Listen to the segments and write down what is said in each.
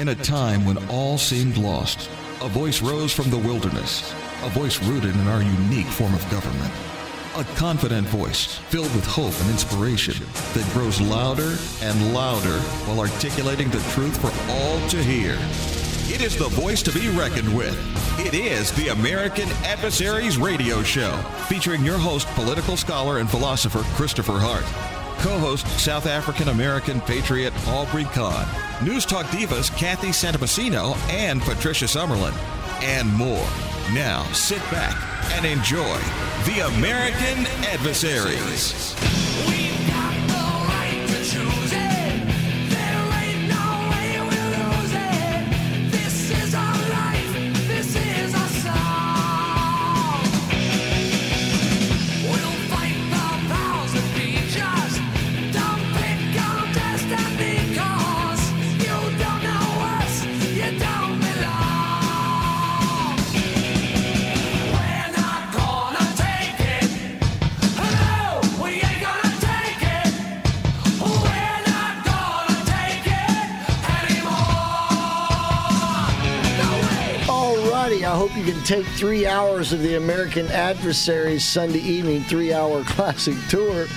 In a time when all seemed lost, a voice rose from the wilderness, a voice rooted in our unique form of government. A confident voice filled with hope and inspiration that grows louder and louder while articulating the truth for all to hear. It is the voice to be reckoned with. It is the American Adversaries Radio Show, featuring your host, political scholar and philosopher Christopher Hart, co host, South African American patriot Aubrey Kahn, News Talk divas Kathy Santamassino and Patricia Summerlin, and more. Now sit back and enjoy the American Adversaries. Take three hours of the American Adversaries Sunday evening three hour classic tour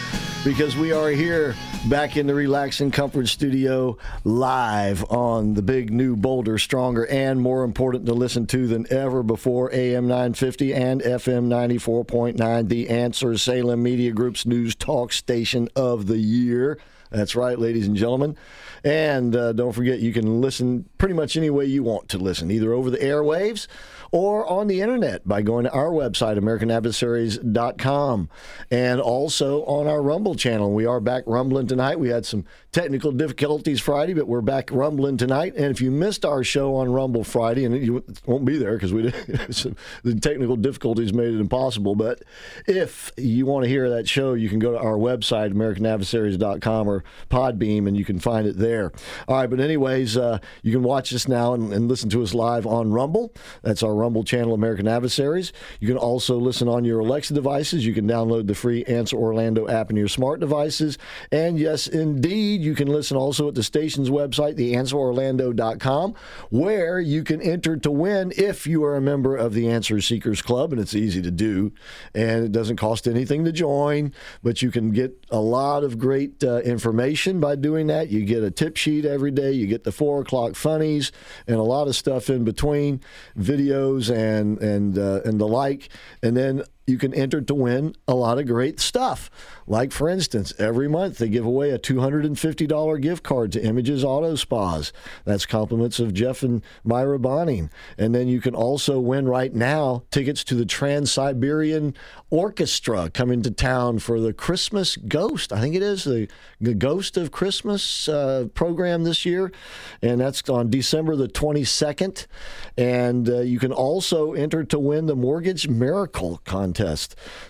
because we are here back in the Relax and Comfort studio live on the big new, bolder, stronger, and more important to listen to than ever before AM 950 and FM 94.9, the Answer Salem Media Group's news talk station of the year. That's right, ladies and gentlemen. And uh, don't forget, you can listen pretty much any way you want to listen, either over the airwaves or on the internet by going to our website, AmericanAdversaries.com, and also on our Rumble channel. We are back rumbling tonight. We had some technical difficulties Friday, but we're back rumbling tonight. And if you missed our show on Rumble Friday, and you won't be there because we the technical difficulties made it impossible. But if you want to hear that show, you can go to our website, AmericanAdversaries.com or Podbean, and you can find it there. All right, but anyways, uh, you can watch us now and, and listen to us live on Rumble. That's our Rumble channel, American Adversaries. You can also listen on your Alexa devices. You can download the free Answer Orlando app in your smart devices. And yes, indeed, you can listen also at the station's website, theanswerorlando.com, where you can enter to win if you are a member of the Answer Seekers Club. And it's easy to do. And it doesn't cost anything to join, but you can get a lot of great uh, information by doing that. You get a tip sheet every day, you get the four o'clock funnies, and a lot of stuff in between videos and and uh, and the like, and then you can enter to win a lot of great stuff. Like, for instance, every month they give away a $250 gift card to Images Auto Spas. That's compliments of Jeff and Myra Bonning. And then you can also win right now tickets to the Trans Siberian Orchestra coming to town for the Christmas Ghost. I think it is the, the Ghost of Christmas uh, program this year. And that's on December the 22nd. And uh, you can also enter to win the Mortgage Miracle contest.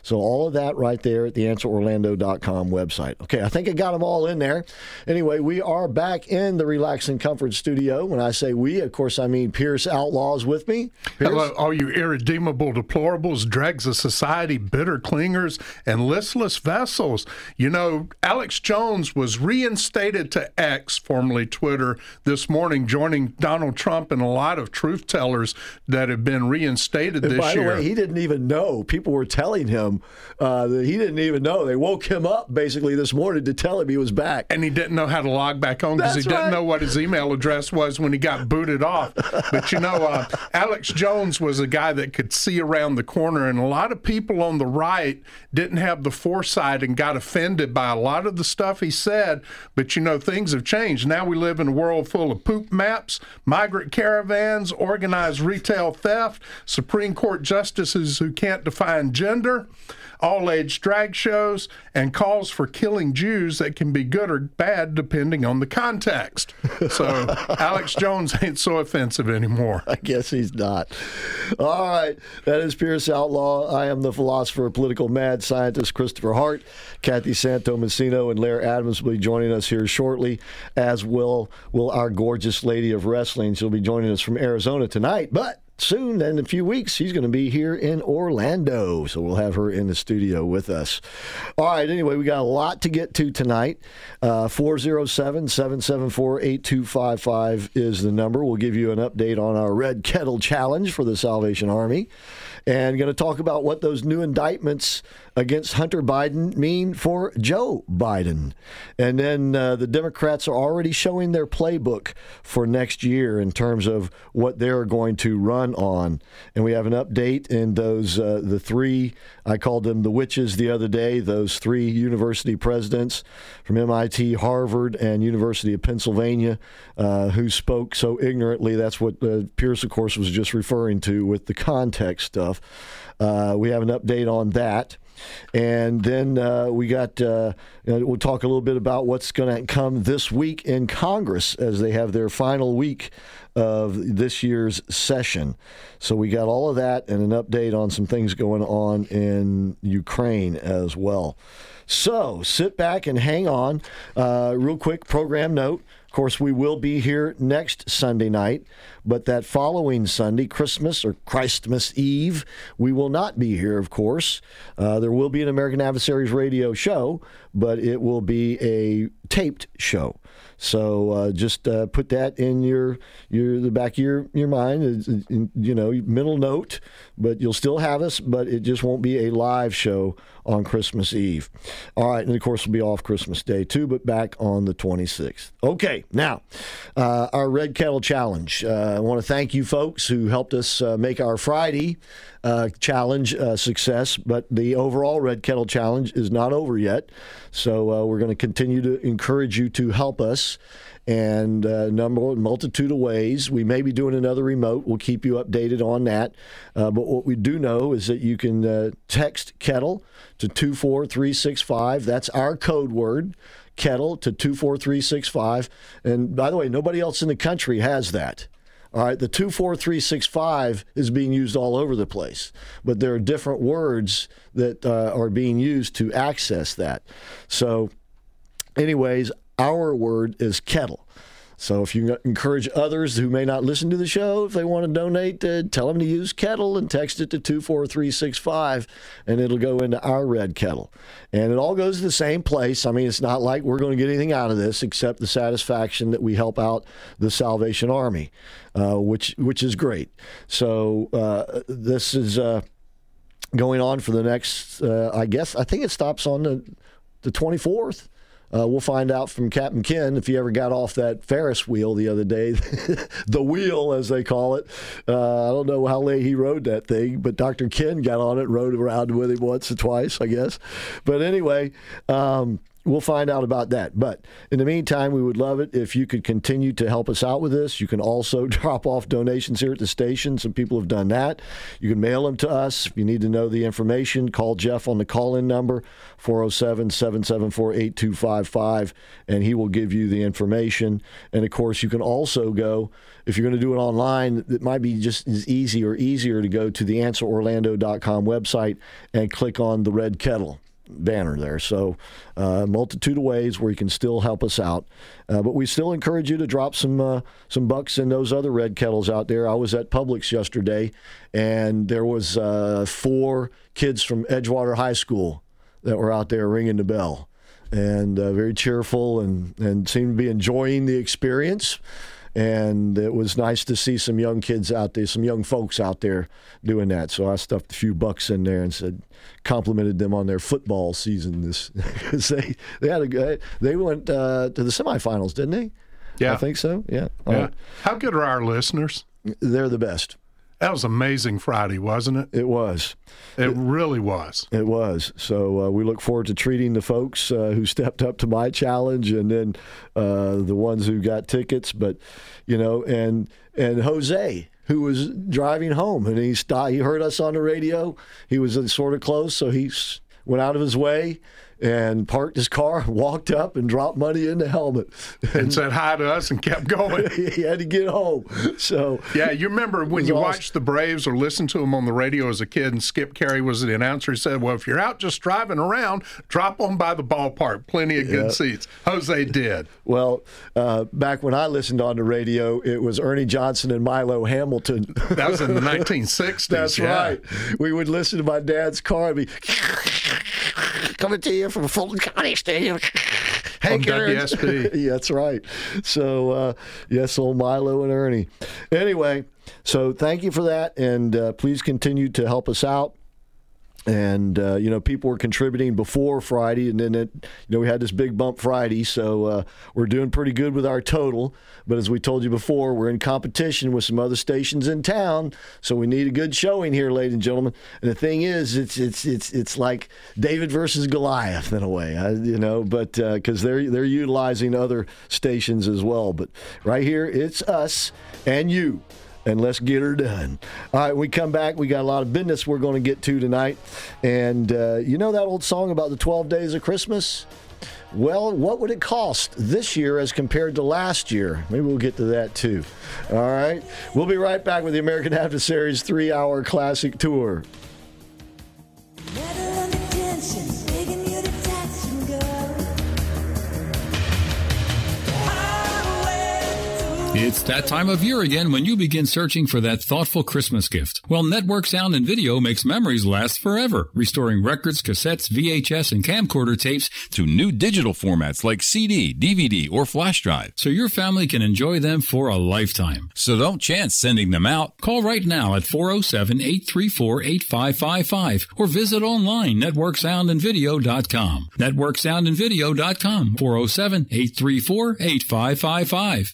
So, all of that right there at the Answer Orlando orlando.com website. Okay, I think I got them all in there. Anyway, we are back in the Relax and Comfort studio. When I say we, of course, I mean Pierce Outlaw's with me. Pierce? Hello, all you irredeemable deplorables, dregs of society, bitter clingers, and listless vessels. You know, Alex Jones was reinstated to X, formerly Twitter, this morning, joining Donald Trump and a lot of truth tellers that have been reinstated and this by year. By the way, he didn't even know. People were telling him uh, that he didn't even know. They woke him up basically this morning to tell him he was back. And he didn't know how to log back on because he didn't know what his email address was when he got booted off. But you know, uh, Alex Jones was a guy that could see around the corner, and a lot of people on the right didn't have the foresight and got offended by a lot of the stuff he said. But you know, things have changed. Now we live in a world full of poop maps, migrant caravans, organized retail theft, Supreme Court justices who can't define gender all age drag shows, and calls for killing Jews that can be good or bad depending on the context. So Alex Jones ain't so offensive anymore. I guess he's not. All right. That is Pierce Outlaw. I am the philosopher, political mad scientist Christopher Hart. Kathy Santamassino and Lair Adams will be joining us here shortly, as will will our gorgeous lady of wrestling. She'll be joining us from Arizona tonight. But soon, in a few weeks, she's going to be here in Orlando. So we'll have her in the studio with us. All right, anyway, we got a lot to get to tonight. Uh, 407 774 8255 is the number. We'll give you an update on our Red Kettle Challenge for the Salvation Army and going to talk about what those new indictments against Hunter Biden mean for Joe Biden. And then uh, the Democrats are already showing their playbook for next year in terms of what they're going to run on. And we have an update in those, uh, the three, I called them the witches the other day, those three university presidents from MIT, Harvard, and University of Pennsylvania uh, who spoke so ignorantly. That's what uh, Pierce, of course, was just referring to with the context stuff. Uh, we have an update on that. And then uh, we got, uh, we'll talk a little bit about what's going to come this week in Congress as they have their final week of this year's session. So we got all of that and an update on some things going on in Ukraine as well. So sit back and hang on. Uh, real quick program note. Of course, we will be here next Sunday night, but that following Sunday, Christmas or Christmas Eve, we will not be here, of course. Uh, there will be an American Adversaries radio show, but it will be a taped show. So uh, just uh, put that in your your the back of your your mind, you know, mental note. But you'll still have us, but it just won't be a live show on Christmas Eve. All right, and of course we'll be off Christmas Day too, but back on the 26th. Okay, now uh, our Red Kettle Challenge. Uh, I want to thank you folks who helped us uh, make our Friday uh, challenge uh, success, but the overall Red Kettle Challenge is not over yet. So uh, we're going to continue to encourage you to help us and a uh, number multitude of ways. We may be doing another remote. We'll keep you updated on that. Uh, but what we do know is that you can uh, text kettle to 24365. That's our code word. Kettle to 24365. And by the way, nobody else in the country has that. All right, the 24365 is being used all over the place, but there are different words that uh, are being used to access that. So, anyways, our word is kettle. So if you encourage others who may not listen to the show, if they want to donate, uh, tell them to use kettle and text it to 24365 and it'll go into our red kettle. And it all goes to the same place. I mean, it's not like we're going to get anything out of this except the satisfaction that we help out the Salvation Army, uh, which which is great. So uh, this is uh, going on for the next, uh, I guess, I think it stops on the, the 24th. Uh, we'll find out from Captain Ken if he ever got off that Ferris wheel the other day, the wheel as they call it. Uh, I don't know how late he rode that thing, but Dr. Ken got on it, rode around with him once or twice, I guess. But anyway. Um, we'll find out about that. But in the meantime, we would love it if you could continue to help us out with this. You can also drop off donations here at the station. Some people have done that. You can mail them to us. If you need to know the information, call Jeff on the call in number 407 774 8255, and he will give you the information. And of course, you can also go, if you're going to do it online, it might be just as easy or easier to go to the answerorlando.com website and click on the red kettle banner there. So, uh, multitude of ways where you can still help us out. Uh, but we still encourage you to drop some uh, some bucks in those other red kettles out there. I was at Publix yesterday, and there was uh, four kids from Edgewater High School that were out there ringing the bell, and uh, very cheerful and and seemed to be enjoying the experience and it was nice to see some young kids out there, some young folks out there doing that. So I stuffed a few bucks in there and said, complimented them on their football season. This because they they had a good, they went uh, to the semifinals, didn't they? Yeah, I think so. Yeah. yeah. Right. How good are our listeners? They're the best. That was amazing Friday, wasn't it? It was. It, it really was. It was. So uh, we look forward to treating the folks uh, who stepped up to my challenge, and then uh, the ones who got tickets. But you know, and and Jose, who was driving home, and he stopped, he heard us on the radio. He was sort of close, so he went out of his way and parked his car, walked up, and dropped money in the helmet, and, and said hi to us and kept going. he had to get home. So yeah, you remember when you awesome. watched the Braves or listened to them on the radio as a kid, and Skip Caray was the announcer. He said, "Well, if you're out just driving around, drop on by the ballpark. Plenty of good seats." Jose did. Well, uh, back when I listened on the radio, it was Ernie Johnson and Milo Hamilton. That was in the 1960s. That's yeah. right. We would listen to my dad's car and be coming to you from Fulton County Stadium. Hey, WSB. yeah, that's right. So, uh, yes, old Milo and Ernie. Anyway, so thank you for that, and uh, please continue to help us out and uh, you know people were contributing before Friday, and then it, you know we had this big bump Friday, so uh, we're doing pretty good with our total. But as we told you before, we're in competition with some other stations in town, so we need a good showing here, ladies and gentlemen. And the thing is, it's it's it's it's like David versus Goliath in a way, you know, but because uh, they're they're utilizing other stations as well. But right here, it's us and you and let's get her done. All right, we come back. We got a lot of business we're going to get to tonight. And uh, you know that old song about the 12 days of Christmas? Well, what would it cost this year as compared to last year? Maybe we'll get to that too. All right. We'll be right back with the American Adversaries three hour classic tour. It's that time of year again when you begin searching for that thoughtful Christmas gift. Well, Network Sound and Video makes memories last forever, restoring records, cassettes, VHS, and camcorder tapes to new digital formats like CD, DVD, or flash drive, so your family can enjoy them for a lifetime. So don't chance sending them out. Call right now at 407-834-8555 or visit online networksoundandvideo.com. Networksoundandvideo.com 407-834-8555.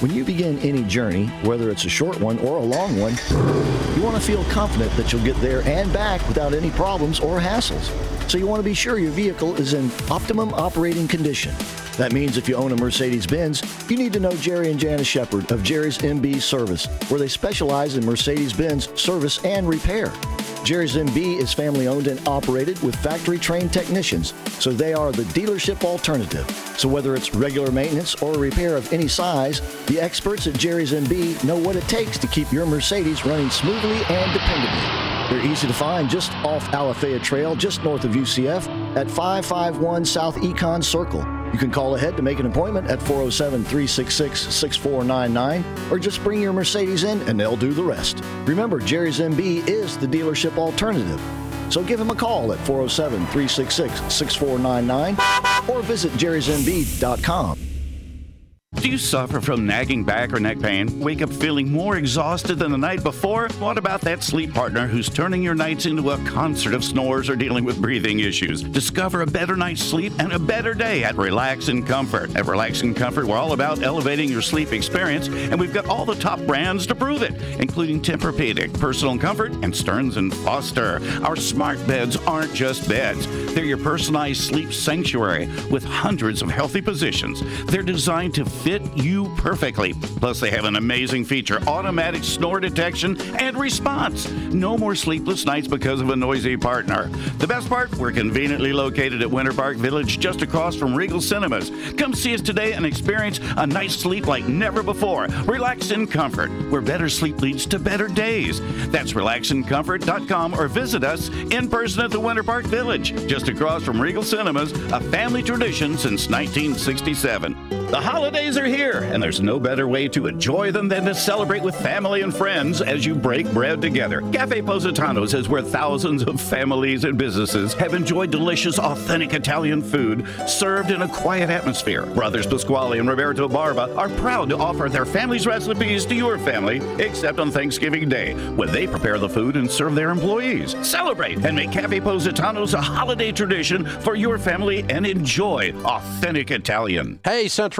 When you begin any journey, whether it's a short one or a long one, you want to feel confident that you'll get there and back without any problems or hassles. So you want to be sure your vehicle is in optimum operating condition. That means if you own a Mercedes Benz, you need to know Jerry and Janice Shepard of Jerry's MB Service, where they specialize in Mercedes Benz service and repair. Jerry's MB is family owned and operated with factory trained technicians, so they are the dealership alternative. So whether it's regular maintenance or a repair of any size, the experts at Jerry's MB know what it takes to keep your Mercedes running smoothly and dependably. They're easy to find just off Alafaya Trail, just north of UCF, at 551 South Econ Circle. You can call ahead to make an appointment at 407 366 6499 or just bring your Mercedes in and they'll do the rest. Remember, Jerry's MB is the dealership alternative. So give him a call at 407 366 6499 or visit jerrysmb.com. Do you suffer from nagging back or neck pain? Wake up feeling more exhausted than the night before? What about that sleep partner who's turning your nights into a concert of snores or dealing with breathing issues? Discover a better night's sleep and a better day at Relax and Comfort. At Relax and Comfort, we're all about elevating your sleep experience, and we've got all the top brands to prove it, including Tempur-Pedic, Personal Comfort, and Stearns and Foster. Our smart beds aren't just beds; they're your personalized sleep sanctuary with hundreds of healthy positions. They're designed to fit you perfectly. Plus, they have an amazing feature automatic snore detection and response. No more sleepless nights because of a noisy partner. The best part, we're conveniently located at Winter Park Village just across from Regal Cinemas. Come see us today and experience a night's sleep like never before. Relax in comfort, where better sleep leads to better days. That's relaxincomfort.com or visit us in person at the Winter Park Village, just across from Regal Cinemas, a family tradition since 1967. The holidays are here, and there's no better way to enjoy them than to celebrate with family and friends as you break bread together. Cafe Positano's is where thousands of families and businesses have enjoyed delicious, authentic Italian food served in a quiet atmosphere. Brothers Pasquale and Roberto Barba are proud to offer their family's recipes to your family, except on Thanksgiving Day, when they prepare the food and serve their employees. Celebrate and make Cafe Positano's a holiday tradition for your family and enjoy authentic Italian. Hey, Central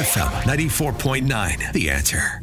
FM 94.9. The answer.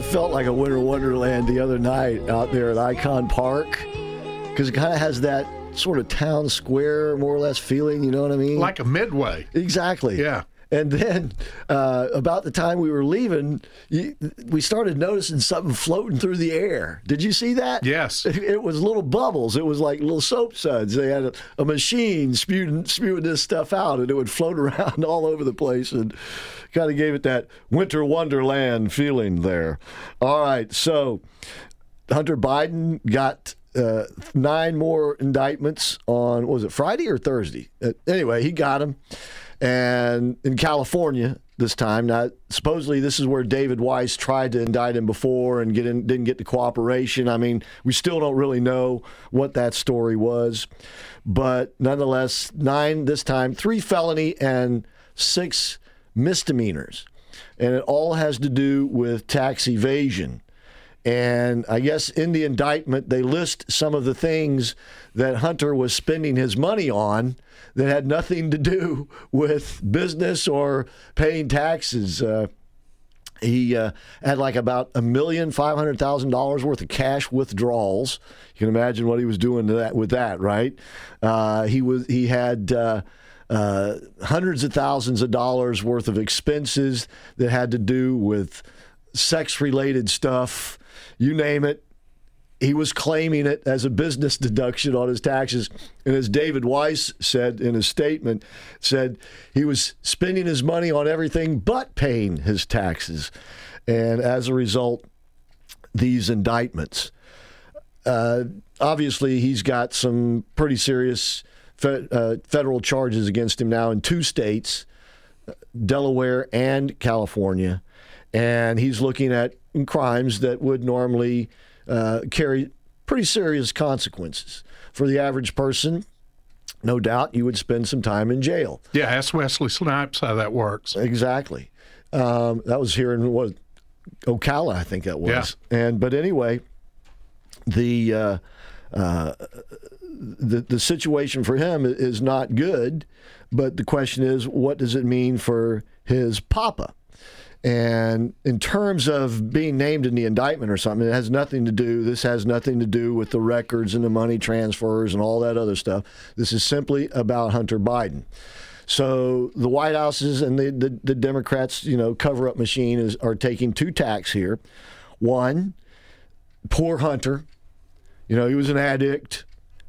Of felt like a winter wonderland the other night out there at Icon Park because it kind of has that sort of town square, more or less feeling. You know what I mean? Like a midway. Exactly. Yeah. And then uh, about the time we were leaving, you, we started noticing something floating through the air. Did you see that? Yes. It, it was little bubbles. It was like little soap suds. They had a, a, machine spewing, spewing this stuff out, and it would float around all over the place and kind of gave it that winter wonderland feeling there. All right. So Hunter Biden got uh, nine more indictments on was it Friday or Thursday? Uh, anyway, he got them and in California this time. Now, supposedly this is where David Weiss tried to indict him before and get in, didn't get the cooperation. I mean, we still don't really know what that story was, but nonetheless, nine this time, three felony and six misdemeanors, and it all has to do with tax evasion. And I guess in the indictment, they list some of the things that Hunter was spending his money on that had nothing to do with business or paying taxes. Uh, he uh, had like about a million five hundred thousand dollars worth of cash withdrawals. You can imagine what he was doing that with that, right? Uh, he was he had. Uh, hundreds of thousands of dollars worth of expenses that had to do with sex related stuff, you name it, he was claiming it as a business deduction on his taxes. And as David Weiss said in his statement, said he was spending his money on everything but paying his taxes. And as a result, these indictments. Uh, obviously, he's got some pretty serious fe- uh, federal charges against him now in two states, Delaware and California. And he's looking at crimes that would normally uh, carry pretty serious consequences. For the average person, no doubt you would spend some time in jail. Yeah, ask Wesley Snipes how that works. Exactly. Um, that was here in what Ocala, I think that was. Yeah. And but anyway, the uh, uh, the the situation for him is not good. But the question is, what does it mean for his papa? And in terms of being named in the indictment or something, it has nothing to do, this has nothing to do with the records and the money transfers and all that other stuff. This is simply about Hunter Biden. So the White House's and the, the, the Democrats, you know, cover up machine is, are taking two tacks here. One, poor Hunter. You know, he was an addict.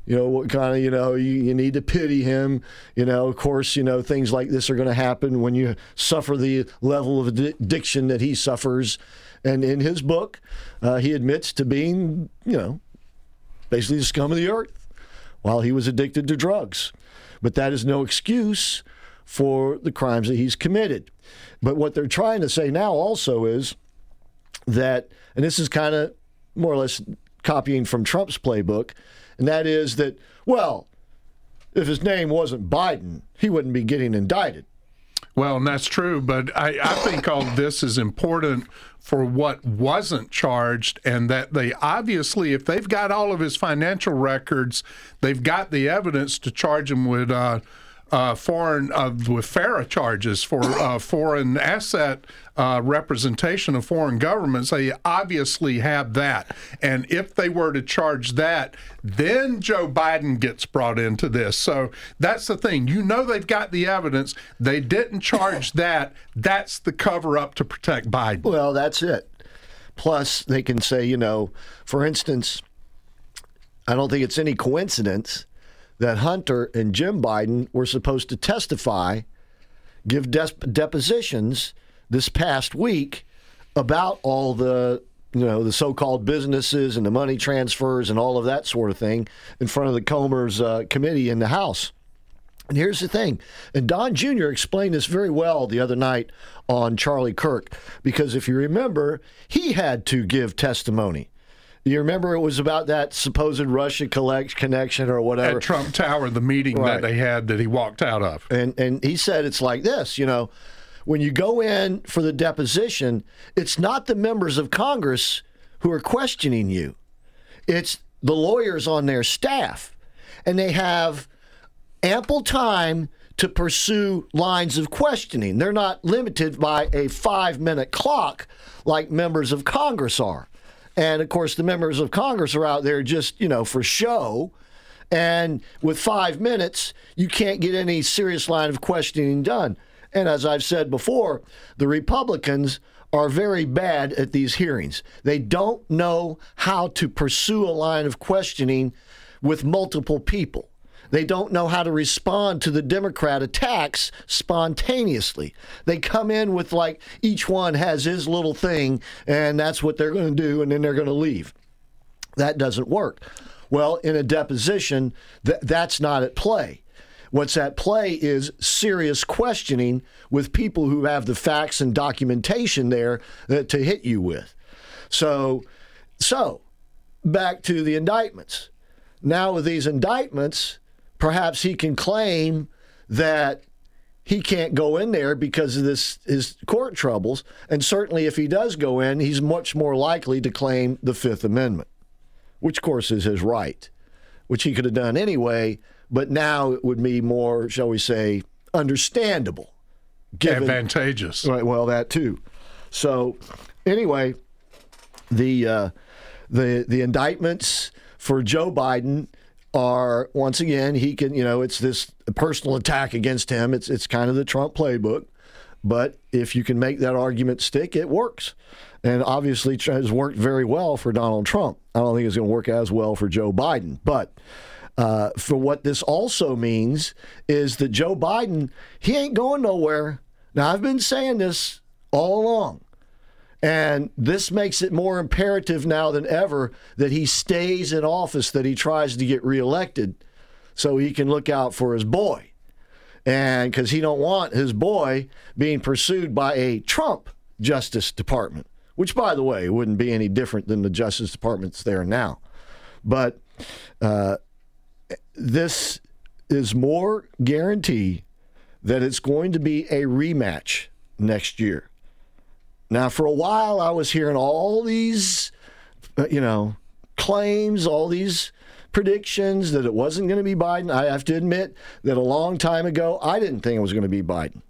You know, what kind of, you know, you, you need to pity him. You know, of course, you know, things like this are going to happen when you suffer the level of addiction that he suffers. And in his book, uh, he admits to being, you know, basically the scum of the earth while he was addicted to drugs. But that is no excuse for the crimes that he's committed. But what they're trying to say now also is that, and this is kind of more or less copying from Trump's playbook, and that is that, well, if his name wasn't Biden, he wouldn't be getting indicted. Well, and that's true, but I, I think all this is important for what wasn't charged, and that they obviously, if they've got all of his financial records, they've got the evidence to charge him with. Uh, uh, foreign uh, with FARA charges for uh, foreign asset uh, representation of foreign governments. They obviously have that, and if they were to charge that, then Joe Biden gets brought into this. So that's the thing. You know they've got the evidence. They didn't charge that. That's the cover up to protect Biden. Well, that's it. Plus, they can say, you know, for instance, I don't think it's any coincidence that Hunter and Jim Biden were supposed to testify, give depositions this past week about all the you know the so-called businesses and the money transfers and all of that sort of thing in front of the Comer's uh, committee in the House. And here's the thing, and Don Jr. explained this very well the other night on Charlie Kirk, because if you remember, he had to give testimony you remember it was about that supposed Russia collect connection or whatever at Trump Tower, the meeting right. that they had that he walked out of. And and he said it's like this, you know, when you go in for the deposition, it's not the members of Congress who are questioning you. It's the lawyers on their staff. And they have ample time to pursue lines of questioning. They're not limited by a 5-minute clock like members of Congress are. And of course, the members of Congress are out there just, you know, for show. And with five minutes, you can't get any serious line of questioning done. And as I've said before, the Republicans are very bad at these hearings. They don't know how to pursue a line of questioning with multiple people. They don't know how to respond to the Democrat attacks spontaneously. They come in with like each one has his little thing, and that's what they're going to do, and then they're going to leave. That doesn't work. Well, in a deposition, th- that's not at play. What's at play is serious questioning with people who have the facts and documentation there uh, to hit you with. So, so back to the indictments. Now with these indictments, perhaps he can claim that he can't go in there because of this his court troubles. And certainly, if he does go in, he's much more likely to claim the Fifth Amendment, which, of course, is his right, which he could have done anyway. But now it would be more, shall we say, understandable, given, advantageous. Right. Well, that too. So, anyway, the uh, the the indictments for Joe Biden are once again he can you know it's this personal attack against him. It's it's kind of the Trump playbook. But if you can make that argument stick it works. And obviously it has worked very well for Donald Trump. I don't think it's going to work as well for Joe Biden. But uh, for what this also means is that Joe Biden he ain't going nowhere. Now I've been saying this all along and this makes it more imperative now than ever that he stays in office, that he tries to get reelected so he can look out for his boy. And because he don't want his boy being pursued by a Trump Justice Department, which, by the way, wouldn't be any different than the Justice Department's there now. But uh, this is more guarantee that it's going to be a rematch next year. Now, for a while, I was hearing all these, uh, you know, claims, all these predictions that it wasn't going to be Biden. I have to admit that a long time ago, I didn't think it was going to be Biden.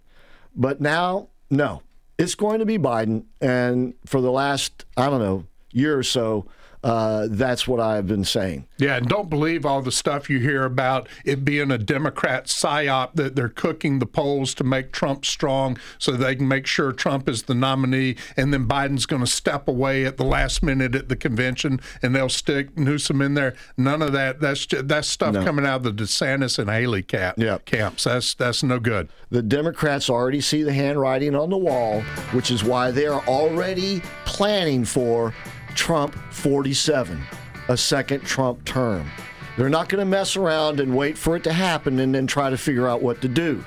But now, no, it's going to be Biden. And for the last, I don't know, year or so, uh, that's what I've been saying. Yeah, and don't believe all the stuff you hear about it being a Democrat psyop that they're cooking the polls to make Trump strong so they can make sure Trump is the nominee, and then Biden's going to step away at the last minute at the convention and they'll stick Newsom in there. None of that. That's just, that's stuff no. coming out of the DeSantis and Haley cap, yep. camps. That's that's no good. The Democrats already see the handwriting on the wall, which is why they are already planning for Trump 47, a second Trump term. They're not going to mess around and wait for it to happen and then try to figure out what to do.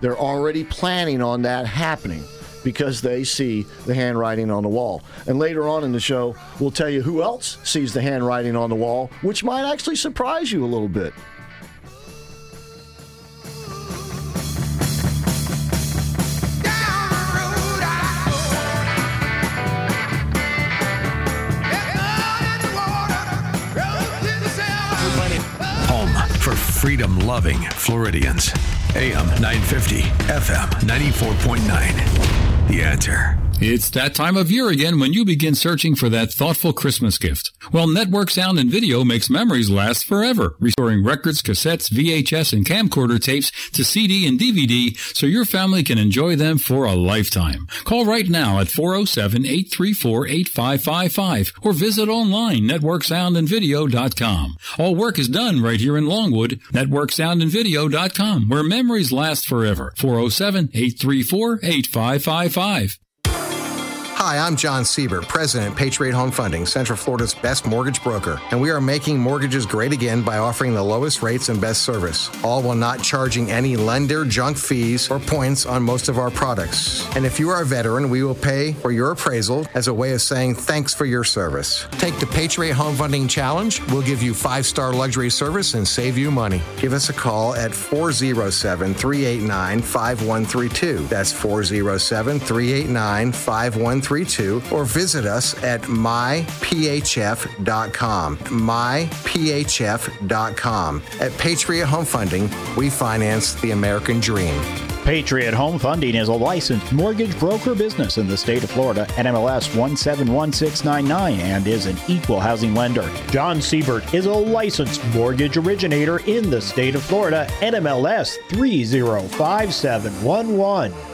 They're already planning on that happening because they see the handwriting on the wall. And later on in the show, we'll tell you who else sees the handwriting on the wall, which might actually surprise you a little bit. Freedom loving Floridians. AM 950, FM 94.9. The answer. It's that time of year again when you begin searching for that thoughtful Christmas gift. Well, Network Sound and Video makes memories last forever, restoring records, cassettes, VHS, and camcorder tapes to CD and DVD so your family can enjoy them for a lifetime. Call right now at 407-834-8555 or visit online networksoundandvideo.com. All work is done right here in Longwood, networksoundandvideo.com, where memories last forever. 407-834-8555. Hi, I'm John Sieber, President, of Patriot Home Funding, Central Florida's best mortgage broker, and we are making mortgages great again by offering the lowest rates and best service, all while not charging any lender junk fees or points on most of our products. And if you are a veteran, we will pay for your appraisal as a way of saying thanks for your service. Take the Patriot Home Funding Challenge. We'll give you five star luxury service and save you money. Give us a call at 407 389 5132. That's 407 389 5132 or visit us at myphf.com. Myphf.com. At Patriot Home Funding, we finance the American dream. Patriot Home Funding is a licensed mortgage broker business in the state of Florida, NMLS 171699, and is an equal housing lender. John Siebert is a licensed mortgage originator in the state of Florida, NMLS 305711.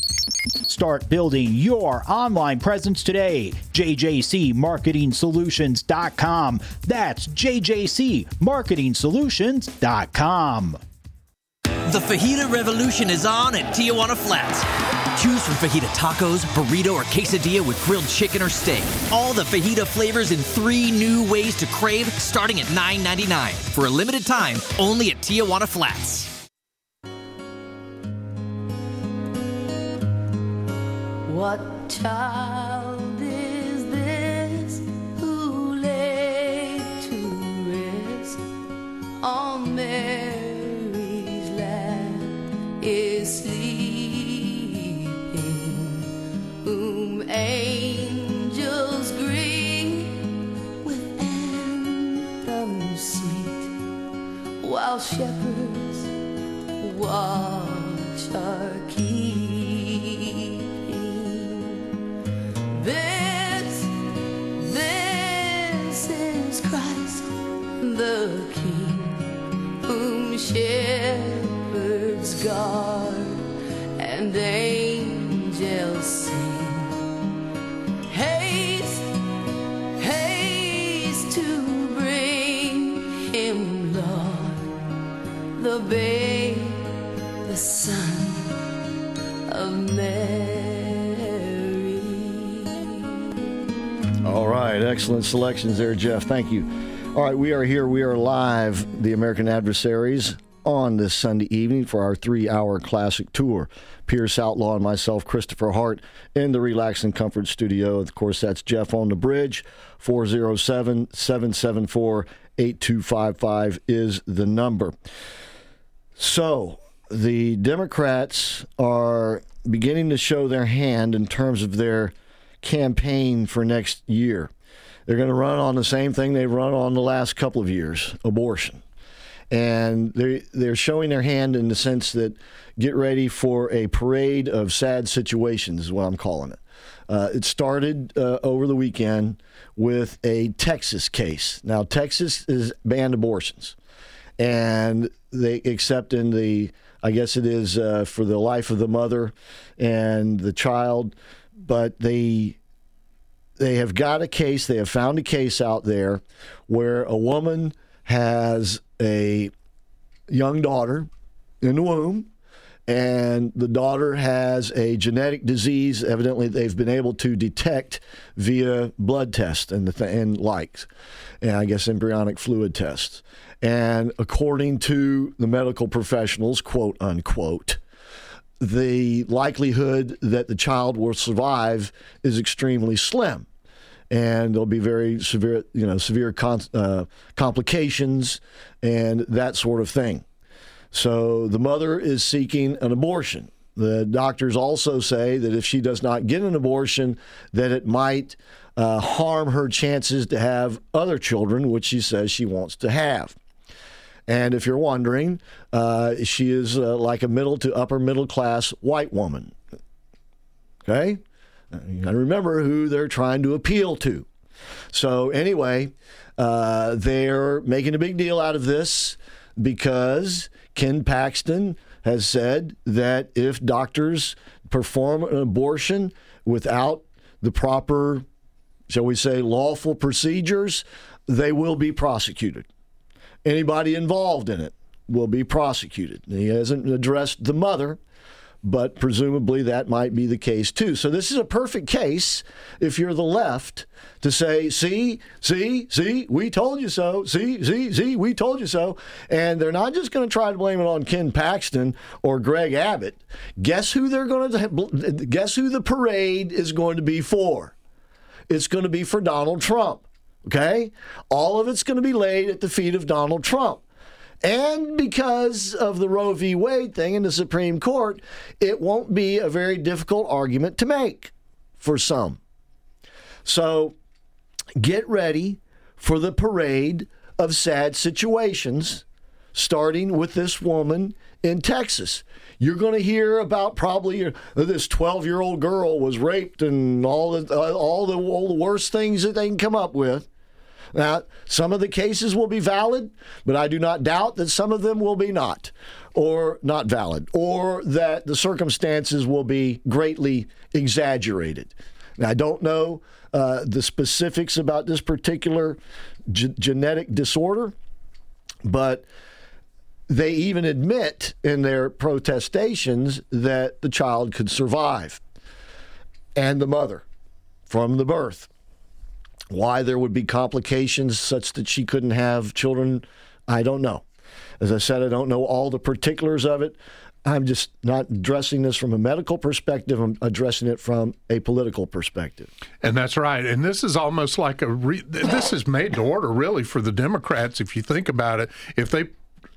Start building your online presence today. JJCMarketingSolutions.com. That's JJCMarketingSolutions.com. The fajita revolution is on at Tijuana Flats. Choose from fajita tacos, burrito, or quesadilla with grilled chicken or steak. All the fajita flavors in three new ways to crave starting at $9.99 for a limited time only at Tijuana Flats. What child is this who lay to rest on Mary's lap is sleeping, whom angels greet with anthems sweet, while shepherds watch our keep. This, this is Christ the King, whom shepherds guard and angels sing. Haste, haste to bring him, Lord, the babe, the Son of Mary. All right, excellent selections there, Jeff. Thank you. All right, we are here. We are live, the American Adversaries, on this Sunday evening for our three hour classic tour. Pierce Outlaw and myself, Christopher Hart, in the Relax and Comfort studio. Of course, that's Jeff on the bridge. 407 774 8255 is the number. So, the Democrats are beginning to show their hand in terms of their campaign for next year. They're going to run on the same thing they've run on the last couple of years abortion. And they're, they're showing their hand in the sense that get ready for a parade of sad situations, is what I'm calling it. Uh, it started uh, over the weekend with a Texas case. Now, Texas is banned abortions, and they except in the, I guess it is uh, for the life of the mother and the child, but they they have got a case, they have found a case out there where a woman has a young daughter in the womb and the daughter has a genetic disease. Evidently, they've been able to detect via blood tests and the th- and likes, and I guess embryonic fluid tests. And according to the medical professionals, quote unquote, the likelihood that the child will survive is extremely slim. And there'll be very severe, you know, severe con- uh, complications and that sort of thing. So the mother is seeking an abortion. The doctors also say that if she does not get an abortion, that it might uh, harm her chances to have other children, which she says she wants to have. And if you're wondering, uh, she is uh, like a middle to upper middle class white woman. Okay? To remember who they're trying to appeal to. So, anyway, uh, they're making a big deal out of this because Ken Paxton has said that if doctors perform an abortion without the proper, shall we say, lawful procedures, they will be prosecuted. Anybody involved in it will be prosecuted. He hasn't addressed the mother but presumably that might be the case too. So this is a perfect case if you're the left to say, see, see, see, we told you so. See, see, see, we told you so. And they're not just going to try to blame it on Ken Paxton or Greg Abbott. Guess who they're going to guess who the parade is going to be for? It's going to be for Donald Trump. Okay? All of it's going to be laid at the feet of Donald Trump. And because of the Roe v. Wade thing in the Supreme Court, it won't be a very difficult argument to make for some. So get ready for the parade of sad situations, starting with this woman in Texas. You're going to hear about probably uh, this 12 year old girl was raped and all the, uh, all the all the worst things that they can come up with. Now, some of the cases will be valid, but I do not doubt that some of them will be not, or not valid, or that the circumstances will be greatly exaggerated. Now, I don't know uh, the specifics about this particular genetic disorder, but they even admit in their protestations that the child could survive and the mother from the birth. Why there would be complications such that she couldn't have children, I don't know. As I said, I don't know all the particulars of it. I'm just not addressing this from a medical perspective. I'm addressing it from a political perspective. And that's right. And this is almost like a re- this is made to order really for the Democrats. If you think about it, if they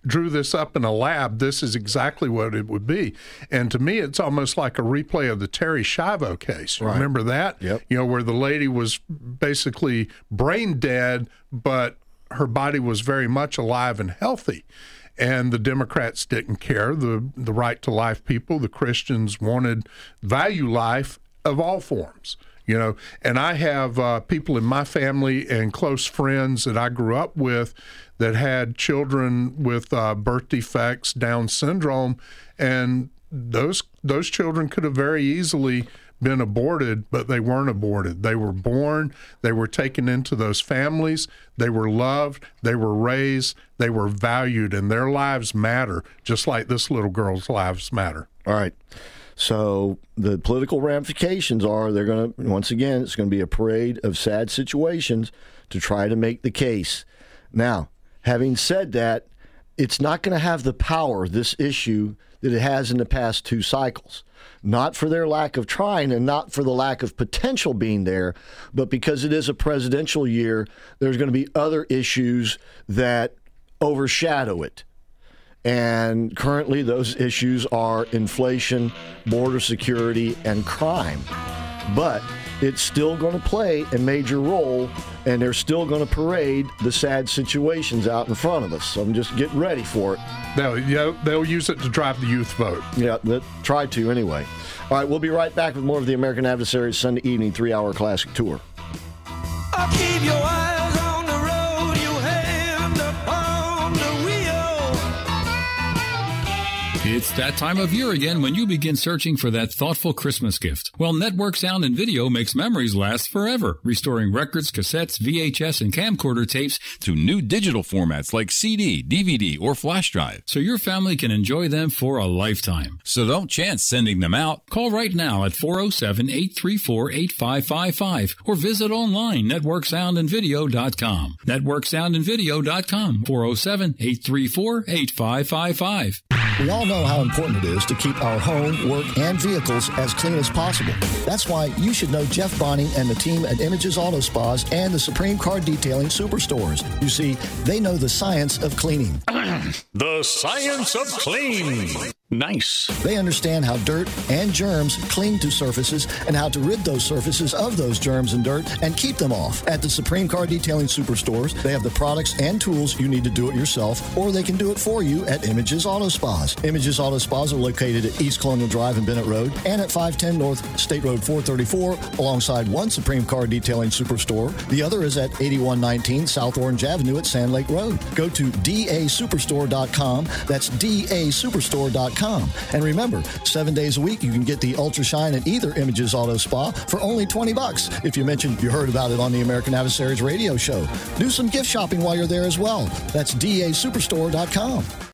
drew this up in a lab, this is exactly what it would be. And to me, it's almost like a replay of the Terri Schiavo case. Right. Remember that? Yep. You know, where the lady was basically brain dead, but her body was very much alive and healthy. And the Democrats didn't care. The the right to life people, the Christians wanted value life of all forms you know and i have uh, people in my family and close friends that i grew up with that had children with uh, birth defects, Down syndrome, and those those children could have very easily been aborted, but they weren't aborted. They were born, they were taken into those families, they were loved, they were raised, they were valued, and their lives matter, just like this little girl's lives matter. All right. So the political ramifications are they're going to, once again, it's going to be a parade of sad situations to try to make the case. Now, Having said that, it's not going to have the power, this issue, that it has in the past two cycles. Not for their lack of trying and not for the lack of potential being there, but because it is a presidential year, there's going to be other issues that overshadow it. And currently, those issues are inflation, border security, and crime. But it's still going to play a major role, and they're still going to parade the sad situations out in front of us. So I'm just getting ready for it. They'll, yeah, they'll use it to drive the youth vote. Yeah, they try to anyway. All right, we'll be right back with more of the American Adversaries Sunday evening three hour classic tour. It's that time of year again when you begin searching for that thoughtful Christmas gift. Well, Network Sound and Video makes memories last forever, restoring records, cassettes, VHS, and camcorder tapes to new digital formats like CD, DVD, or flash drive. So your family can enjoy them for a lifetime. So don't chance sending them out. Call right now at 407-834-8555 or visit online networksoundandvideo.com. Networksoundandvideo.com 407-834-8555. We all how important it is to keep our home, work, and vehicles as clean as possible. That's why you should know Jeff Bonning and the team at Images Auto Spas and the Supreme Car Detailing Superstores. You see, they know the science of cleaning. the science of clean. Nice. They understand how dirt and germs cling to surfaces and how to rid those surfaces of those germs and dirt and keep them off. At the Supreme Car Detailing Superstores, they have the products and tools you need to do it yourself, or they can do it for you at Images Auto Spas. Images Auto Spas are located at East Colonial Drive and Bennett Road and at 510 North State Road 434 alongside one Supreme Car Detailing Superstore. The other is at 8119 South Orange Avenue at Sand Lake Road. Go to dasuperstore.com. That's dasuperstore.com and remember, seven days a week, you can get the Ultra Shine at either Images Auto Spa for only 20 bucks if you mention you heard about it on the American Adversaries radio show. Do some gift shopping while you're there as well. That's dasuperstore.com.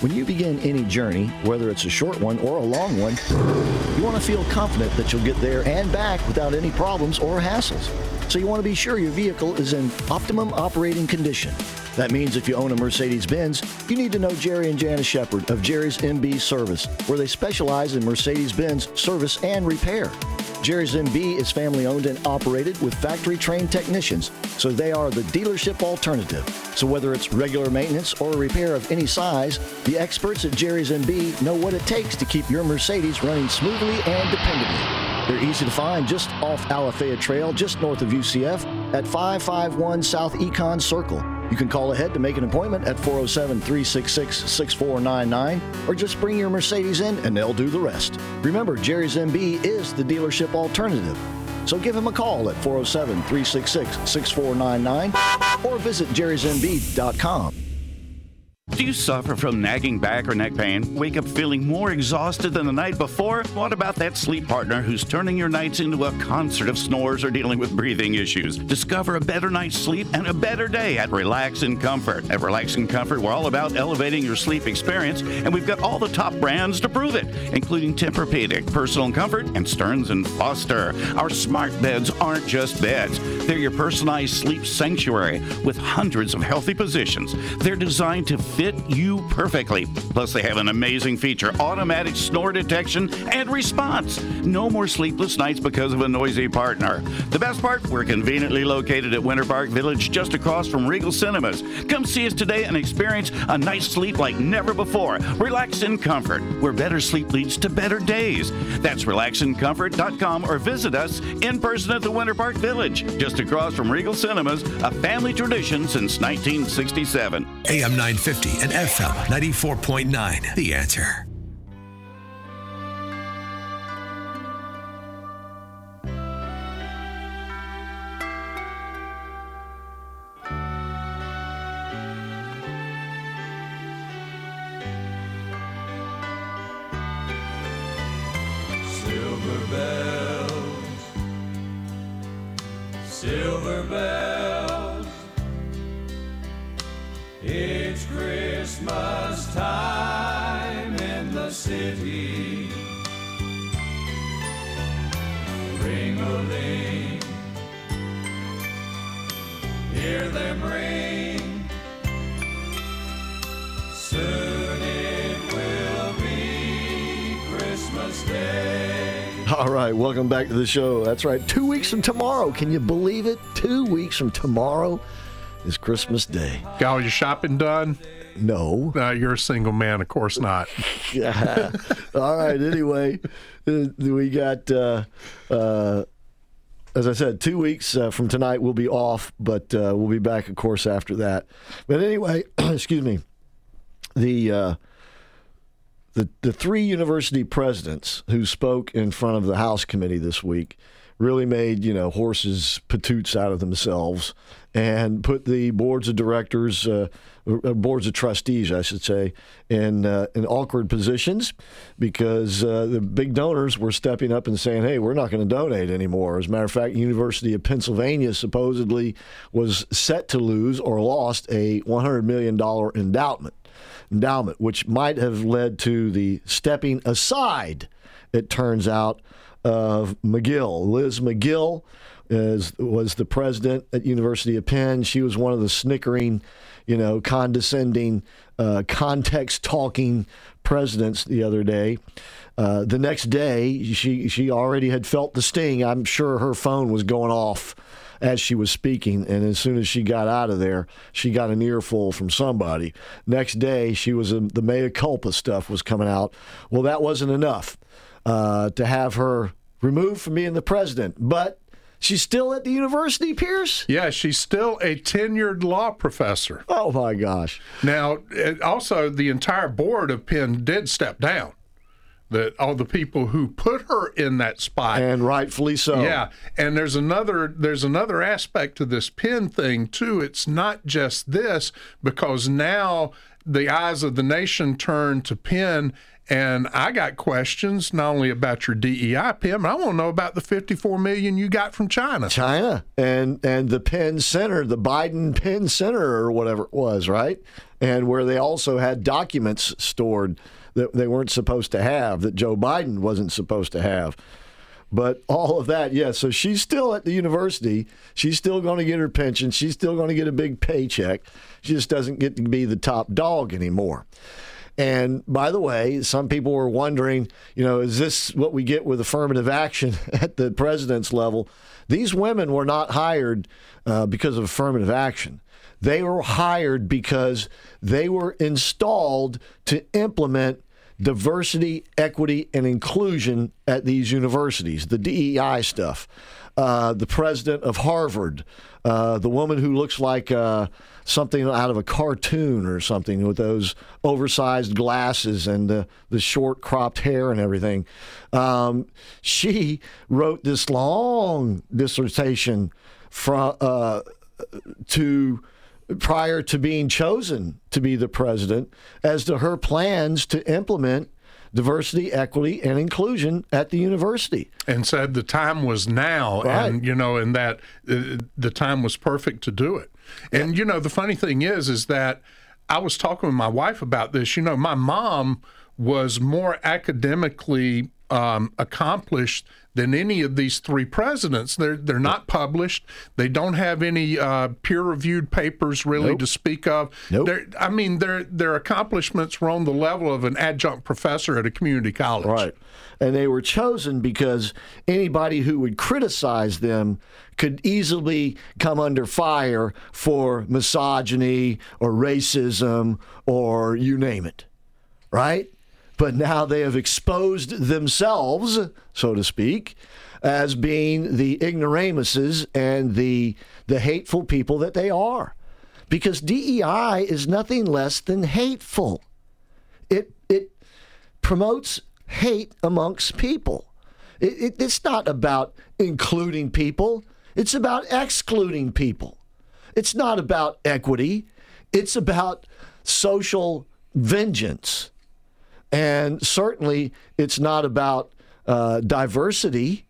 When you begin any journey, whether it's a short one or a long one, you want to feel confident that you'll get there and back without any problems or hassles. So you want to be sure your vehicle is in optimum operating condition. That means if you own a Mercedes Benz, you need to know Jerry and Janice Shepard of Jerry's MB Service, where they specialize in Mercedes Benz service and repair. Jerry's MB is family owned and operated with factory trained technicians, so they are the dealership alternative. So whether it's regular maintenance or a repair of any size, the experts at Jerry's MB know what it takes to keep your Mercedes running smoothly and dependably. They're easy to find just off Alafaya Trail, just north of UCF, at 551 South Econ Circle. You can call ahead to make an appointment at 407 366 6499 or just bring your Mercedes in and they'll do the rest. Remember, Jerry's MB is the dealership alternative. So give him a call at 407 366 6499 or visit jerrysmb.com. Do you suffer from nagging back or neck pain? Wake up feeling more exhausted than the night before? What about that sleep partner who's turning your nights into a concert of snores or dealing with breathing issues? Discover a better night's sleep and a better day at Relax and Comfort. At Relax and Comfort, we're all about elevating your sleep experience, and we've got all the top brands to prove it, including Tempur-Pedic, Personal Comfort, and Stearns and Foster. Our smart beds aren't just beds; they're your personalized sleep sanctuary with hundreds of healthy positions. They're designed to fit you perfectly. Plus, they have an amazing feature automatic snore detection and response. No more sleepless nights because of a noisy partner. The best part, we're conveniently located at Winter Park Village just across from Regal Cinemas. Come see us today and experience a night's sleep like never before. Relax in comfort, where better sleep leads to better days. That's relaxincomfort.com or visit us in person at the Winter Park Village, just across from Regal Cinemas, a family tradition since 1967. AM 950 and FM 94.9. The answer. Welcome back to the show. That's right, two weeks from tomorrow. Can you believe it? Two weeks from tomorrow is Christmas Day. Got all your shopping done? No. No, you're a single man. Of course not. yeah. All right. Anyway, uh, we got, uh, uh, as I said, two weeks uh, from tonight we'll be off, but uh, we'll be back, of course, after that. But anyway, excuse me. The uh, the the three university presidents who spoke in front of the House committee this week really made you know horses patoots out of themselves and put the boards of directors, uh, uh, boards of trustees, I should say, in uh, in awkward positions because uh, the big donors were stepping up and saying, "Hey, we're not going to donate anymore." As a matter of fact, University of Pennsylvania supposedly was set to lose or lost a 100 million dollar endowment endowment, which might have led to the stepping aside. It turns out of Magill, Liz Magill is, was the president at University of Penn. She was one of the snickering, you know, condescending, uh, context talking presidents the other day. Uh, the next day, she she already had felt the sting. I'm sure her phone was going off as she was speaking, and as soon as she got out of there, she got an earful from somebody. Next day, she was a, the mea culpa stuff was coming out. Well, that wasn't enough uh, to have her removed from being the president, but She's still at the university, Pierce? Yeah, she's still a tenured law professor. Oh, my gosh. Now, also, the entire board of Penn did step down. That all the people who put her in that spot, and rightfully so. Yeah, and there's another there's another aspect to this Penn thing too. It's not just this because now the eyes of the nation turn to Penn and I got questions not only about your DEI, Penn, but I want to know about the 54 million you got from China. China and and the Penn Center, the Biden Penn Center or whatever it was, right? And where they also had documents stored that they weren't supposed to have, that Joe Biden wasn't supposed to have. But all of that, yeah. So she's still at the university. She's still going to get her pension. She's still going to get a big paycheck. She just doesn't get to be the top dog anymore. And by the way, some people were wondering, you know, is this what we get with affirmative action at the president's level? These women were not hired uh, because of affirmative action. They were hired because they were installed to implement diversity, equity, and inclusion at these universities, the DEI stuff. Uh, the president of Harvard, uh, the woman who looks like uh, something out of a cartoon or something with those oversized glasses and the, the short cropped hair and everything. Um, she wrote this long dissertation from, uh, to prior to being chosen to be the president as to her plans to implement diversity, equity, and inclusion at the university. And said the time was now, right. and you know, and that uh, the time was perfect to do it. And you know, the funny thing is, is that I was talking with my wife about this. You know, my mom was more academically um, accomplished than any of these three presidents. They're they're not published. They don't have any uh, peer-reviewed papers really Nope. to speak of. Nope. They're- I mean, their their accomplishments were on the level of an adjunct professor at a community college. Right. And they were chosen because anybody who would criticize them could easily come under fire for misogyny or racism or you name it. Right? But now they have exposed themselves, so to speak, as being the ignoramuses and the the hateful people that they are. Because DEI is nothing less than hateful. It it promotes hate amongst people. It, it, it's not about including people, it's about excluding people. It's not about equity, it's about social vengeance. And certainly, it's not about uh, diversity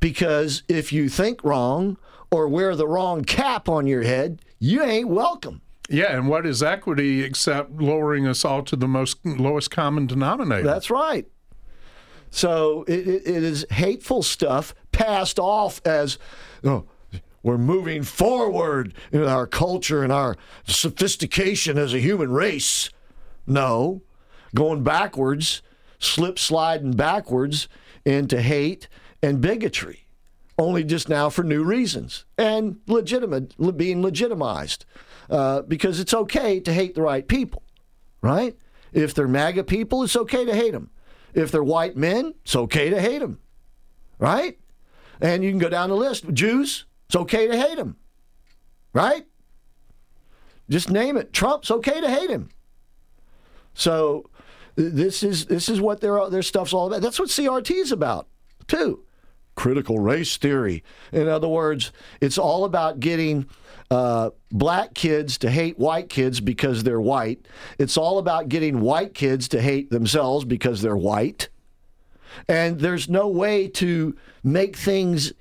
because if you think wrong or wear the wrong cap on your head, you ain't welcome. Yeah, and what is equity except lowering us all to the most lowest common denominator? That's right. So it, it, it is hateful stuff passed off as oh, we're moving forward in our culture and our sophistication as a human race. No, going backwards, slip sliding backwards into hate and bigotry, only just now for new reasons and legitimate being legitimized uh, because it's okay to hate the right people. right? If they're MAGA people, it's okay to hate them. If they're white men, it's okay to hate them, right? And you can go down the list. Jews, it's okay to hate them, right? Just name it. Trump's okay to hate him. So this is this is what their their stuff's all about. That's what CRT is about, too. Critical race theory. In other words, it's all about getting uh, black kids to hate white kids because they're white. It's all about getting white kids to hate themselves because they're white. And there's no way to make things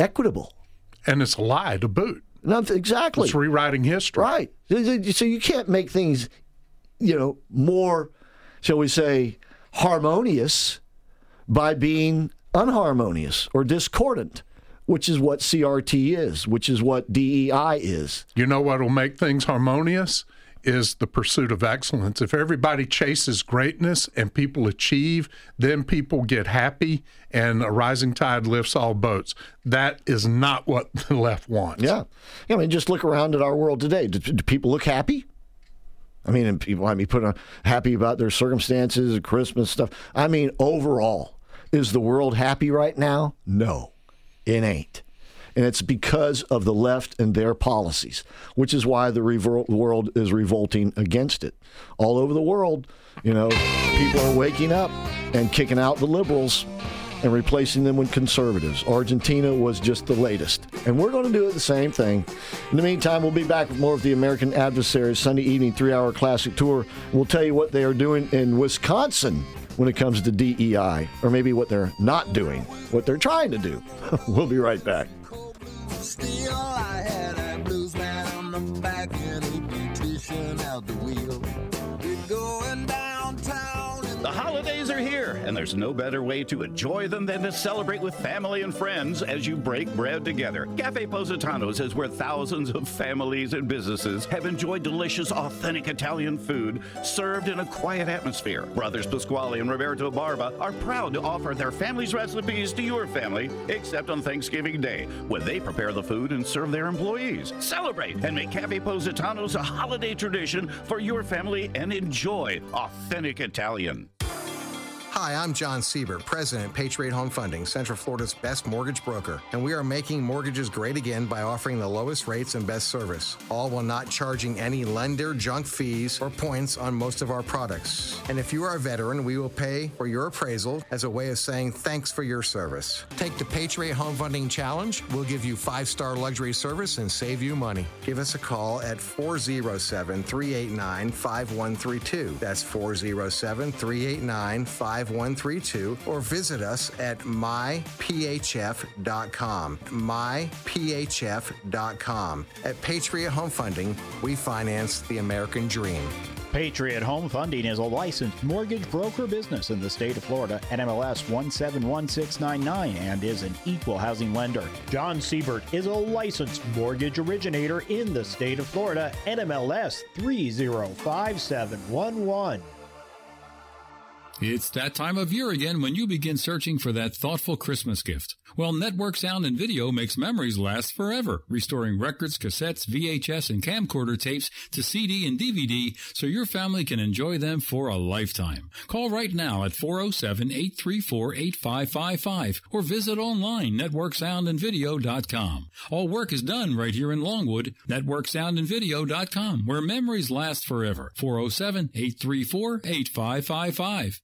equitable. And it's a lie to boot. Exactly. It's rewriting history. Right. So you can't make things, you know, more, shall we say, harmonious by being unharmonious or discordant, which is what CRT is, which is what DEI is. You know what will make things harmonious? Is the pursuit of excellence. If everybody chases greatness and people achieve, then people get happy and a rising tide lifts all boats. That is not what the left wants. Yeah. I mean, just look around at our world today. Do, do people look happy? I mean, and people might be put on happy about their circumstances, Christmas stuff. I mean, overall, is the world happy right now? No, it ain't. And it's because of the left and their policies, which is why the revol- world is revolting against it. All over the world, you know, people are waking up and kicking out the liberals and replacing them with conservatives. Argentina was just the latest. And we're going to do it the same thing. In the meantime, we'll be back with more of the American Adversaries Sunday evening three hour classic tour. We'll tell you what they are doing in Wisconsin when it comes to DEI, or maybe what they're not doing, what they're trying to do. we'll be right back. The holidays are here, and there's no better way to enjoy them than to celebrate with family and friends as you break bread together. Cafe Positano's is where thousands of families and businesses have enjoyed delicious, authentic Italian food served in a quiet atmosphere. Brothers Pasquale and Roberto Barba are proud to offer their family's recipes to your family, except on Thanksgiving Day, when they prepare the food and serve their employees. Celebrate and make Cafe Positano's a holiday tradition for your family and enjoy authentic Italian. Hi, I'm John Siebert, President, of Patriot Home Funding, Central Florida's best mortgage broker, and we are making mortgages great again by offering the lowest rates and best service, all while not charging any lender junk fees or points on most of our products. And if you are a veteran, we will pay for your appraisal as a way of saying thanks for your service. Take the Patriot Home Funding Challenge. We'll give you five star luxury service and save you money. Give us a call at 407 389 5132. That's 407 389 5132. 5132 or visit us at myphf.com. Myphf.com. At Patriot Home Funding, we finance the American dream. Patriot Home Funding is a licensed mortgage broker business in the state of Florida, NMLS 171699, and is an equal housing lender. John Siebert is a licensed mortgage originator in the state of Florida, NMLS 305711. It's that time of year again when you begin searching for that thoughtful Christmas gift. Well, Network Sound and Video makes memories last forever, restoring records, cassettes, VHS, and camcorder tapes to CD and DVD so your family can enjoy them for a lifetime. Call right now at 407-834-8555 or visit online networksoundandvideo.com. All work is done right here in Longwood, networksoundandvideo.com, where memories last forever. 407-834-8555.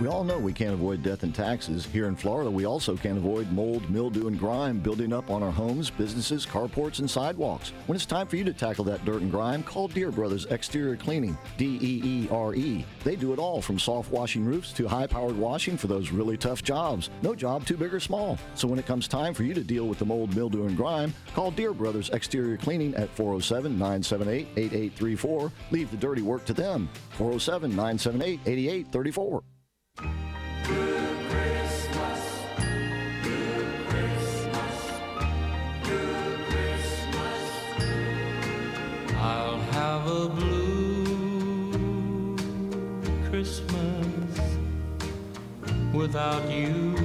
We all know we can't avoid death and taxes. Here in Florida, we also can't avoid mold, mildew, and grime building up on our homes, businesses, carports, and sidewalks. When it's time for you to tackle that dirt and grime, call Deere Brothers Exterior Cleaning, D E E R E. They do it all from soft washing roofs to high powered washing for those really tough jobs. No job too big or small. So when it comes time for you to deal with the mold, mildew, and grime, call Deere Brothers Exterior Cleaning at 407 978 8834. Leave the dirty work to them. 407 978 8834. I'll have a blue Christmas without you.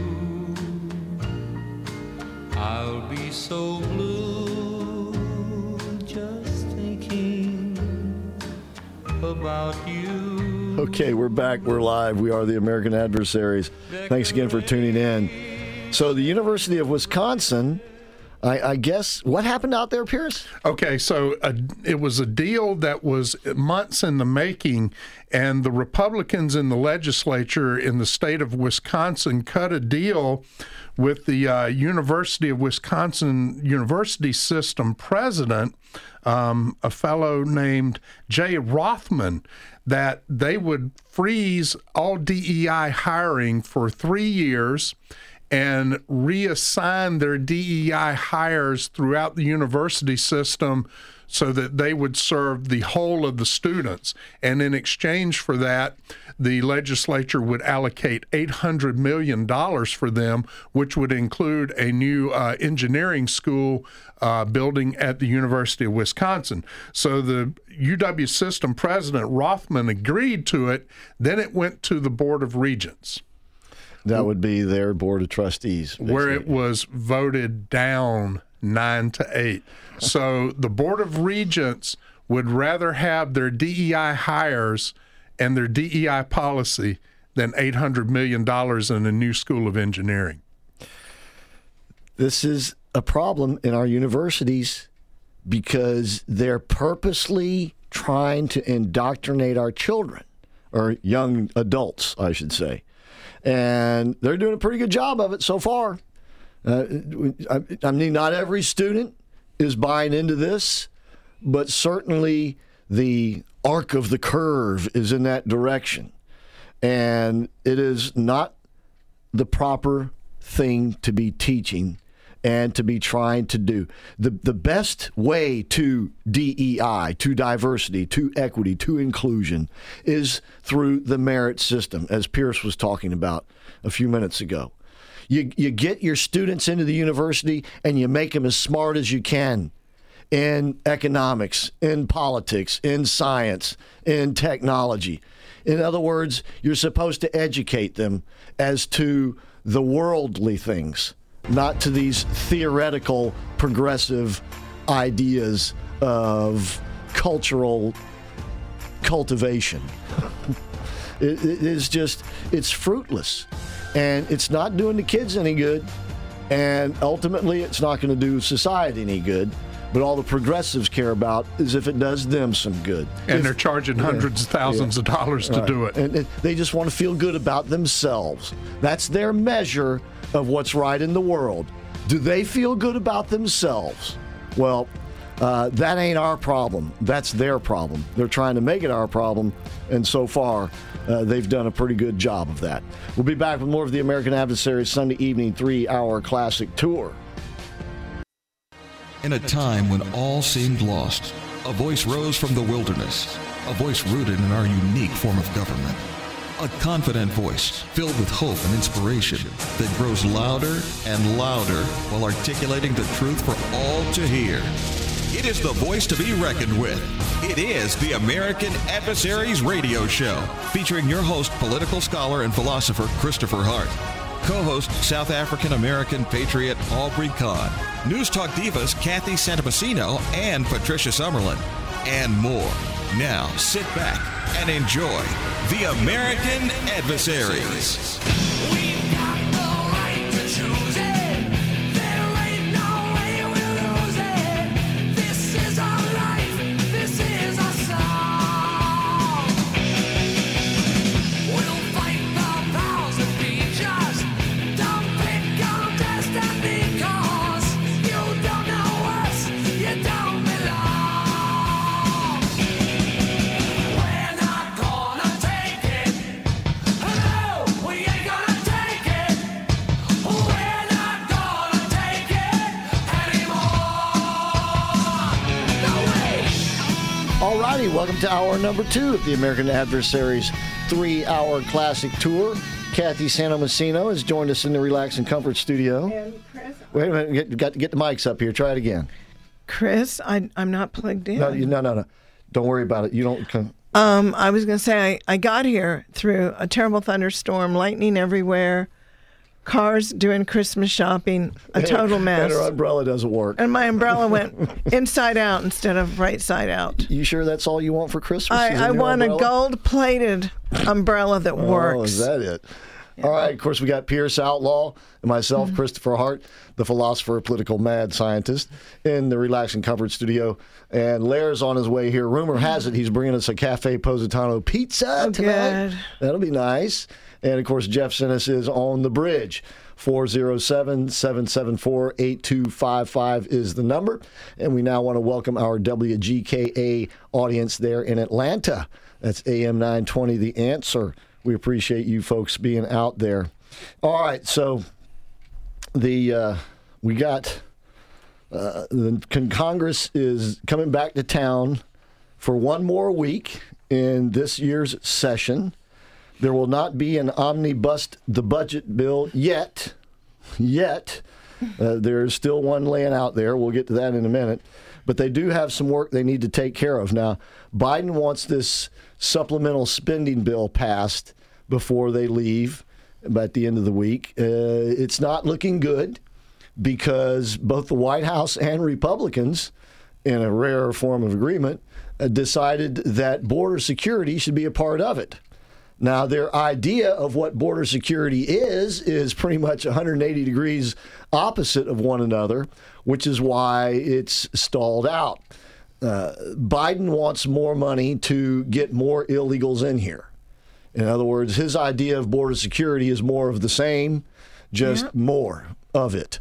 I'll be so blue just thinking about you. Okay, we're back. We're live. We are the American Adversaries. Thanks again for tuning in. So, the University of Wisconsin, I, I guess, what happened out there, Pierce? Okay, so uh, it was a deal that was months in the making, and the Republicans in the legislature in the state of Wisconsin cut a deal with the uh, University of Wisconsin University System president, um, a fellow named Jay Rothman, that they would freeze all DEI hiring for three years and reassign their DEI hires throughout the university system so that they would serve the whole of the students. And in exchange for that, the legislature would allocate $800 million for them, which would include a new uh, engineering school uh, building at the University of Wisconsin. So the UW system president Rothman agreed to it. Then it went to the Board of Regents. That would be their board of trustees. Basically. Where it was voted down nine to eight. So the Board of Regents would rather have their DEI hires and their DEI policy than $800 million in a new school of engineering. This is a problem in our universities because they're purposely trying to indoctrinate our children, or young adults, I should say and they're doing a pretty good job of it so far. Uh, I, mean, not every student is buying into this, but certainly the arc of the curve is in that direction. And it is not the proper thing to be teaching and to be trying to do. The, the best way to DEI, to diversity, to equity, to inclusion is through the merit system, as Pierce was talking about a few minutes ago. You, you get your students into the university and you make them as smart as you can in economics, in politics, in science, in technology. In other words, you're supposed to educate them as to the worldly things not to these theoretical progressive ideas of cultural cultivation. it, it is just, it's fruitless. And it's not doing the kids any good. And ultimately, it's not going to do society any good. But all the progressives care about is if it does them some good. And if, they're charging hundreds yeah, of thousands yeah, of dollars to right. do it. And, and they just want to feel good about themselves. That's their measure of what's right in the world. Do they feel good about themselves? Well, uh, that ain't our problem. That's their problem. They're trying to make it our problem, and so far, uh, they've done a pretty good job of that. We'll be back with more of the American Adversaries Sunday evening three hour classic tour. In a time when all seemed lost, a voice rose from the wilderness, a voice rooted in our unique form of government. A confident voice filled with hope and inspiration that grows louder and louder while articulating the truth for all to hear. It is the voice to be reckoned with. It is the American Adversaries Radio Show, featuring your host, political scholar and philosopher Christopher Hart. Co host, South African American patriot Aubrey Kahn. News Talk divas Kathy Santamassino and Patricia Summerlin. And more. Now sit back and enjoy the American Adversaries. Welcome to hour number two of the American Adversaries three hour classic tour. Kathy Santomassino has joined us in the Relax and Comfort studio. chris Wait a minute, get, got to get the mics up here. Try it again. Chris, I, I'm not plugged in. No, no, no, no. Don't worry about it. You don't come. Um, I was going to say I, I got here through a terrible thunderstorm, lightning everywhere, cars doing Christmas shopping, a total mess. And her umbrella doesn't work. And my umbrella went inside out instead of right side out. You sure that's all you want for Christmas? I, I, want a gold plated umbrella that works. Oh, is that it? All right. Of course, we got Pierce Outlaw and Mm-hmm. myself, Christopher Hart, the philosopher, political mad scientist, in the Relax and Comfort studio. And Lair's on his way here. Rumor has it he's bringing us a Cafe Positano pizza Oh, tonight. good. That'll be nice. And of course, Jeff Sinnis is on the bridge. 407 774 8255 is the number. And we now want to welcome our WGKA audience there in Atlanta. That's AM 920, The Answer. We appreciate you folks being out there. All right, so the uh, we got uh, the con- Congress is coming back to town for one more week in this year's session. There will not be an omnibus the budget bill yet. Yet. Uh, there's still one laying out there. We'll get to that in a minute. But they do have some work they need to take care of. Now, Biden wants this supplemental spending bill passed before they leave at the end of the week. Uh, it's not looking good because both the White House and Republicans, in a rare form of agreement, uh, decided that border security should be a part of it. Now, their idea of what border security is is pretty much 180 degrees opposite of one another, which is why it's stalled out. Uh, Biden wants more money to get more illegals in here. In other words, his idea of border security is more of the same, just more of it.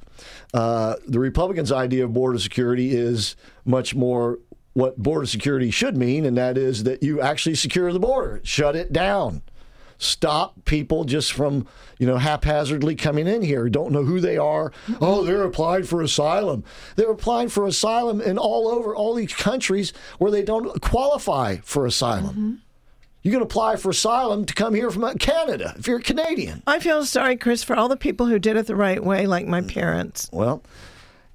Uh, the Republicans' idea of border security is much more what border security should mean, and that is that you actually secure the border, shut it down, stop people just from you know haphazardly coming in here, don't know who they are. Oh, they're applying for asylum. They're applying for asylum in all over all these countries where they don't qualify for asylum. Mm-hmm. You can apply for asylum to come here from uh, Canada if you're a Canadian. I feel sorry, Chris, for all the people who did it the right way, like my mm. parents. Well,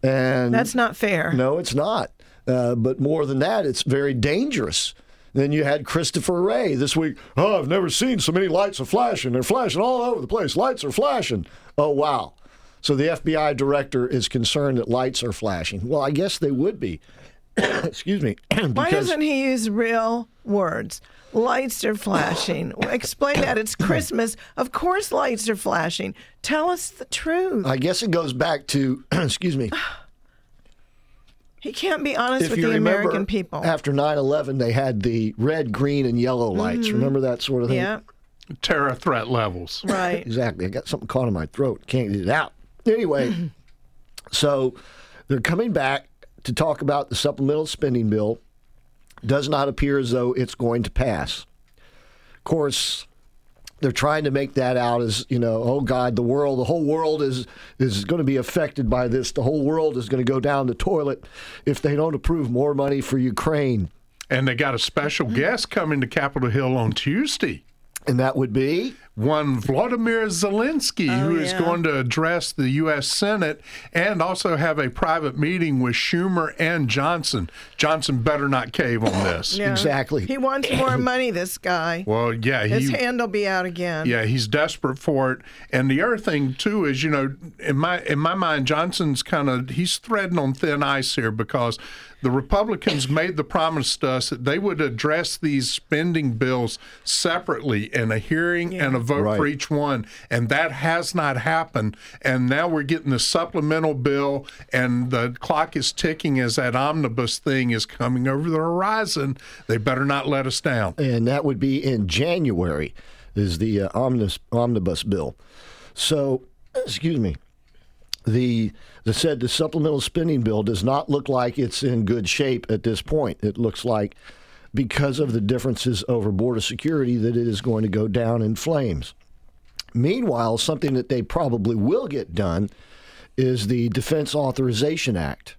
and That's not fair. No, it's not. Uh, but more than that, it's very dangerous. Then you had Christopher Wray this week. Oh, I've never seen so many lights are flashing. They're flashing all over the place. Lights are flashing. Oh, wow. So the FBI director is concerned that lights are flashing. Well, I guess they would be. Excuse me. Why doesn't he use real words? Lights are flashing. Explain that. It's Christmas. Of course, lights are flashing. Tell us the truth. I guess it goes back to, excuse me, He can't be honest if with you the remember, American people. after 9 11, they had the red, green, and yellow lights. Mhm. Remember that sort of thing? Yeah. Terror threat levels. Right. exactly. I got something caught in my throat. Can't get it out. Anyway, so they're coming back to talk about the supplemental spending bill. Does not appear as though it's going to pass. Of course, they're trying to make that out as you know, oh God, the world, the whole world is is going to be affected by this. The whole world is going to go down the toilet if they don't approve more money for Ukraine. And they got a special guest coming to Capitol Hill on Tuesday. And that would be? One Vladimir Zelensky, oh, who is yeah. going to address the U.S. Senate and also have a private meeting with Schumer and Johnson. Johnson better not cave on this. Yeah. He wants more money, this guy. Well, yeah, His he hand will be out again. Yeah, he's desperate for it. And the other thing too is, you know, in my in my mind, Johnson's kind of he's threading on thin ice here because the Republicans made the promise to us that they would address these spending bills separately in a hearing and a vote for each one, and that has not happened. And now we're getting the supplemental bill, and the clock is ticking as that omnibus thing is coming over the horizon. They better not let us down. and that would be in January, is the uh, omnibus, omnibus bill. So, excuse me, the the said the supplemental spending bill does not look like it's in good shape at this point. It looks like because of the differences over border security that it is going to go down in flames. Meanwhile, something that they probably will get done is the Defense Authorization Act.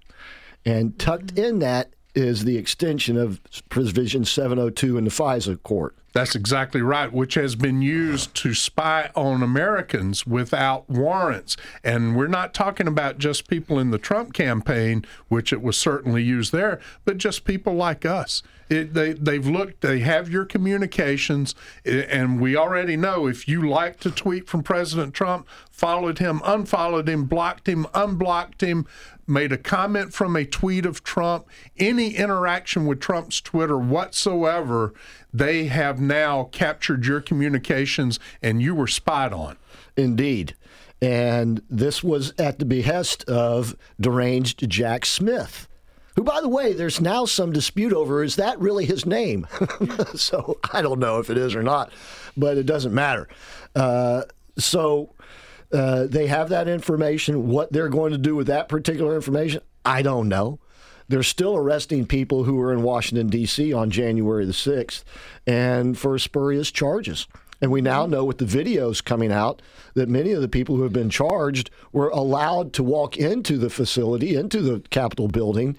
And tucked in that is the extension of Provision 702 in the FISA court. That's exactly right, which has been used to spy on Americans without warrants. And we're not talking about just people in the Trump campaign, which it was certainly used there, but just people like us. It, they, they've looked, they have your communications, and we already know if you like to tweet from President Trump, followed him, unfollowed him, blocked him, unblocked him, made a comment from a tweet of Trump, any interaction with Trump's Twitter whatsoever, they have now captured your communications and you were spied on. Indeed. And this was at the behest of deranged Jack Smith, who, by the way, there's now some dispute over is that really his name? so I don't know if it is or not, but it doesn't matter. Uh, so uh, they have that information. What they're going to do with that particular information, I don't know. They're still arresting people who were in Washington, D.C. on January the 6th and for spurious charges. And we now know with the videos coming out that many of the people who have been charged were allowed to walk into the facility, into the Capitol building,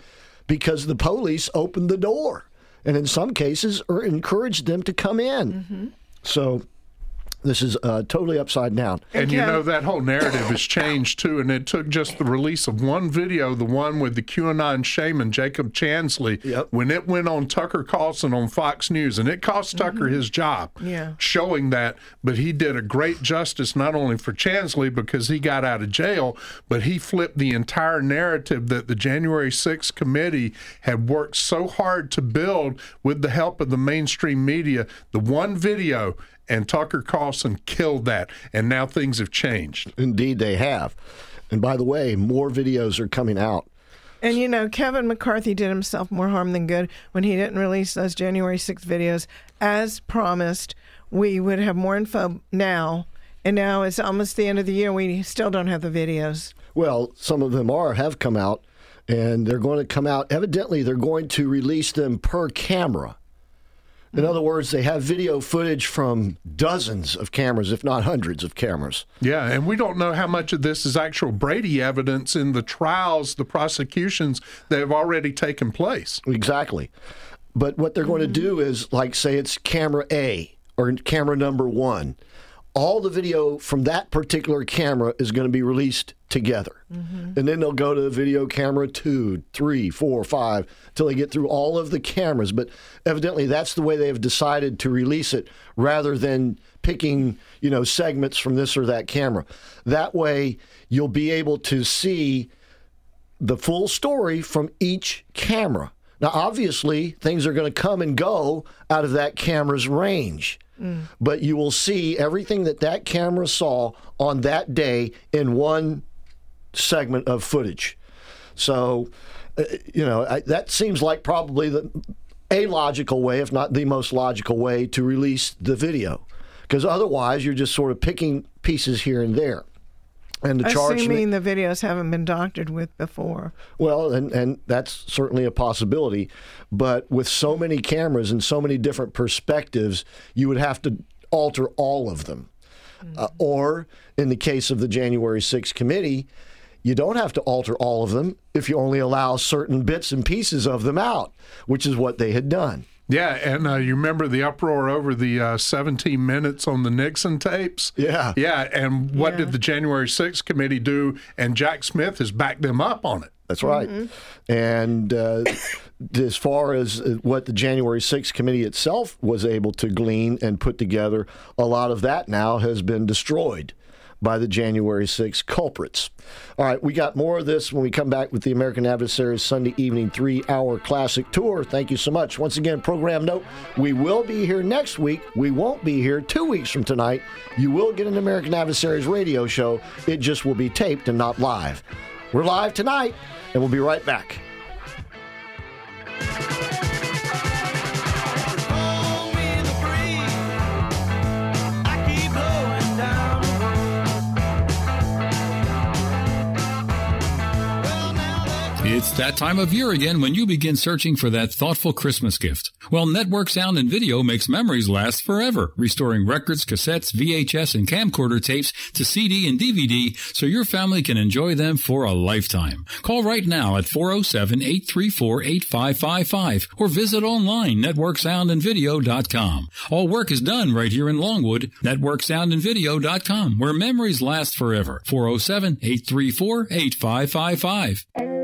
because the police opened the door and in some cases or encouraged them to come in. Mm-hmm. So this is uh, totally upside down. And you know, that whole narrative has changed too. And it took just the release of one video, the one with the QAnon shaman, Jacob Chansley, yep. when it went on Tucker Carlson on Fox News. And it cost Tucker Mm-hmm. his job Yeah. showing that. But he did a great justice not only for Chansley because he got out of jail, but he flipped the entire narrative that the January 6th committee had worked so hard to build with the help of the mainstream media. The one video and Tucker Carlson killed that. And now things have changed. Indeed, they have. And by the way, more videos are coming out. And you know, Kevin McCarthy did himself more harm than good when he didn't release those January 6th videos. As promised, we would have more info now. And now it's almost the end of the year. We still don't have the videos. Well, some of them are have come out, and they're going to come out. Evidently, they're going to release them per camera. In other words, they have video footage from dozens of cameras, if not hundreds of cameras. Yeah, and we don't know how much of this is actual Brady evidence in the trials, the prosecutions that have already taken place. Exactly. But what they're going to do is, like, say it's camera A or camera number one. All the video from that particular camera is going to be released together. Mm-hmm. And then they'll go to the video camera two, three, four, five, till they get through all of the cameras. But evidently, that's the way they have decided to release it rather than picking, you know, segments from this or that camera. That way, you'll be able to see the full story from each camera. Now, obviously, things are going to come and go out of that camera's range, mm. but you will see everything that that camera saw on that day in one segment of footage. So, uh, you know, I, that seems like probably the a logical way, if not the most logical way, to release the video, because otherwise you're just sort of picking pieces here and there. And the charge Assuming the videos haven't been doctored with before. well, and, and that's certainly a possibility. But with so many cameras and so many different perspectives, you would have to alter all of them. Uh, or in the case of the January 6th committee, you don't have to alter all of them if you only allow certain bits and pieces of them out, which is what they had done. Yeah, and uh, you remember the uproar over the uh, 17 minutes on the Nixon tapes? Yeah. Yeah, and what did the January 6th committee do? And Jack Smith has backed them up on it. That's right. And uh, as far as uh, what the January 6th committee itself was able to glean and put together, a lot of that now has been destroyed by the January 6th culprits. All right, we got more of this when we come back with the American Adversaries Sunday evening three hour classic tour. Thank you so much. Once again, program note we will be here next week. We won't be here two weeks from tonight. You will get an American Adversaries radio show, it just will be taped and not live. We're live tonight, and we'll be right back. It's that time of year again when you begin searching for that thoughtful Christmas gift. Well, Network Sound and Video makes memories last forever, restoring records, cassettes, VHS, and camcorder tapes to CD and DVD so your family can enjoy them for a lifetime. Call right now at 407-834-8555 or visit online networksoundandvideo.com. All work is done right here in Longwood, networksoundandvideo.com, where memories last forever. 407-834-8555.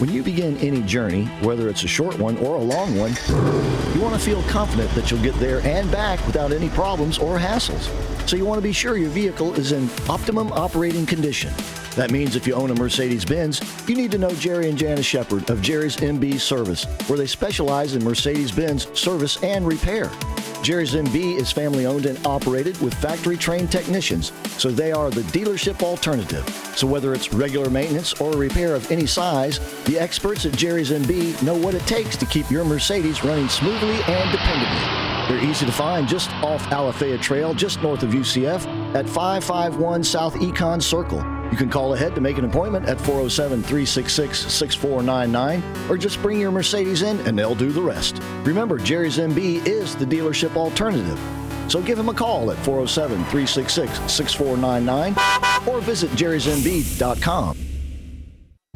When you begin any journey, whether it's a short one or a long one, you want to feel confident that you'll get there and back without any problems or hassles. So you want to be sure your vehicle is in optimum operating condition. That means if you own a Mercedes Benz, you need to know Jerry and Janice Shepard of Jerry's MB Service, where they specialize in Mercedes Benz service and repair. Jerry's MB is family owned and operated with factory trained technicians, so they are the dealership alternative. So whether it's regular maintenance or repair of any size, the experts at Jerry's MB know what it takes to keep your Mercedes running smoothly and dependably. They're easy to find just off Alafaya Trail, just north of UCF, at 551 South Econ Circle. You can call ahead to make an appointment at 407 366 6499 or just bring your Mercedes in and they'll do the rest. Remember, Jerry's MB is the dealership alternative. So give him a call at 407 366 6499 or visit jerrysmb.com.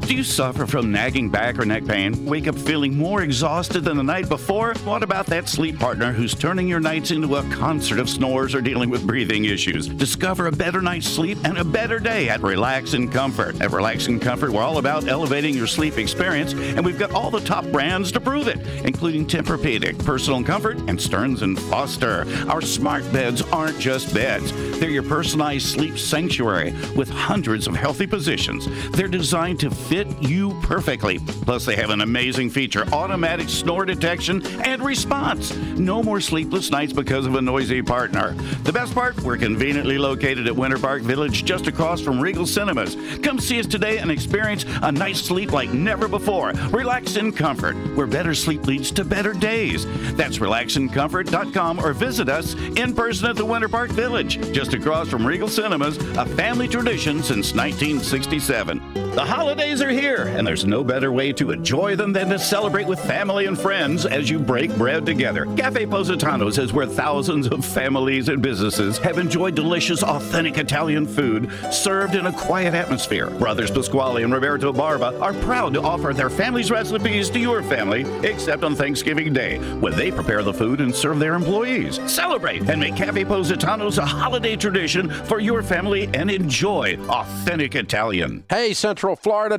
Do you suffer from nagging back or neck pain? Wake up feeling more exhausted than the night before? What about that sleep partner who's turning your nights into a concert of snores or dealing with breathing issues? Discover a better night's sleep and a better day at Relax and Comfort. At Relax and Comfort, we're all about elevating your sleep experience, and we've got all the top brands to prove it, including Tempur-Pedic, Personal Comfort, and Stearns and Foster. Our smart beds aren't just beds; they're your personalized sleep sanctuary with hundreds of healthy positions. They're designed to fit you perfectly. Plus, they have an amazing feature automatic snore detection and response. No more sleepless nights because of a noisy partner. The best part, we're conveniently located at Winter Park Village just across from Regal Cinemas. Come see us today and experience a night's sleep like never before. Relax in comfort, where better sleep leads to better days. That's relaxincomfort.com or visit us in person at the Winter Park Village, just across from Regal Cinemas, a family tradition since 1967. The holidays are here, and there's no better way to enjoy them than to celebrate with family and friends as you break bread together. Cafe Positano's is where thousands of families and businesses have enjoyed delicious, authentic Italian food served in a quiet atmosphere. Brothers Pasquale and Roberto Barba are proud to offer their family's recipes to your family, except on Thanksgiving Day, when they prepare the food and serve their employees. Celebrate and make Cafe Positano's a holiday tradition for your family and enjoy authentic Italian. Hey, Central Florida,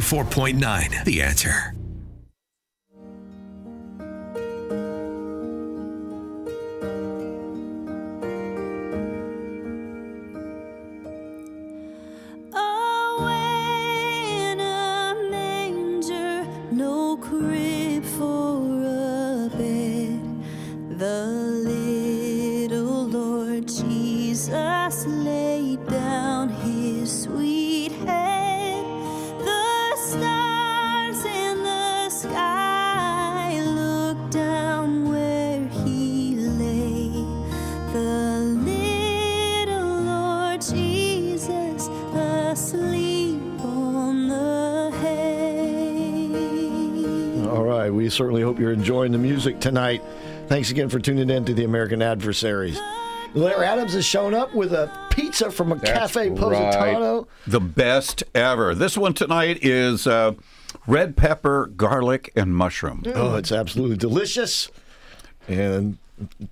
94.9. The answer. Away in a manger, no crib for a bed. The little Lord Jesus laid down his sweet All right, we certainly hope you're enjoying the music tonight. Thanks again for tuning in to the American Adversaries. Larry Adams has shown up with a pizza from a Cafe Positano. Right. The best ever. This one tonight is uh, red pepper, garlic, and mushroom. Oh, it's absolutely delicious. And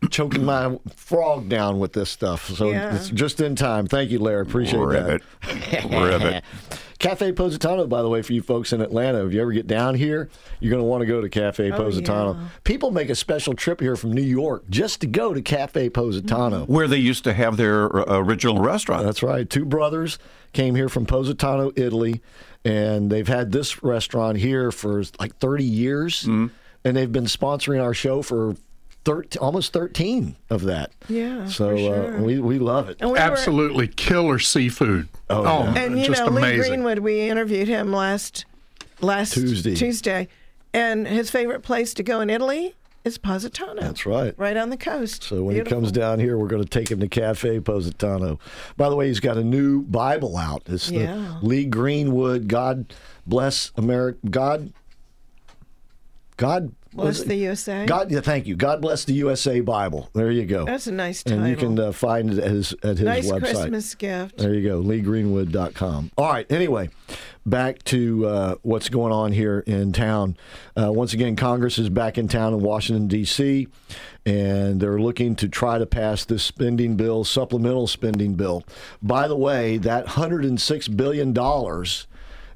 choking my frog down with this stuff. So Yeah. it's just in time. Thank you, Larry. Appreciate Ribbit. that. Ribbit. Cafe Positano, by the way, for you folks in Atlanta, if you ever get down here, you're going to want to go to Cafe Oh, Positano. yeah. People make a special trip here from New York just to go to Cafe Positano. Where they used to have their uh, original restaurant. That's right. Two brothers came here from Positano, Italy, and they've had this restaurant here for like 30 years, Mm-hmm. and they've been sponsoring our show for 13, almost 13 of that. Yeah, So for sure. uh, we, we love it. And we were- Absolutely killer seafood. Oh, yeah. And you just know, Lee amazing. Greenwood, we interviewed him last last Tuesday. Tuesday, and his favorite place to go in Italy is Positano. That's right. right on the coast. So when Beautiful. he comes down here, we're going to take him to Cafe Positano. By the way, he's got a new Bible out. It's the Yeah. Lee Greenwood. God bless America. God. God Bless the USA. God, yeah, thank you. God bless the USA Bible. There you go. That's a nice and you can uh, find it at his at his nice website. Christmas gift. There you go, leegreenwood.com. All right, anyway, back to uh, what's going on here in town. Uh, once again, Congress is back in town in Washington, D.C., and they're looking to try to pass this spending bill, supplemental spending bill. By the way, that $106 billion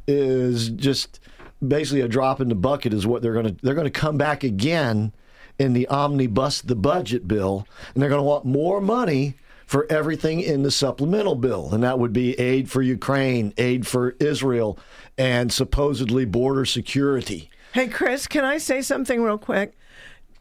is just basically a drop in the bucket, is what they're going to they're going to come back again in the omnibus the budget bill and they're going to want more money for everything in the supplemental bill and that would be aid for Ukraine, aid for Israel and supposedly border security. Hey, Chris, can I say something real quick?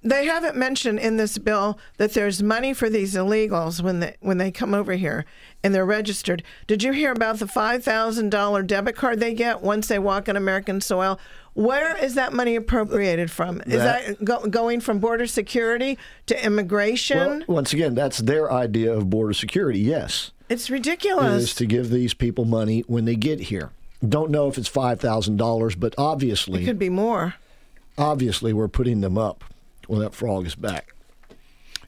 They haven't mentioned in this bill that there's money for these illegals when they when they come over here and they're registered. Did you hear about the five thousand dollar debit card they get once they walk on American soil? Where is that money appropriated from? Is That- that, go, going from border security to immigration? Well, once again, that's their idea of border security. Yes. it's ridiculous. Is to give these people money when they get here. Don't know if it's $5,000, but obviously it could be more. obviously we're putting them up when that frog is back.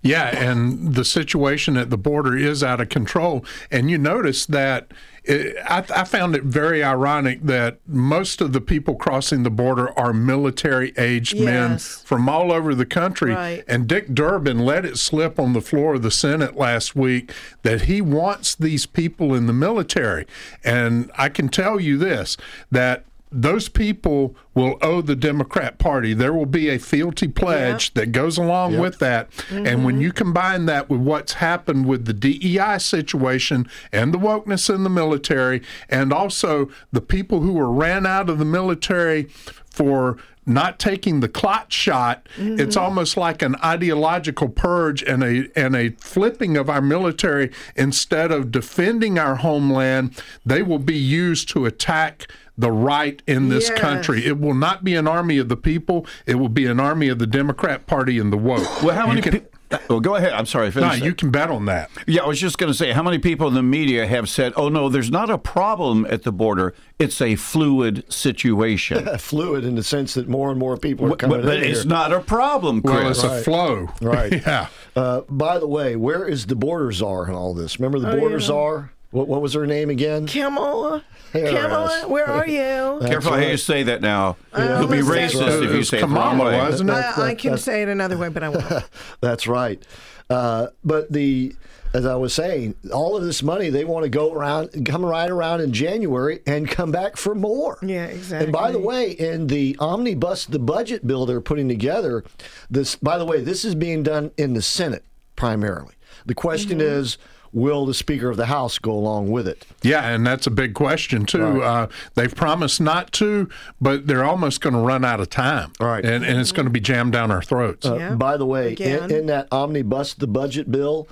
Yeah, and the situation at the border is out of control. And you notice that it, I, I found it very ironic that most of the people crossing the border are military aged men from all over the country. Right. And Dick Durbin let it slip on the floor of the Senate last week that he wants these people in the military. And I can tell you this that those people will owe the Democrat Party. There will be a fealty pledge that goes along with that. And when mm-hmm. you combine that with what's happened with the DEI situation and the wokeness in the military, and also the people who were ran out of the military for not taking the clot shot, it's mm-hmm. almost like an ideological purge and a and a flipping of our military. Instead of defending our homeland, they will be used to attack the right in this Yes. country. It will not be an army of the people. It will be an army of the Democrat Party and the woke. Well, how many? can- pe- oh, go ahead. I'm sorry. no, you can bet on that. Yeah, I was just going to say, how many people in the media have said, "Oh no, there's not a problem at the border; it's a fluid situation." Fluid in the sense that more and more people are But- coming but in it's here. not a problem, Chris. Well, it's a flow. Right. yeah. Uh, by the way, where is the border czar in all this? Remember the Oh, border yeah. czar? What, what was her name again? Kamala, Harris. Kamala, where are you? That's Careful how you say that now. Yeah. You'll be racist right. if It you was say it wrong Kamala, way. wasn't it? I, I can say it another way, but I won't. That's right. Uh, but the as I was saying, all of this money they want to go around, come right around in January and come back for more. Yeah, exactly. And by the way, in the omnibus, the budget bill they're putting together, this by the way, this is being done in the Senate primarily. The question Mm-hmm. is, will the Speaker of the House go along with it? Yeah, and that's a big question too. Right. Uh, they've promised not to, but they're almost going to run out of time. Right. and, and it's going to be jammed down our throats. Uh, Yeah, by the way, in, in that omnibus, the budget bill,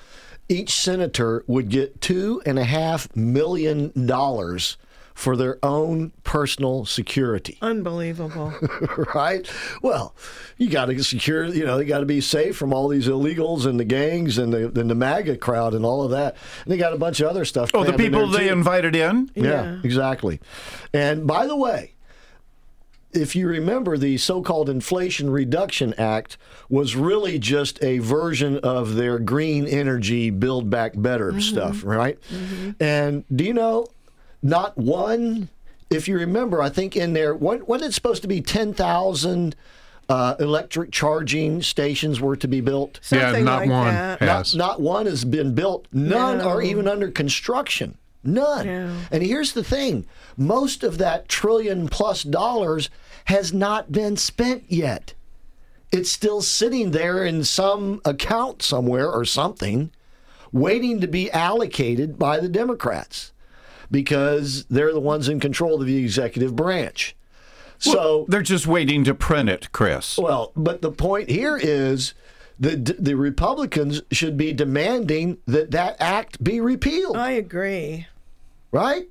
each senator would get two and a half million dollars for their own personal security. Unbelievable. right? Well, you got to secure, you know, they got to be safe from all these illegals and the gangs and the, and the MAGA crowd and all of that. And they got a bunch of other stuff. Oh, the crammed in people they too. invited in. Yeah, Yeah. exactly. And by the way, if you remember, the so called Inflation Reduction Act was really just a version of their green energy Build Back Better mm-hmm. stuff, right? Mm-hmm. And do you know, not one if you remember, I think in there, what what it's supposed to be ten thousand uh, electric charging stations were to be built. yeah, not one Not, has. not one has been built. None No. are even under construction. None. No. And here's the thing: most of that trillion plus dollars has not been spent yet. It's still sitting there in some account somewhere or something, waiting to be allocated by the Democrats because they're the ones in control of the executive branch. So They're just waiting to print it, Chris. well, but the point here is that the Republicans should be demanding that that act be repealed, I agree. right?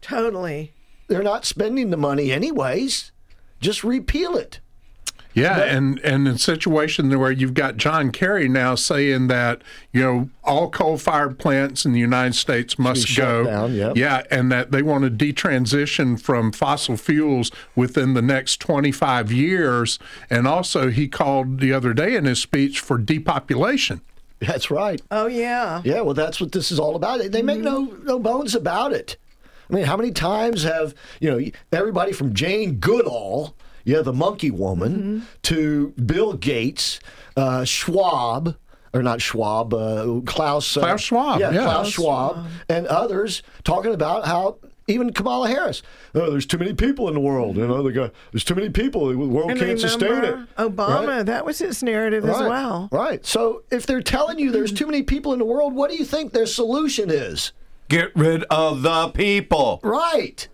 Totally. They're not spending the money anyways. Just repeal it. Yeah, and and in a situation where you've got John Kerry now saying that you know all coal-fired plants in the United States must shut go. down, yep. Yeah, and that they want to detransition from fossil fuels within the next 25 years. And also, he called the other day in his speech for depopulation. That's right. Oh yeah. Yeah, well, that's what this is all about. They make no mm-hmm. no bones about it. I mean, how many times have you know everybody from Jane Goodall, yeah, the monkey woman, to Bill Gates, uh, Schwab, or not Schwab, uh, Klaus uh, Klaus Schwab, yeah, yeah. Klaus Klaus Schwab, and others talking about how. Even Kamala Harris. Oh, there's too many people in the world. You know, they go, there's too many people. The world And can't sustain it. Obama, Right? that was his narrative as well. Right. So if they're telling you there's too many people in the world, what do you think their solution is? Get rid of the people, Right.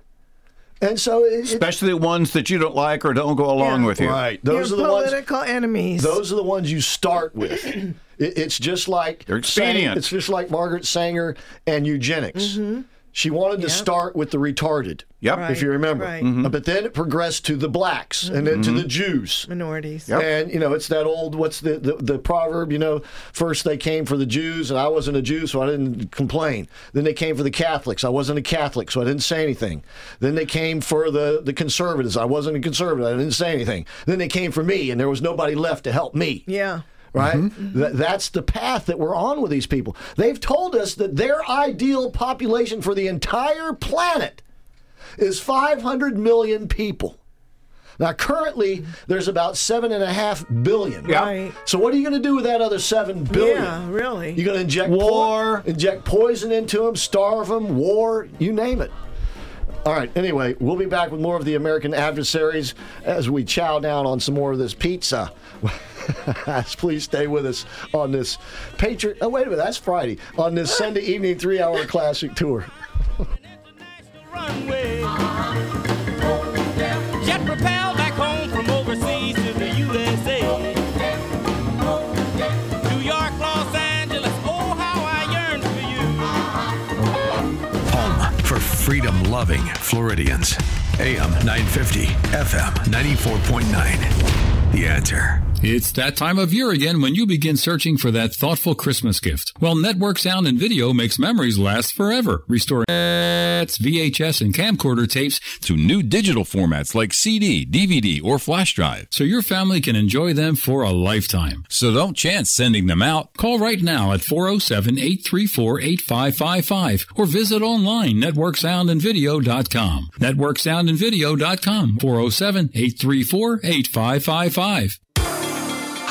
And so it, it- especially the ones that you don't like or don't go along Yeah. with you. right, those Your are the ones. political enemies. Those are the ones you start with. It, it's just like They're expedient. Sang- it's just like Margaret Sanger and eugenics. Mm-hmm. She wanted to start with the retarded. Yep. Right, If you remember, right. Uh, but then it progressed to the blacks and then to the Jews. minorities. Yep. And you know, it's that old what's the, the the proverb, you know, first they came for the Jews and I wasn't a Jew so I didn't complain. Then they came for the Catholics. I wasn't a Catholic so I didn't say anything. Then they came for the the conservatives. I wasn't a conservative. I didn't say anything. Then they came for me and there was nobody left to help me. Yeah. Right? Mm-hmm. That, that's the path that we're on with these people. They've told us that their ideal population for the entire planet is 500 million people. Now, currently, there's about seven and a half billion. Yeah. Right. So, what are you going to do with that other seven billion? Yeah, really. You're going to inject War. po- inject poison into them, starve them, war, you name it. All right. Anyway, we'll be back with more of the American adversaries as we chow down on some more of this pizza. Please stay with us on this Patriot. Oh, wait a minute. That's Friday on this Sunday evening three-hour classic tour. Jet propelled back home from overseas to the USA. New York, Los Angeles, oh how I yearn for you. Home for freedom loving Floridians. AM 950, FM 94.9. The answer. It's that time of year again when you begin searching for that thoughtful Christmas gift. Well, Network Sound and Video makes memories last forever, restoring VHS, and camcorder tapes to new digital formats like CD, DVD, or flash drive. so your family can enjoy them for a lifetime. So don't chance sending them out. Call right now at 407-834-8555 or visit online networksoundandvideo.com. Networksoundandvideo.com 407-834-8555.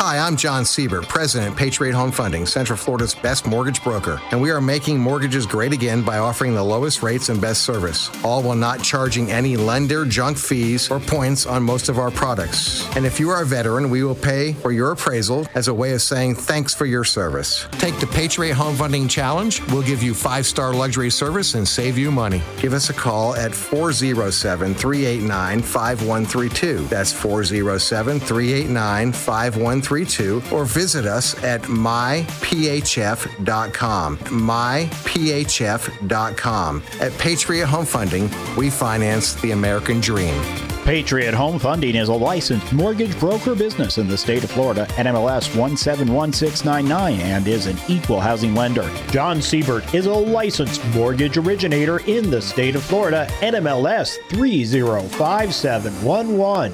Hi, I'm John Siebert, President, Patriot Home Funding, Central Florida's best mortgage broker, and we are making mortgages great again by offering the lowest rates and best service, all while not charging any lender junk fees or points on most of our products. And if you are a veteran, we will pay for your appraisal as a way of saying thanks for your service. Take the Patriot Home Funding Challenge. We'll give you five star luxury service and save you money. Give us a call at 407 389 5132. That's 407 389 5132. Or visit us at myphf.com. Myphf.com. At Patriot Home Funding, we finance the American dream. Patriot Home Funding is a licensed mortgage broker business in the state of Florida, NMLS 171699, and is an equal housing lender. John Siebert is a licensed mortgage originator in the state of Florida, NMLS 305711.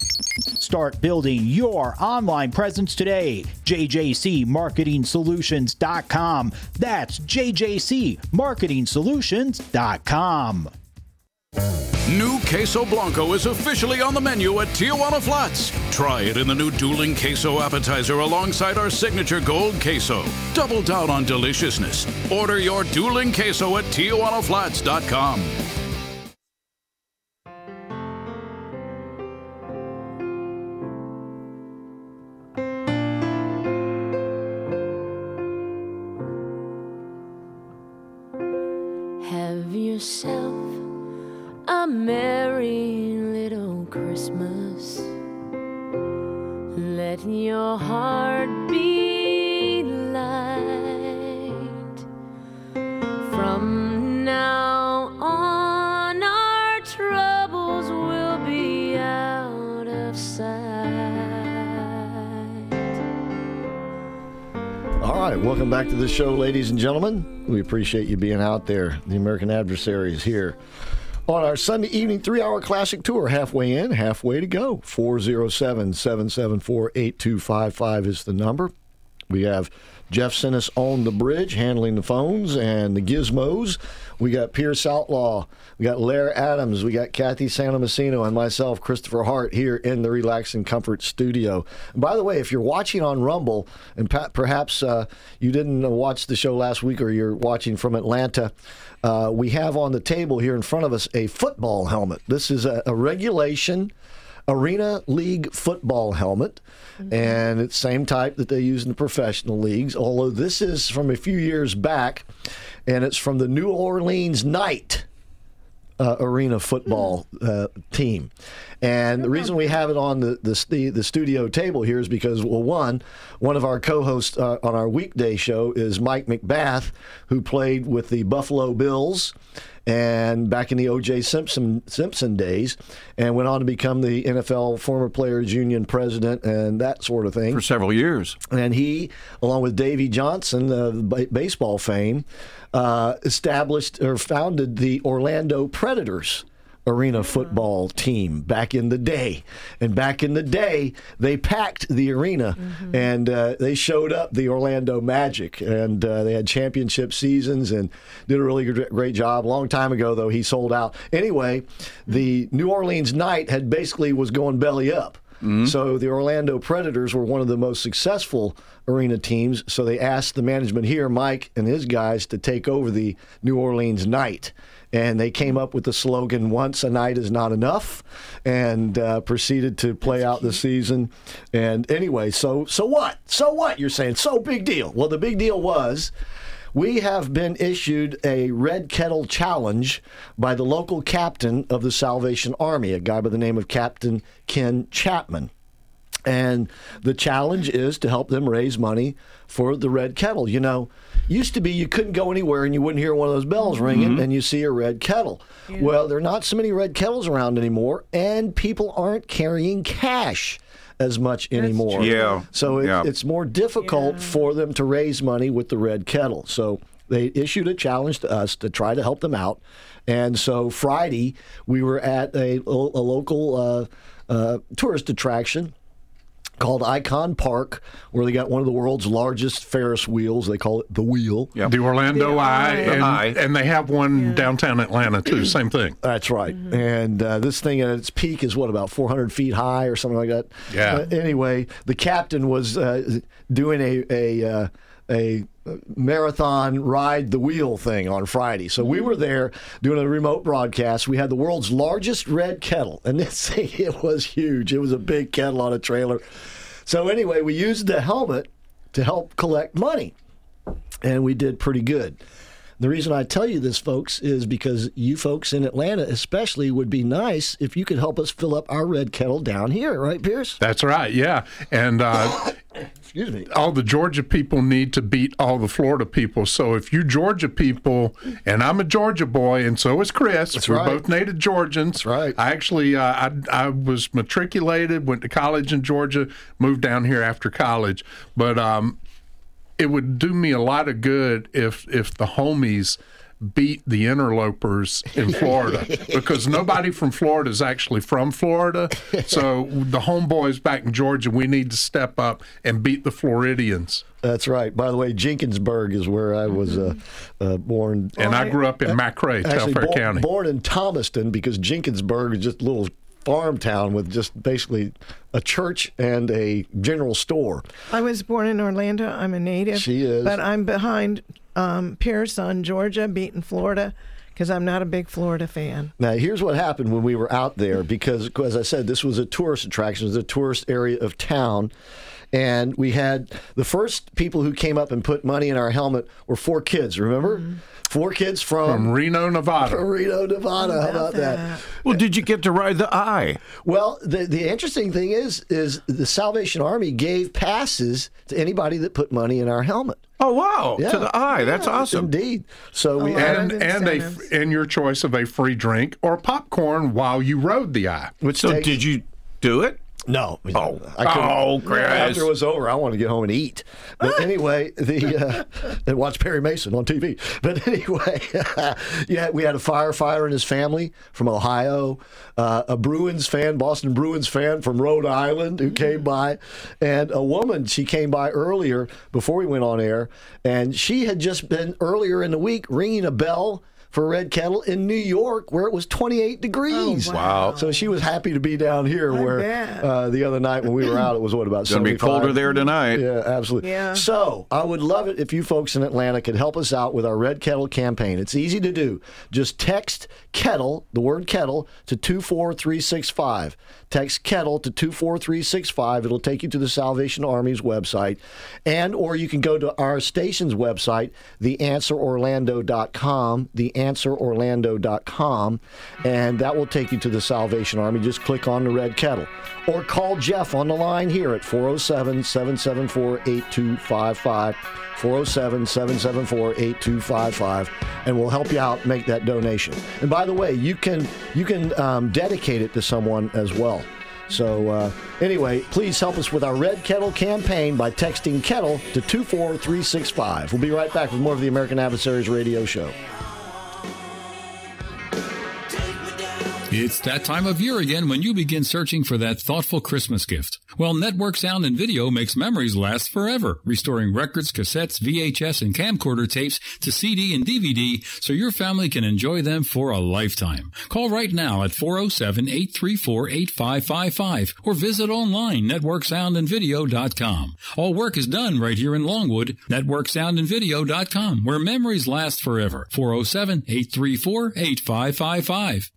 Start building your online presence today. JJCMarketingSolutions.com. That's JJCMarketingSolutions.com. New Queso Blanco is officially on the menu at Tijuana Flats. Try it in the new dueling queso appetizer alongside our signature gold queso. Double down on deliciousness. Order your dueling queso at TijuanaFlats.com. merry little Christmas. Let your heart be light. From now on, our troubles will be out of sight. All right, welcome back to the show, ladies and gentlemen. We appreciate you being out there. The American Adversary is here on our Sunday evening three hour classic tour. Halfway in, halfway to go. 407 774 8255 is the number. We have Jeff Sinnis on the bridge handling the phones and the gizmos. We got Pierce Outlaw. We got Larry Adams. We got Kathy Santomassino and myself, Christopher Hart, here in the Relax and Comfort studio. And by the way, if you're watching on Rumble, and perhaps uh, you didn't watch the show last week or you're watching from Atlanta, uh, we have on the table here in front of us a football helmet. This is a, a regulation Arena League football helmet, and it's same type that they use in the professional leagues. Although this is from a few years back, and it's from the New Orleans Night uh, Arena football uh, team. And the reason we have it on the, the the the studio table here is because well, one one of our co-hosts uh, on our weekday show is Mike McBath, who played with the Buffalo Bills and back in the O.J. Simpson Simpson days, and went on to become the NFL Former Players Union president and that sort of thing for several years. And he, along with Davey Johnson of ba- baseball fame, uh, established or founded the Orlando Predators arena football team back in the day. And back in the day, they packed the arena and uh, they showed up the Orlando Magic. And uh, they had championship seasons and did a really good, great job. Long time ago, though, he sold out. Anyway, the New Orleans Night had basically was going belly up. So the Orlando Predators were one of the most successful arena teams. So they asked the management here, Mike and his guys, to take over the New Orleans Night. And they came up with the slogan, Once a night is not enough, and uh, proceeded to play out the season. And anyway, so so what? So what? You're saying, so big deal. Well, the big deal was we have been issued a red kettle challenge by the local captain of the Salvation Army, a guy by the name of Captain Ken Chapman. And the challenge is to help them raise money for the red kettle. You know, used to be you couldn't go anywhere and you wouldn't hear one of those bells ringing and you see a red kettle. Well, there are not so many red kettles around anymore, and people aren't carrying cash as much anymore. true. Yeah. So it, Yeah. it's more difficult for them to raise money with the red kettle. So they issued a challenge to us to try to help them out. And so Friday, we were at a, a local uh, uh, tourist attraction called Icon Park, where they got one of the world's largest Ferris wheels. They call it the Wheel. The Orlando Eye, and, Eye. and they have one downtown Atlanta too. Same thing. That's right. And uh, this thing at its peak is what about 400 feet high or something like that. Yeah. Uh, anyway, the captain was uh, doing a a uh, a marathon ride the wheel thing on Friday. So we were there doing a remote broadcast. We had the world's largest red kettle, and this thing it was huge. It was a big kettle on a trailer. So anyway, we used the helmet to help collect money, and we did pretty good. The reason I tell you this, folks, is because you folks in Atlanta, especially, would be nice if you could help us fill up our red kettle down here, right, Pierce? That's right, yeah. And uh, excuse me, all the Georgia people need to beat all the Florida people. So if you Georgia people, and I'm a Georgia boy, and so is Chris, That's we're right. both native Georgians. That's right. I actually, uh, I, I was matriculated, went to college in Georgia, moved down here after college, but um, it would do me a lot of good if if the homies beat the interlopers in Florida because nobody from Florida is actually from Florida. So the homeboys back in Georgia, we need to step up and beat the Floridians. That's right. By the way, Jenkinsburg is where I was uh, uh, born. And I grew up in McRae, Actually, Telfair County. Born in Thomaston because Jenkinsburg is just a little farm town with just basically a church and a general store. I was born in Orlando. I'm a native. She is. But I'm behind um, Pierce on Georgia, beating Florida, because I'm not a big Florida fan. Now, here's what happened when we were out there because, as I said, this was a tourist attraction, it was a tourist area of town. And we had the first people who came up and put money in our helmet were four kids, remember? Four kids from, From Reno, Nevada. From Reno, Nevada. How about that? Well, did you get to ride the eye? Well, the the interesting thing is is the Salvation Army gave passes to anybody that put money in our helmet. Oh wow! Yeah. To the eye. That's Yeah, awesome. Indeed. So we and and a and your choice of a free drink or popcorn while you rode the eye. Which So takes- did you do it? No. Oh, I couldn't- oh, Chris. After it was over, I wanted to get home and eat. But anyway, the uh, and watch Perry Mason on TV. But anyway, yeah, we had a firefighter and his family from Ohio, uh, a Bruins fan, Boston Bruins fan from Rhode Island who came by, and a woman. She came by earlier before we went on air, and she had just been earlier in the week ringing a bell. For Red Kettle in New York, where it was 28 degrees. Oh, wow. So she was happy to be down here, I where uh, the other night when we were out, it was what about Gonna be colder there tonight. Yeah, absolutely. Yeah. So I would love it if you folks in Atlanta could help us out with our Red Kettle campaign. It's easy to do. Just text kettle, the word kettle, to 24365. Text kettle to 24365. It'll take you to the Salvation Army's website. And or you can go to our station's website, theanswerorlando.com, theanswerorlando.com, and that will take you to the Salvation Army. Just click on the red kettle. Or call Jeff on the line here at 407 774 8255. 407 774 8255 and we'll help you out make that donation and by the way you can you can um, dedicate it to someone as well so uh, anyway please help us with our red kettle campaign by texting kettle to 24365 we'll be right back with more of the american adversaries radio show It's that time of year again when you begin searching for that thoughtful Christmas gift. Well, Network Sound and Video makes memories last forever, restoring records, cassettes, VHS, and camcorder tapes to CD and DVD so your family can enjoy them for a lifetime. Call right now at 407-834-8555 or visit online networksoundandvideo.com. All work is done right here in Longwood, networksoundandvideo.com, where memories last forever. 407-834-8555.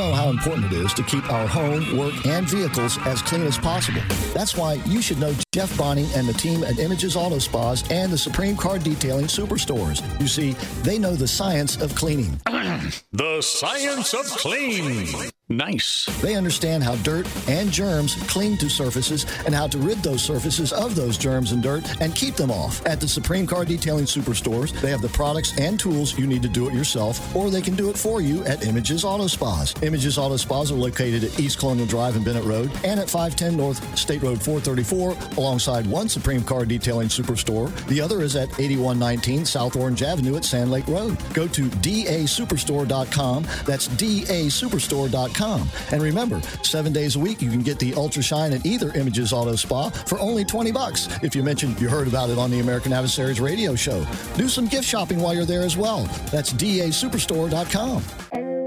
Know how important it is to keep our home, work, and vehicles as clean as possible. That's why you should know Jeff Bonning and the team at Images Auto Spas and the Supreme Car Detailing Superstores. You see, they know the science of cleaning. The science of clean. Nice. They understand how dirt and germs cling to surfaces and how to rid those surfaces of those germs and dirt and keep them off. At the Supreme Car Detailing Superstores, they have the products and tools you need to do it yourself, or they can do it for you at Images Auto Spas. Images Auto Spas are located at East Colonial Drive and Bennett Road and at 510 North State Road 434, alongside one Supreme Car Detailing Superstore. The other is at 8119 South Orange Avenue at Sand Lake Road. Go to dasuperstore.com. That's dasuperstore.com. And remember, seven days a week you can get the Ultra Shine at either Images Auto Spa for only 20 bucks. If you mentioned you heard about it on the American Adversaries radio show, do some gift shopping while you're there as well. That's dasuperstore.com.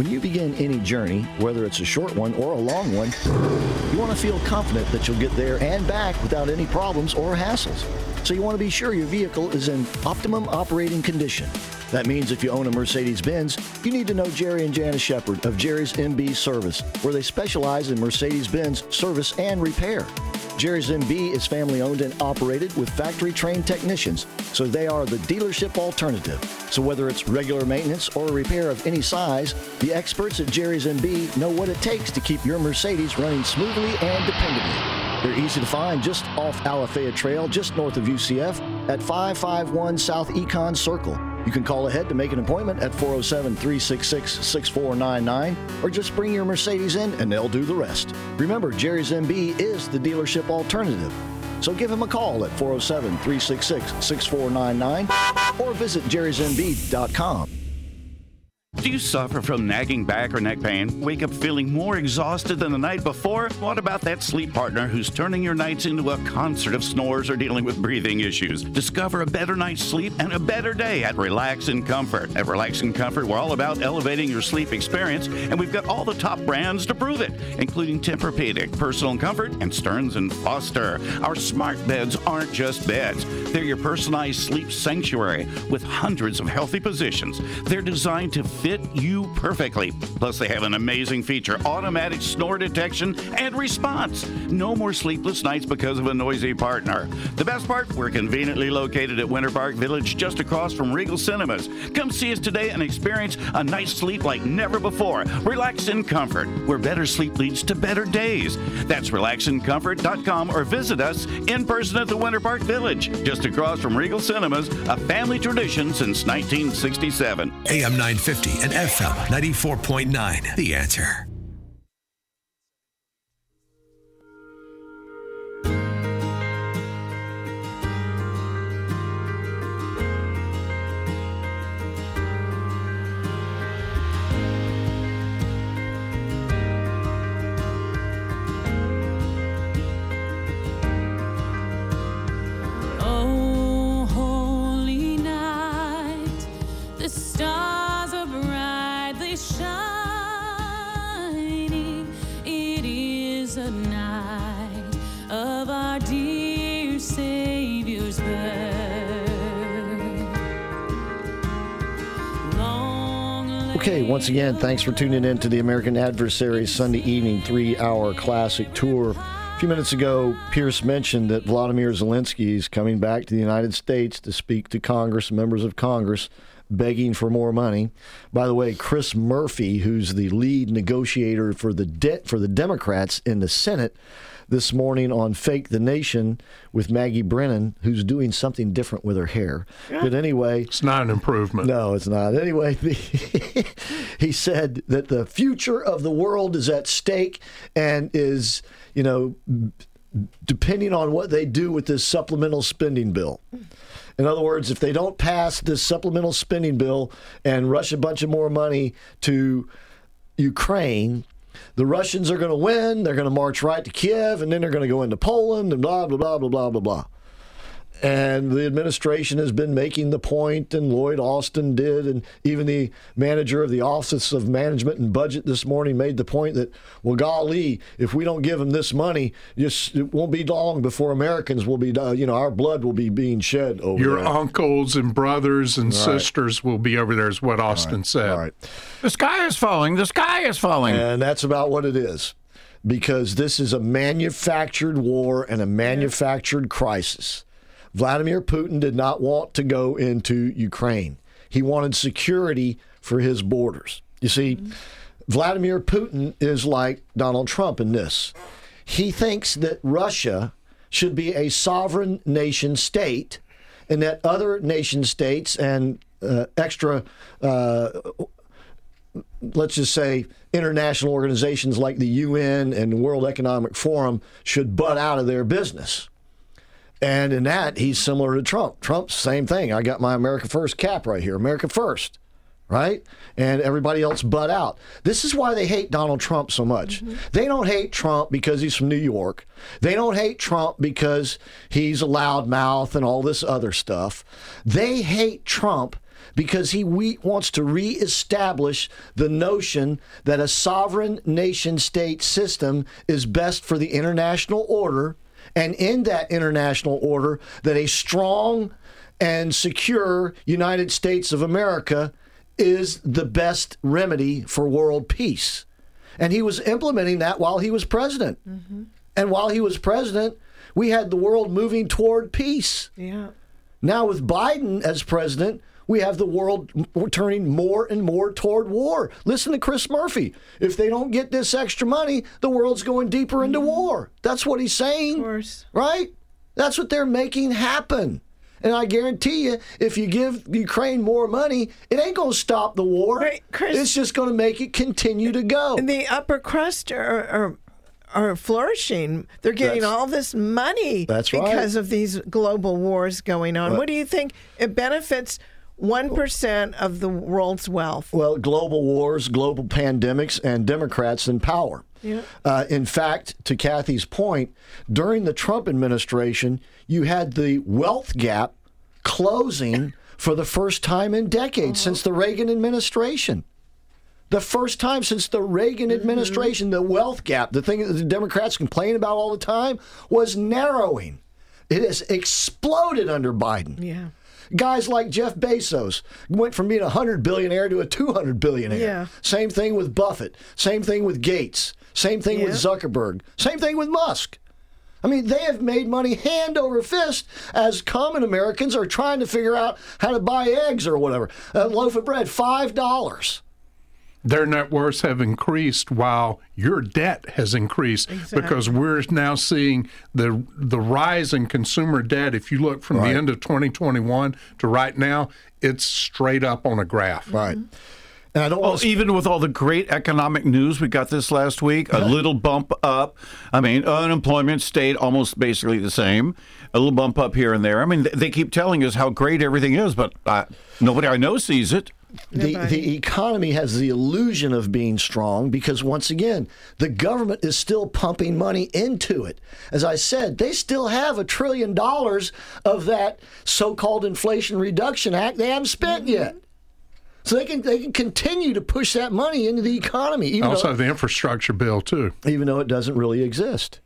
When you begin any journey, whether it's a short one or a long one, you want to feel confident that you'll get there and back without any problems or hassles. So you want to be sure your vehicle is in optimum operating condition. That means if you own a Mercedes Benz, you need to know Jerry and Janice Shepard of Jerry's MB Service, where they specialize in Mercedes Benz service and repair. Jerry's MB is family owned and operated with factory trained technicians, so they are the dealership alternative. So whether it's regular maintenance or a repair of any size, the experts at Jerry's MB know what it takes to keep your Mercedes running smoothly and dependably. They're easy to find just off Alafaya Trail, just north of UCF, at 551 South Econ Circle. You can call ahead to make an appointment at 407 366 6499 or just bring your Mercedes in and they'll do the rest. Remember, Jerry's MB is the dealership alternative. So give him a call at 407 366 6499 or visit jerrysmb.com. Do you suffer from nagging back or neck pain? Wake up feeling more exhausted than the night before? What about that sleep partner who's turning your nights into a concert of snores or dealing with breathing issues? Discover a better night's sleep and a better day at Relax and Comfort. At Relax and Comfort, we're all about elevating your sleep experience, and we've got all the top brands to prove it, including Tempur-Pedic, Personal Comfort, and Stearns and Foster. Our smart beds aren't just beds; they're your personalized sleep sanctuary with hundreds of healthy positions. They're designed to fit you perfectly. Plus, they have an amazing feature automatic snore detection and response. No more sleepless nights because of a noisy partner. The best part, we're conveniently located at Winter Park Village just across from Regal Cinemas. Come see us today and experience a night's sleep like never before. Relax in comfort, where better sleep leads to better days. That's relaxincomfort.com or visit us in person at the Winter Park Village, just across from Regal Cinemas, a family tradition since 1967. AM 950 and FM 94.9. The answer. Once again, thanks for tuning in to the American Adversaries Sunday evening three hour classic tour. A few minutes ago, Pierce mentioned that Vladimir Zelensky is coming back to the United States to speak to Congress, members of Congress, begging for more money. By the way, Chris Murphy, who's the lead negotiator for the debt for the Democrats in the Senate, this morning on Fake the Nation with Maggie Brennan, who's doing something different with her hair. But anyway, it's not an improvement. No, it's not. Anyway, the, he said that the future of the world is at stake and is, you know, depending on what they do with this supplemental spending bill. In other words, if they don't pass this supplemental spending bill and rush a bunch of more money to Ukraine, the Russians are going to win. They're going to march right to Kiev, and then they're going to go into Poland, and blah, blah, blah, blah, blah, blah, blah. And the administration has been making the point, and Lloyd Austin did, and even the manager of the Office of Management and Budget this morning made the point that, well, golly, if we don't give them this money, just it won't be long before Americans will be, uh, you know, our blood will be being shed over Your there. uncles and brothers and Right. sisters will be over there, is what Austin said. All right. The sky is falling. The sky is falling. And that's about what it is. Because this is a manufactured war and a manufactured crisis. Vladimir Putin did not want to go into Ukraine. He wanted security for his borders. You see, Vladimir Putin is like Donald Trump in this. He thinks that Russia should be a sovereign nation state and that other nation states and uh, extra uh, let's just say international organizations like the UN and the World Economic Forum should butt out of their business. And in that, he's similar to Trump. Trump's same thing. I got my America First cap right here. America First, right? And everybody else butt out. This is why they hate Donald Trump so much. Mm-hmm. They don't hate Trump because he's from New York. They don't hate Trump because he's a loudmouth and all this other stuff. They hate Trump because he we, wants to reestablish the notion that a sovereign nation state system is best for the international order and in that international order that a strong and secure United States of America is the best remedy for world peace. And he was implementing that while he was president. Mm-hmm. And while he was president, we had the world moving toward peace. Yeah. Now, with Biden as president, we have the world turning more and more toward war. Listen to Chris Murphy. If they don't get this extra money, the world's going deeper into mm-hmm. war. That's what he's saying. Right? That's what they're making happen. And I guarantee you, if you give Ukraine more money, it ain't going to stop the war. it's just going to make it continue to go. And the upper crust are, are, are flourishing. They're getting That's- all this money That's right. because of these global wars going on. Right. What do you think? It benefits 1% of the world's wealth. Well, global wars, global pandemics, and Democrats in power. Yeah. Uh, in fact, to Kathy's point, during the Trump administration, you had the wealth gap closing for the first time in decades since the Reagan administration. The first time since the Reagan administration, the wealth gap, the thing that the Democrats complain about all the time, was narrowing. It has exploded under Biden. Yeah. Guys like Jeff Bezos went from being a 100 billionaire to a 200 billionaire. Yeah. Same thing with Buffett. Same thing with Gates. Same thing with Zuckerberg. Same thing with Musk. I mean, they have made money hand over fist as common Americans are trying to figure out how to buy eggs or whatever. A loaf of bread, $5. Their net worths have increased while your debt has increased because we're now seeing the the rise in consumer debt. If you look from Right. the end of 2021 to right now, it's straight up on a graph. Right. And I don't Oh, even with all the great economic news we got this last week, a little bump up. I mean, unemployment stayed almost basically the same. A little bump up here and there. I mean, they keep telling us how great everything is, but uh, nobody I know sees it. The, the economy has the illusion of being strong because once again the government is still pumping money into it. As i said they still have a trillion dollars of that so-called inflation reduction act they haven't spent mm-hmm. yet. So they can they can continue to push that money into the economy even Also, though the infrastructure bill too. even though it doesn't really exist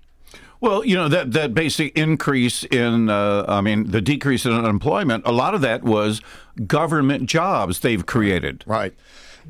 Well, you know that that basic increase in, uh, I mean, the decrease in unemployment. A lot of that was government jobs they've created. Right.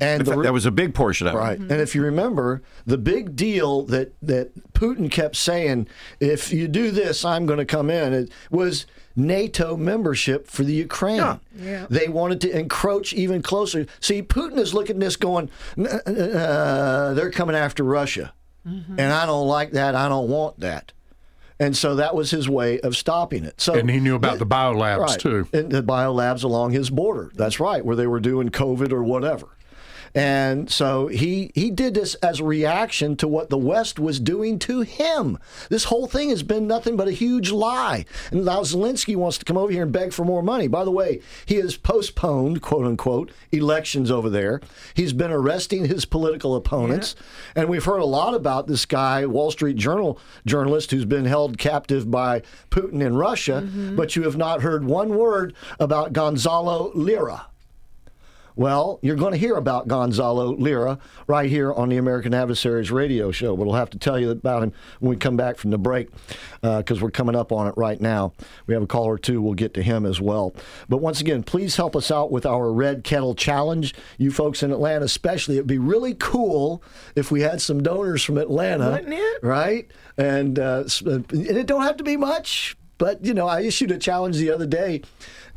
And In the fact, re- that was a big portion of it. Right. it. And if you remember, the big deal that, that Putin kept saying, if you do this, I'm going to come in, it was NATO membership for the Ukraine. Yeah. yeah. They wanted to encroach even closer. See, Putin is looking at this going, uh, they're coming after Russia. And I don't like that. I don't want that. And so that was his way of stopping it. So And he knew about the biolabs right. too. And the biolabs along his border. That's right, where they were doing COVID or whatever. And so he he did this as a reaction to what the West was doing to him. This whole thing has been nothing but a huge lie. And now Zelensky wants to come over here and beg for more money. By the way, he has postponed, quote unquote, elections over there. He's been arresting his political opponents. And we've heard a lot about this guy, Wall Street Journal journalist, who's been held captive by Putin in Russia, mm-hmm. but you have not heard one word about Gonzalo Lira. Well, you're going to hear about Gonzalo Lira right here on the American Adversaries radio show. But we'll have to tell you about him when we come back from the break because we're coming up on it right now. We have a call or two. We'll get to him as well. But once again, please help us out with our Red Kettle Challenge. You folks in Atlanta, especially, it'd be really cool if we had some donors from Atlanta. Wouldn't it? Right? And, uh, and it don't have to be much. But you know, I issued a challenge the other day,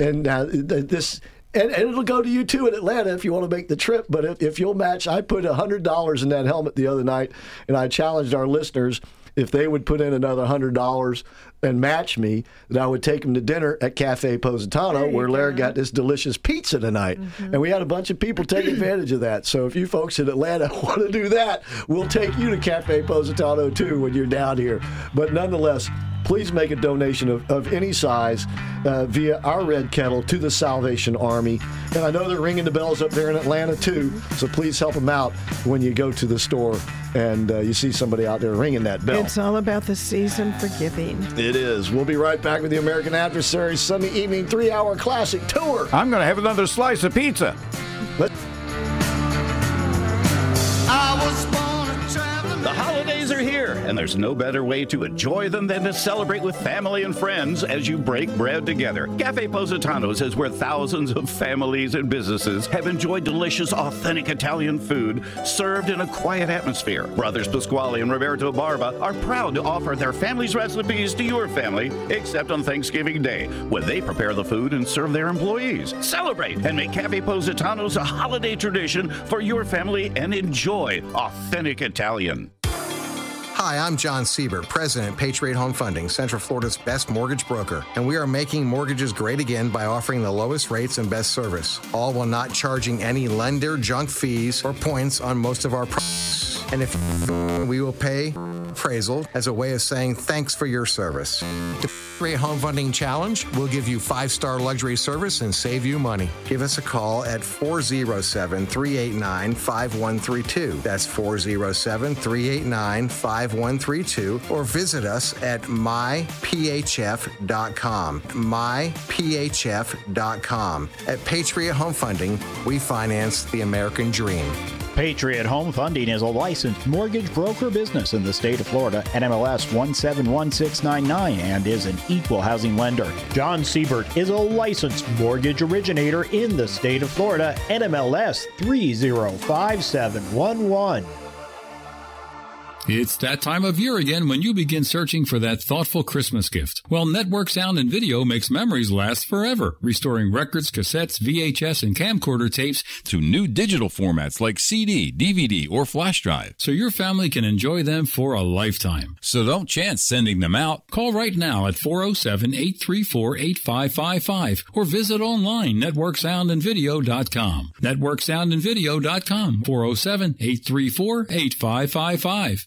and uh, this. And, and it'll go to you too in Atlanta if you want to make the trip. But if, if you'll match, I put hundred dollars in that helmet the other night, and I challenged our listeners if they would put in another hundred dollars and match me, that I would take them to dinner at Cafe Positano, where Larry got this delicious pizza tonight. And we had a bunch of people take advantage of that. So if you folks in Atlanta want to do that, we'll take you to Cafe Positano too when you're down here. But nonetheless, please make a donation of, of any size uh, via our red kettle to the Salvation Army. And I know they're ringing the bells up there in Atlanta too, so please help them out when you go to the store and uh, you see somebody out there ringing that bell. It's all about the season for giving. It is. We'll be right back with the American Adversaries Sunday evening three hour classic tour. I'm going to have another slice of pizza. Let- The holidays are here, and there's no better way to enjoy them than to celebrate with family and friends as you break bread together. Cafe Positano's is where thousands of families and businesses have enjoyed delicious, authentic Italian food served in a quiet atmosphere. Brothers Pasquale and Roberto Barba are proud to offer their family's recipes to your family, except on Thanksgiving Day, when they prepare the food and serve their employees. Celebrate and make Cafe Positano's a holiday tradition for your family and enjoy authentic Italian. Hi, I'm John Sieber, President, Patriot Home Funding, Central Florida's best mortgage broker, and we are making mortgages great again by offering the lowest rates and best service, all while not charging any lender junk fees or points on most of our products. And if we will pay appraisal as a way of saying thanks for your service. The Patriot Home Funding Challenge will give you five-star luxury service and save you money. Give us a call at 407-389-5132. That's 407-389-5132 or visit us at myphf.com. myphf.com. At Patriot Home Funding, we finance the American dream. Patriot Home Funding is a licensed mortgage broker business in the state of Florida, NMLS 171699, and is an equal housing lender. John Siebert is a licensed mortgage originator in the state of Florida, NMLS 305711. It's that time of year again when you begin searching for that thoughtful Christmas gift. Well, Network Sound and Video makes memories last forever, restoring records, cassettes, VHS, and camcorder tapes to new digital formats like CD, DVD, or flash drive. so your family can enjoy them for a lifetime. So don't chance sending them out. Call right now at 407-834-8555 or visit online networksoundandvideo.com. Networksoundandvideo.com 407-834-8555.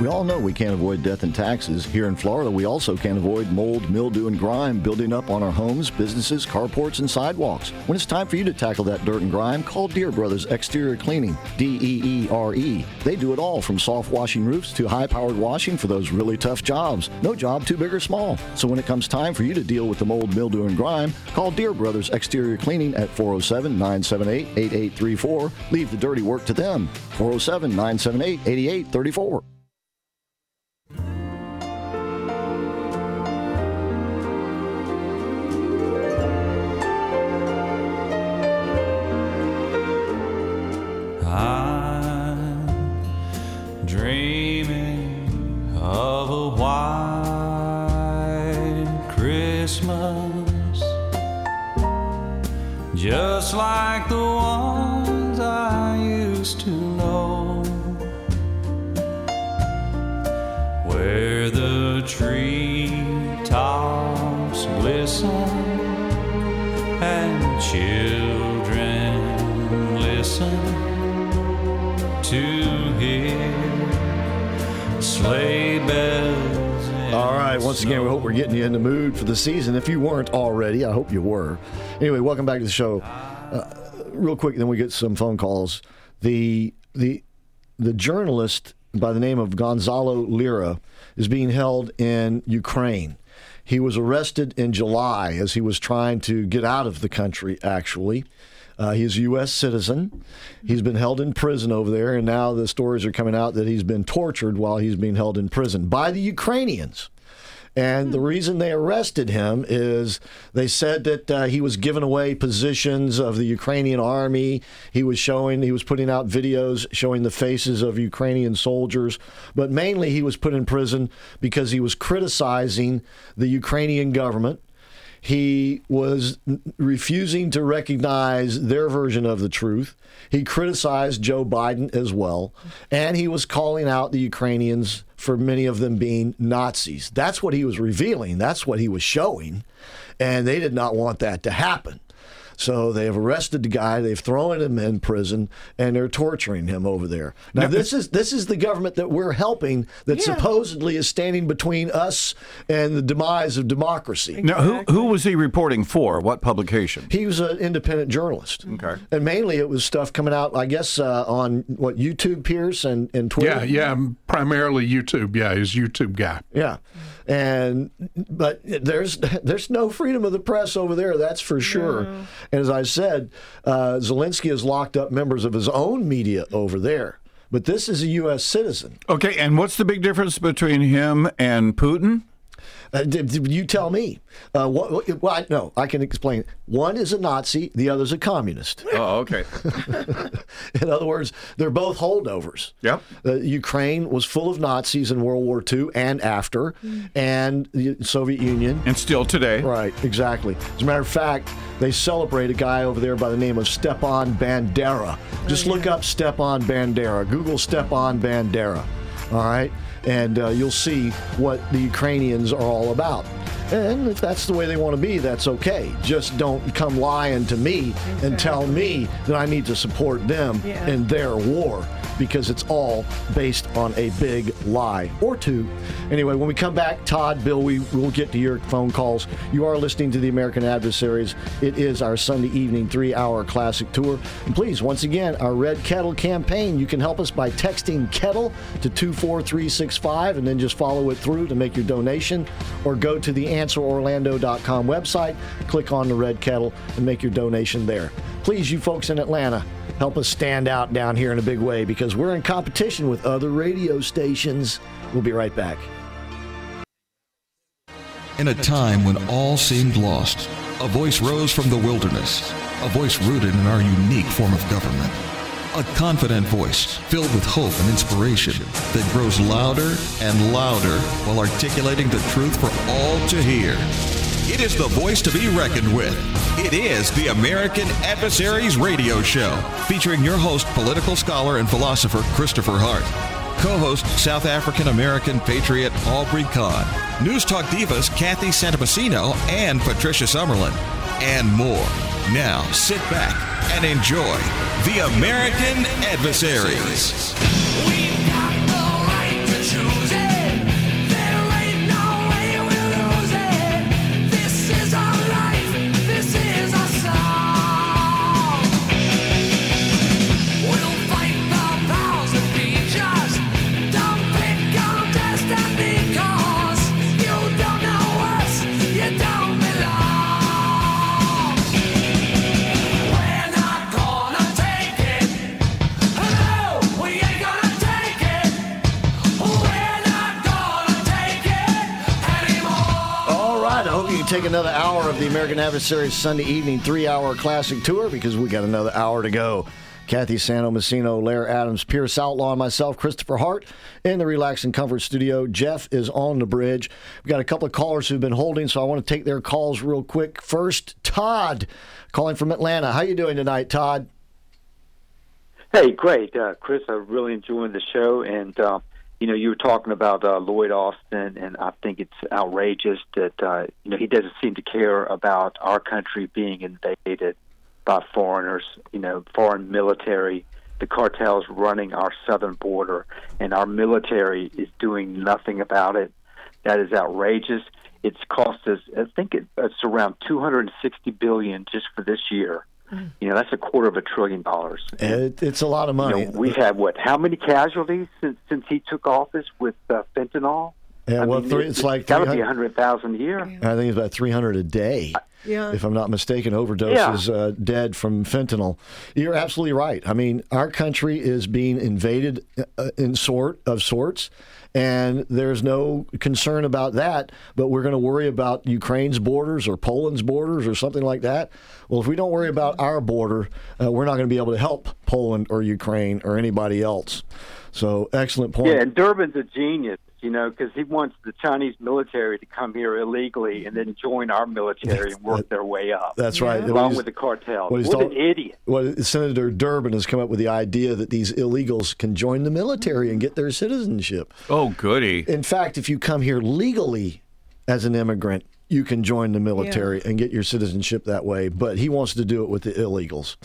We all know we can't avoid death and taxes. Here in Florida, we also can't avoid mold, mildew, and grime building up on our homes, businesses, carports, and sidewalks. When it's time for you to tackle that dirt and grime, call Deere Brothers Exterior Cleaning, D E E R E. They do it all from soft washing roofs to high powered washing for those really tough jobs. No job too big or small. So when it comes time for you to deal with the mold, mildew, and grime, call Deere Brothers Exterior Cleaning at 407 978 8834. Leave the dirty work to them. 407 978 8834. I'm dreaming of a white Christmas, just like the ones I used to know, where the treetops glisten and children listen to hear sleigh bells. All right, once again, we hope we're getting you in the mood for the season. If you weren't already, I hope you were. Anyway, welcome back to the show. Uh, real quick, then we get some phone calls. The the the journalist by the name of Gonzalo Lira is being held in Ukraine. He was arrested in July as he was trying to get out of the country. Actually, uh, he's a U.S. citizen. He's been held in prison over there, and now the stories are coming out that he's been tortured while he's being held in prison by the Ukrainians. And the reason they arrested him is they said that uh, he was giving away positions of the Ukrainian army. He was showing, he was putting out videos showing the faces of Ukrainian soldiers. But mainly he was put in prison because he was criticizing the Ukrainian government. He was refusing to recognize their version of the truth. He criticized Joe Biden as well. And he was calling out the Ukrainians for many of them being Nazis. That's what he was revealing. That's what he was showing. And they did not want that to happen. So they have arrested the guy, they've thrown him in prison, and they're torturing him over there. Now, this is this is the government that we're helping that supposedly is standing between us and the demise of democracy. Now, who who was he reporting for? What publication? He was an independent journalist. Okay. And mainly it was stuff coming out, I guess, uh, on what YouTube, Pierce, and, and Twitter. Yeah, yeah, primarily YouTube. Yeah, he's YouTube guy. Yeah, and but there's there's no freedom of the press over there. That's for sure. And as I said, uh, Zelensky has locked up members of his own media over there. But this is a U.S. citizen. Okay, and what's the big difference between him and Putin? Uh, d- d- you tell me. Uh, what, what- well, I, no, I can explain. One is a Nazi, the other's a communist. Oh, okay. In other words, they're both holdovers. Yep. Uh, Ukraine was full of Nazis in World War II and after, and the Soviet Union. And still today. Right, exactly. As a matter of fact, they celebrate a guy over there by the name of Stepan Bandera. Just look up Stepan Bandera. Google Stepan Bandera. All right? And uh, you'll see what the Ukrainians are all about. And if that's the way they want to be, that's okay. Just don't come lying to me and tell me that I need to support them Yeah. in their war because it's all based on a big lie or two. Anyway, when we come back, Todd, Bill, we will get to your phone calls. You are listening to the American Adversaries. It is our Sunday evening three hour classic tour. And please, once again, our Red Kettle campaign, you can help us by texting Kettle to 24365 and then just follow it through to make your donation or go to the answerorlando.com website, click on the Red Kettle, and make your donation there. Please, you folks in Atlanta, help us stand out down here in a big way because we're in competition with other radio stations. We'll be right back. In a time when all seemed lost, a voice rose from the wilderness, a voice rooted in our unique form of government. A confident voice filled with hope and inspiration that grows louder and louder while articulating the truth for all to hear. It is the voice to be reckoned with. It is the American Adversaries Radio Show, featuring your host, political scholar and philosopher Christopher Hart. Co-host South African American patriot Aubrey Kahn, News Talk divas Kathy Santamassino and Patricia Summerlin, and more. Now sit back and enjoy the American Adversaries. Take another hour of the American Adversaries Sunday evening three hour classic tour because we got another hour to go. Kathy Sano Messino, Larry Adams, Pierce Outlaw, and myself, Christopher Hart, in the Relax and Comfort studio. Jeff is on the bridge. We've got a couple of callers who've been holding, so I want to take their calls real quick. First, Todd, calling from Atlanta. How you doing tonight, Todd? Hey, great, uh, Chris. I'm really enjoying the show, and uh, you know, you were talking about uh, Lloyd Austin, and I think it's outrageous that uh, you know he doesn't seem to care about our country being invaded by foreigners. You know, foreign military, the cartels running our southern border, and our military is doing nothing about it. That is outrageous. It's cost us, I think it, it's around 260 billion just for this year. You know, that's a quarter of a trillion dollars. It, it's a lot of money. You know, we've had what? How many casualties since since he took office with uh, fentanyl? Yeah, I well, mean, three, it- it's like got to be a hundred thousand a year. I think it's about 300 a day. Yeah. if I'm not mistaken, overdoses uh, dead from fentanyl. You're absolutely right. I mean, our country is being invaded uh, in sort of sorts, and there's no concern about that. But we're going to worry about Ukraine's borders or Poland's borders or something like that. Well, if we don't worry about our border, uh, we're not going to be able to help Poland or Ukraine or anybody else. So, excellent point. Yeah, and Durbin's a genius, you know, because he wants the Chinese military to come here illegally and then join our military and work their way up. That's right. What Along he's- with the cartel. what he's What an idiot. Well, Senator Durbin has come up with the idea that these illegals can join the military and get their citizenship. Oh, goody. In fact, if you come here legally as an immigrant, you can join the military and get your citizenship that way. But he wants to do it with the illegals.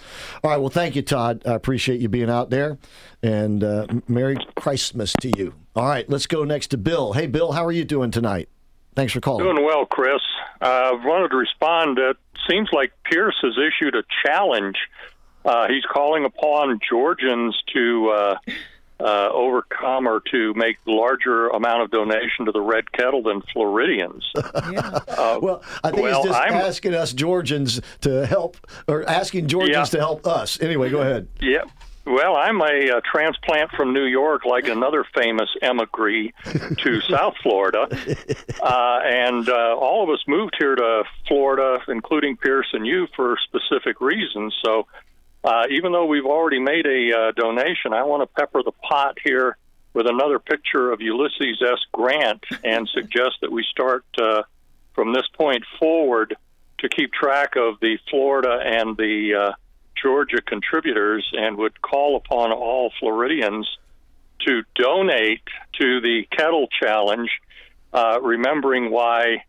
All right. Well, thank you, Todd. I appreciate you being out there. And uh, Merry Christmas to you. All right. Let's go next to Bill. Hey, Bill, how are you doing tonight? Thanks for calling. Doing well, Chris. I uh, wanted to respond. It seems like Pierce has issued a challenge. Uh, he's calling upon Georgians to uh, overcome or to make larger amount of donation to the Red Kettle than Floridians. Uh, well, I think well, he's just I'm- asking us Georgians to help, or asking Georgians Yeah. to help us. Anyway, go ahead. Yeah. Well, I'm a, uh transplant from New York, like another famous emigree to South Florida, uh, and uh, all of us moved here to Florida, including Pierce and you, for specific reasons. So, uh, even though we've already made a uh, donation, I want to pepper the pot here with another picture of Ulysses S. Grant and suggest that we start uh, from this point forward to keep track of the Florida and the uh, Georgia contributors and would call upon all Floridians to donate to the Kettle Challenge, uh, remembering why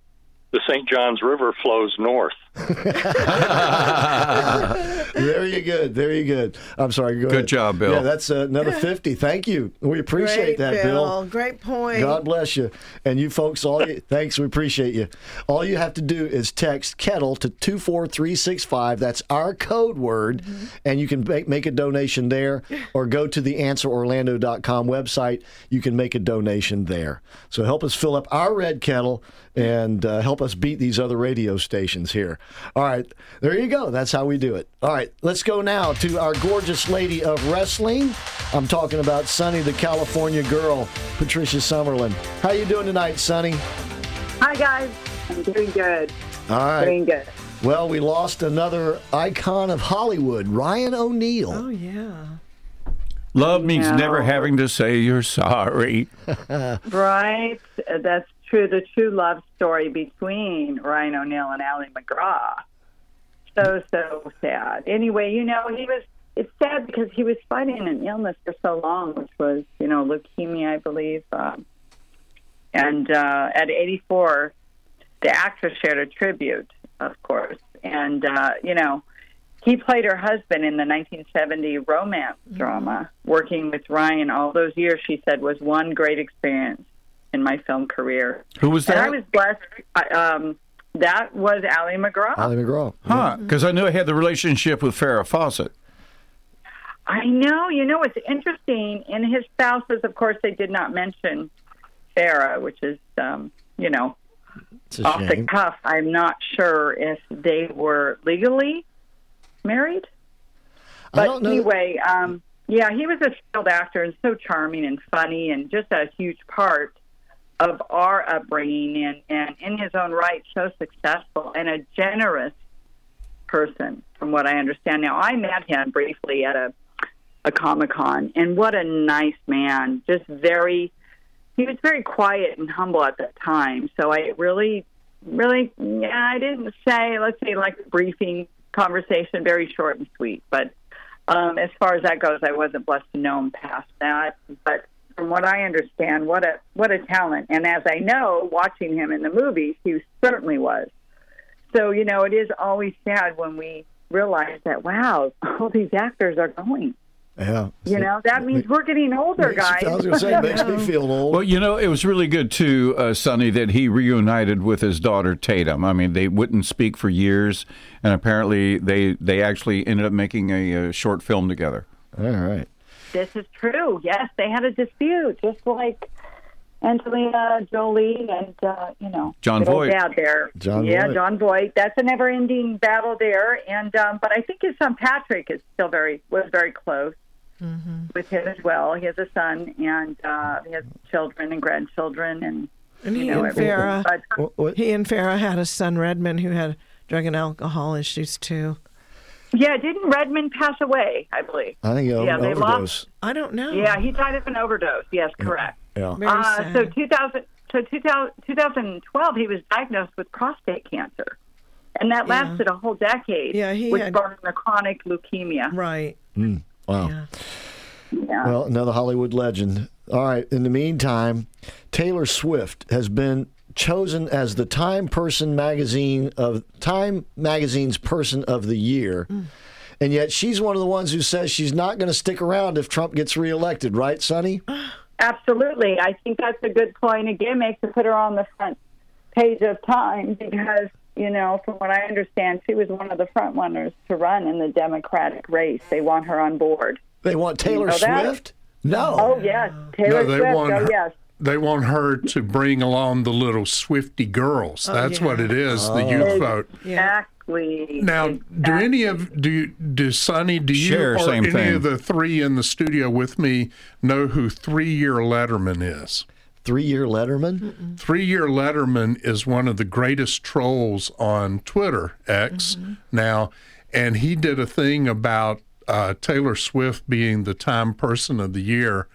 the St. Johns River flows north. Very good. Very good. I'm sorry. Go Good ahead. job, Bill. Yeah, that's uh, another 50. Thank you. We appreciate Great, that, Bill. Great point. God bless you. And you folks, all you, thanks. We appreciate you. All you have to do is text kettle to 24365. That's our code word. And you can make, make a donation there or go to the answerorlando.com website. You can make a donation there. So help us fill up our red kettle and uh, help us beat these other radio stations here. All right. There you go. That's how we do it. All right. Let's go now to our gorgeous lady of wrestling. I'm talking about Sunny, the California girl, Patricia Summerlin. How you doing tonight, Sunny? Hi, guys. I'm doing good. All right. Doing good. Well, we lost another icon of Hollywood, Ryan O'Neal. Oh, yeah. Love means No. never having to say you're sorry. Right? That's true. The true love story between Ryan O'Neal and Ali MacGraw. So, so sad. Anyway, you know, he was, it's sad because he was fighting an illness for so long, which was, you know, leukemia, I believe. Um, and uh, at 84, the actress shared a tribute, of course. And, uh, you know, he played her husband in the 1970 romance drama. Working with Ryan all those years, she said, was one great experience in my film career. Who was And I was blessed. I, um, that was Ali MacGraw. Ali MacGraw. Huh? Because I knew I had the relationship with Farrah Fawcett. I know. You know, it's interesting. In his spouses, of course, they did not mention Farrah, which is, um, you know, It's a off the cuff. I'm not sure if they were legally married. But anyway, um, yeah, he was a skilled actor and so charming and funny and just a huge part of our upbringing and, and in his own right, so successful and a generous person, from what I understand. Now, I met him briefly at a, a Comic Con, and what a nice man. Just very, he was very quiet and humble at that time. So I really, really, yeah, I didn't say, let's say, like a briefing conversation, very short and sweet. But um, as far as that goes, I wasn't blessed to know him past that. But from what I understand, what a what a talent. And as I know, watching him in the movies, he certainly was. So you know, it is always sad when we realize that wow, all these actors are going. Yeah. You know, that means we're getting older, guys. I was going to say, it makes me feel old. Well, you know, it was really good too, uh, Sunny, that he reunited with his daughter Tatum. I mean, they wouldn't speak for years, and apparently they they actually ended up making a, uh short film together. All right. This is true. Yes, they had a dispute, just like Angelina Jolie and uh, you know Jon good old Voight. dad there. Jon yeah, Voight. Jon Voight. That's a never-ending battle there. And um, but I think his son Patrick is still very was very close with him as well. He has a son and uh, he has children and grandchildren and. And he you know, and everything. Farrah, But- he and Farrah had a son, Redmond, who had drug and alcohol issues too. Yeah, didn't Redmond pass away? I believe. I think yeah, they overdose. lost. I don't know. Yeah, he died of an overdose. Yes, correct. Yeah. Very Uh, sad. so 2000, so 2000, 2012, he was diagnosed with prostate cancer, and that Yeah. lasted a whole decade. Yeah, he which had- brought him a chronic leukemia. Right. Mm, wow. Yeah. Well, another Hollywood legend. All right. In the meantime, Taylor Swift has been chosen as the Time Person magazine of Time magazine's Person of the Year. Mm. And yet she's one of the ones who says she's not going to stick around if Trump gets reelected, right, Sunny? Absolutely. I think that's a good point, a gimmick to put her on the front page of Time because, you know, from what I understand, she was one of the front runners to run in the Democratic race. They want her on board. They want Taylor You know that? Swift? No. Oh, yes. Taylor no, they Swift. want Oh, yes. They want her to bring along the little Swifty girls. Oh, That's yeah. what it is. The Oh. youth vote. Exactly. Now, do any of do you, do Sunny? Do you Share, or same any thing. of the three in the studio with me know who Three Year Letterman is? Three Year Letterman. Three Year Letterman is one of the greatest trolls on Twitter X now, and he did a thing about uh, Taylor Swift being the Time Person of the Year.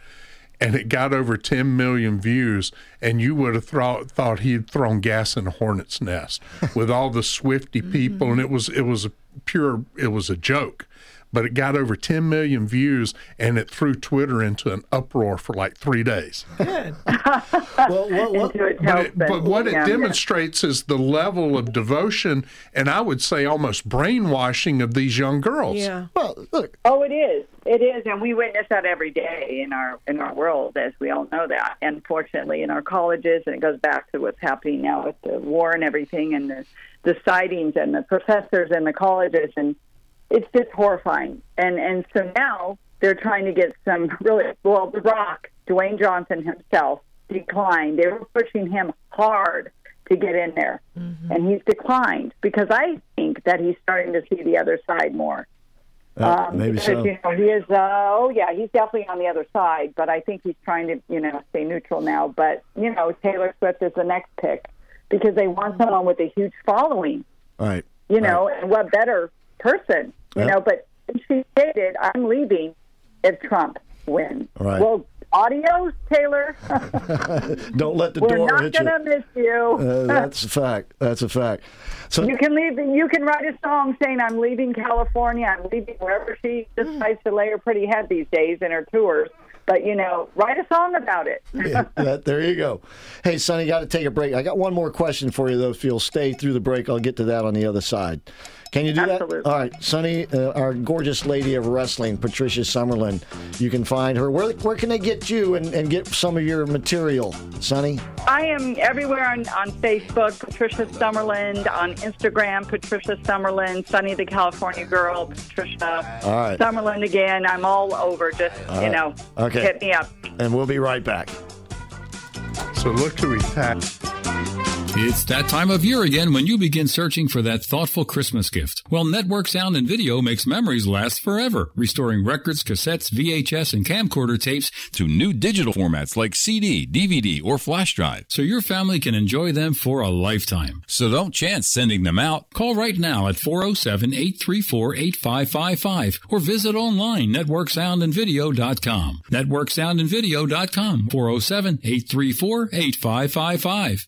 And it got over 10 million views, and you would have thought thought he'd thrown gas in a hornet's nest with all the Swifty people, and it was it was a pure it was a joke, but it got over 10 million views, and it threw Twitter into an uproar for like three days. Good. well, what, Into But, it, but what it Yeah. demonstrates is the level of devotion and I would say almost brainwashing of these young girls. Yeah. Well, look. Oh, it is. It is, and we witness that every day in our in our world, as we all know that. And unfortunately, in our colleges, and it goes back to what's happening now with the war and everything, and the the sightings and the professors in the colleges, and it's just horrifying. And and so now they're trying to get some really well. The Rock, Dwayne Johnson himself, declined. They were pushing him hard to get in there, and he's declined because I think that he's starting to see the other side more. Uh, Um, maybe because, so. You know, he is. Uh, oh, yeah, he's definitely on the other side, but I think he's trying to, you know, stay neutral now. But you know, Taylor Swift is the next pick because they want someone with a huge following. All right. You know, and what better person? You Yep. know, but she stated, "I'm leaving if Trump wins." Right. Well, adios, Taylor. Don't let the We're door not hit you. gonna miss you. Uh, that's a fact. That's a fact. So you can leave. You can write a song saying, "I'm leaving California. I'm leaving wherever she decides to lay her pretty head these days in her tours." But you know, write a song about it. yeah, that, there you go. Hey, Sunny, got to take a break. I got one more question for you, though. If you'll stay through the break, I'll get to that on the other side. Can you do Absolutely. that? All right, Sunny, uh, our gorgeous lady of wrestling, Patricia Summerlin. You can find her. Where, where can they get you and, and get some of your material, Sunny? I am everywhere on, on Facebook, Patricia Summerlin, on Instagram, Patricia Summerlin, Sunny the California Girl, Patricia All right. Summerlin again. I'm all over. Just All you right. know, Okay. hit me up. And we'll be right back. So look who he had. It's that time of year again when you begin searching for that thoughtful Christmas gift. Well, Network Sound and Video makes memories last forever, restoring records, cassettes, VHS, and camcorder tapes to new digital formats like CD, DVD, or flash drive. so your family can enjoy them for a lifetime. So don't chance sending them out. Call right now at 407-834-8555 or visit online networksoundandvideo.com. Networksoundandvideo.com 407-834-8555.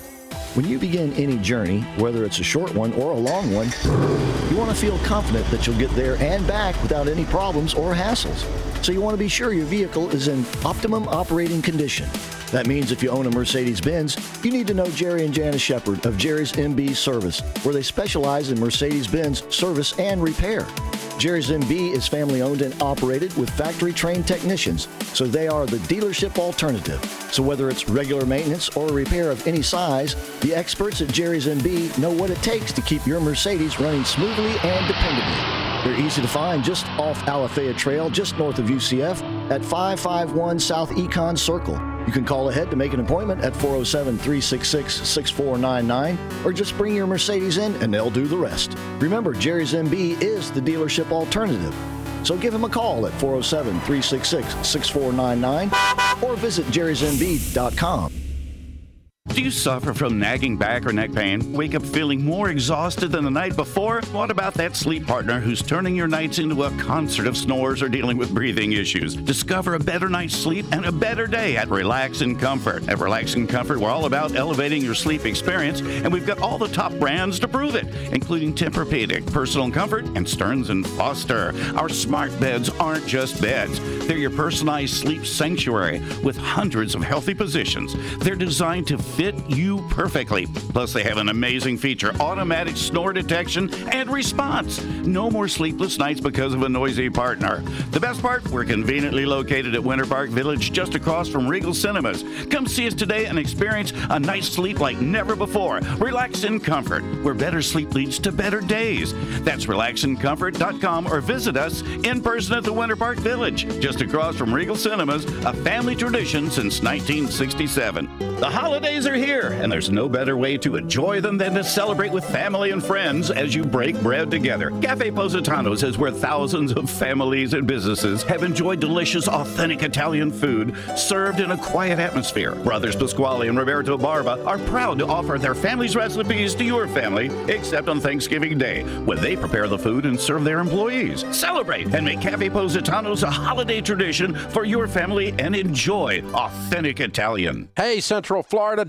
When you begin any journey, whether it's a short one or a long one, you want to feel confident that you'll get there and back without any problems or hassles. So you want to be sure your vehicle is in optimum operating condition. That means if you own a Mercedes Benz, you need to know Jerry and Janice Shepard of Jerry's MB Service, where they specialize in Mercedes Benz service and repair. Jerry's MB is family owned and operated with factory trained technicians, so they are the dealership alternative. So whether it's regular maintenance or repair of any size, the experts at Jerry's MB know what it takes to keep your Mercedes running smoothly and dependably. They're easy to find just off Alafaya Trail, just north of UCF, at 551 South Econ Circle. You can call ahead to make an appointment at 407 366 6499 or just bring your Mercedes in and they'll do the rest. Remember, Jerry's MB is the dealership alternative. So give him a call at 407 366 6499 or visit jerrysmb.com. Do you suffer from nagging back or neck pain? Wake up feeling more exhausted than the night before? What about that sleep partner who's turning your nights into a concert of snores or dealing with breathing issues? Discover a better night's sleep and a better day at Relax and Comfort. At Relax and Comfort, we're all about elevating your sleep experience, and we've got all the top brands to prove it, including Tempur-Pedic, Personal Comfort, and Stearns and Foster. Our smart beds aren't just beds; they're your personalized sleep sanctuary with hundreds of healthy positions. They're designed to fit you perfectly. Plus, they have an amazing feature automatic snore detection and response. No more sleepless nights because of a noisy partner. The best part, we're conveniently located at Winter Park Village just across from Regal Cinemas. Come see us today and experience a night's sleep like never before. Relax in comfort, where better sleep leads to better days. That's relaxandcomfort.com or visit us in person at the Winter Park Village, just across from Regal Cinemas, a family tradition since 1967. The holidays are here, and there's no better way to enjoy them than to celebrate with family and friends as you break bread together. Cafe Positano's is where thousands of families and businesses have enjoyed delicious, authentic Italian food served in a quiet atmosphere. Brothers Pasquale and Roberto Barba are proud to offer their family's recipes to your family, except on Thanksgiving Day, when they prepare the food and serve their employees. Celebrate and make Cafe Positano's a holiday tradition for your family and enjoy authentic Italian. Hey, Central Florida,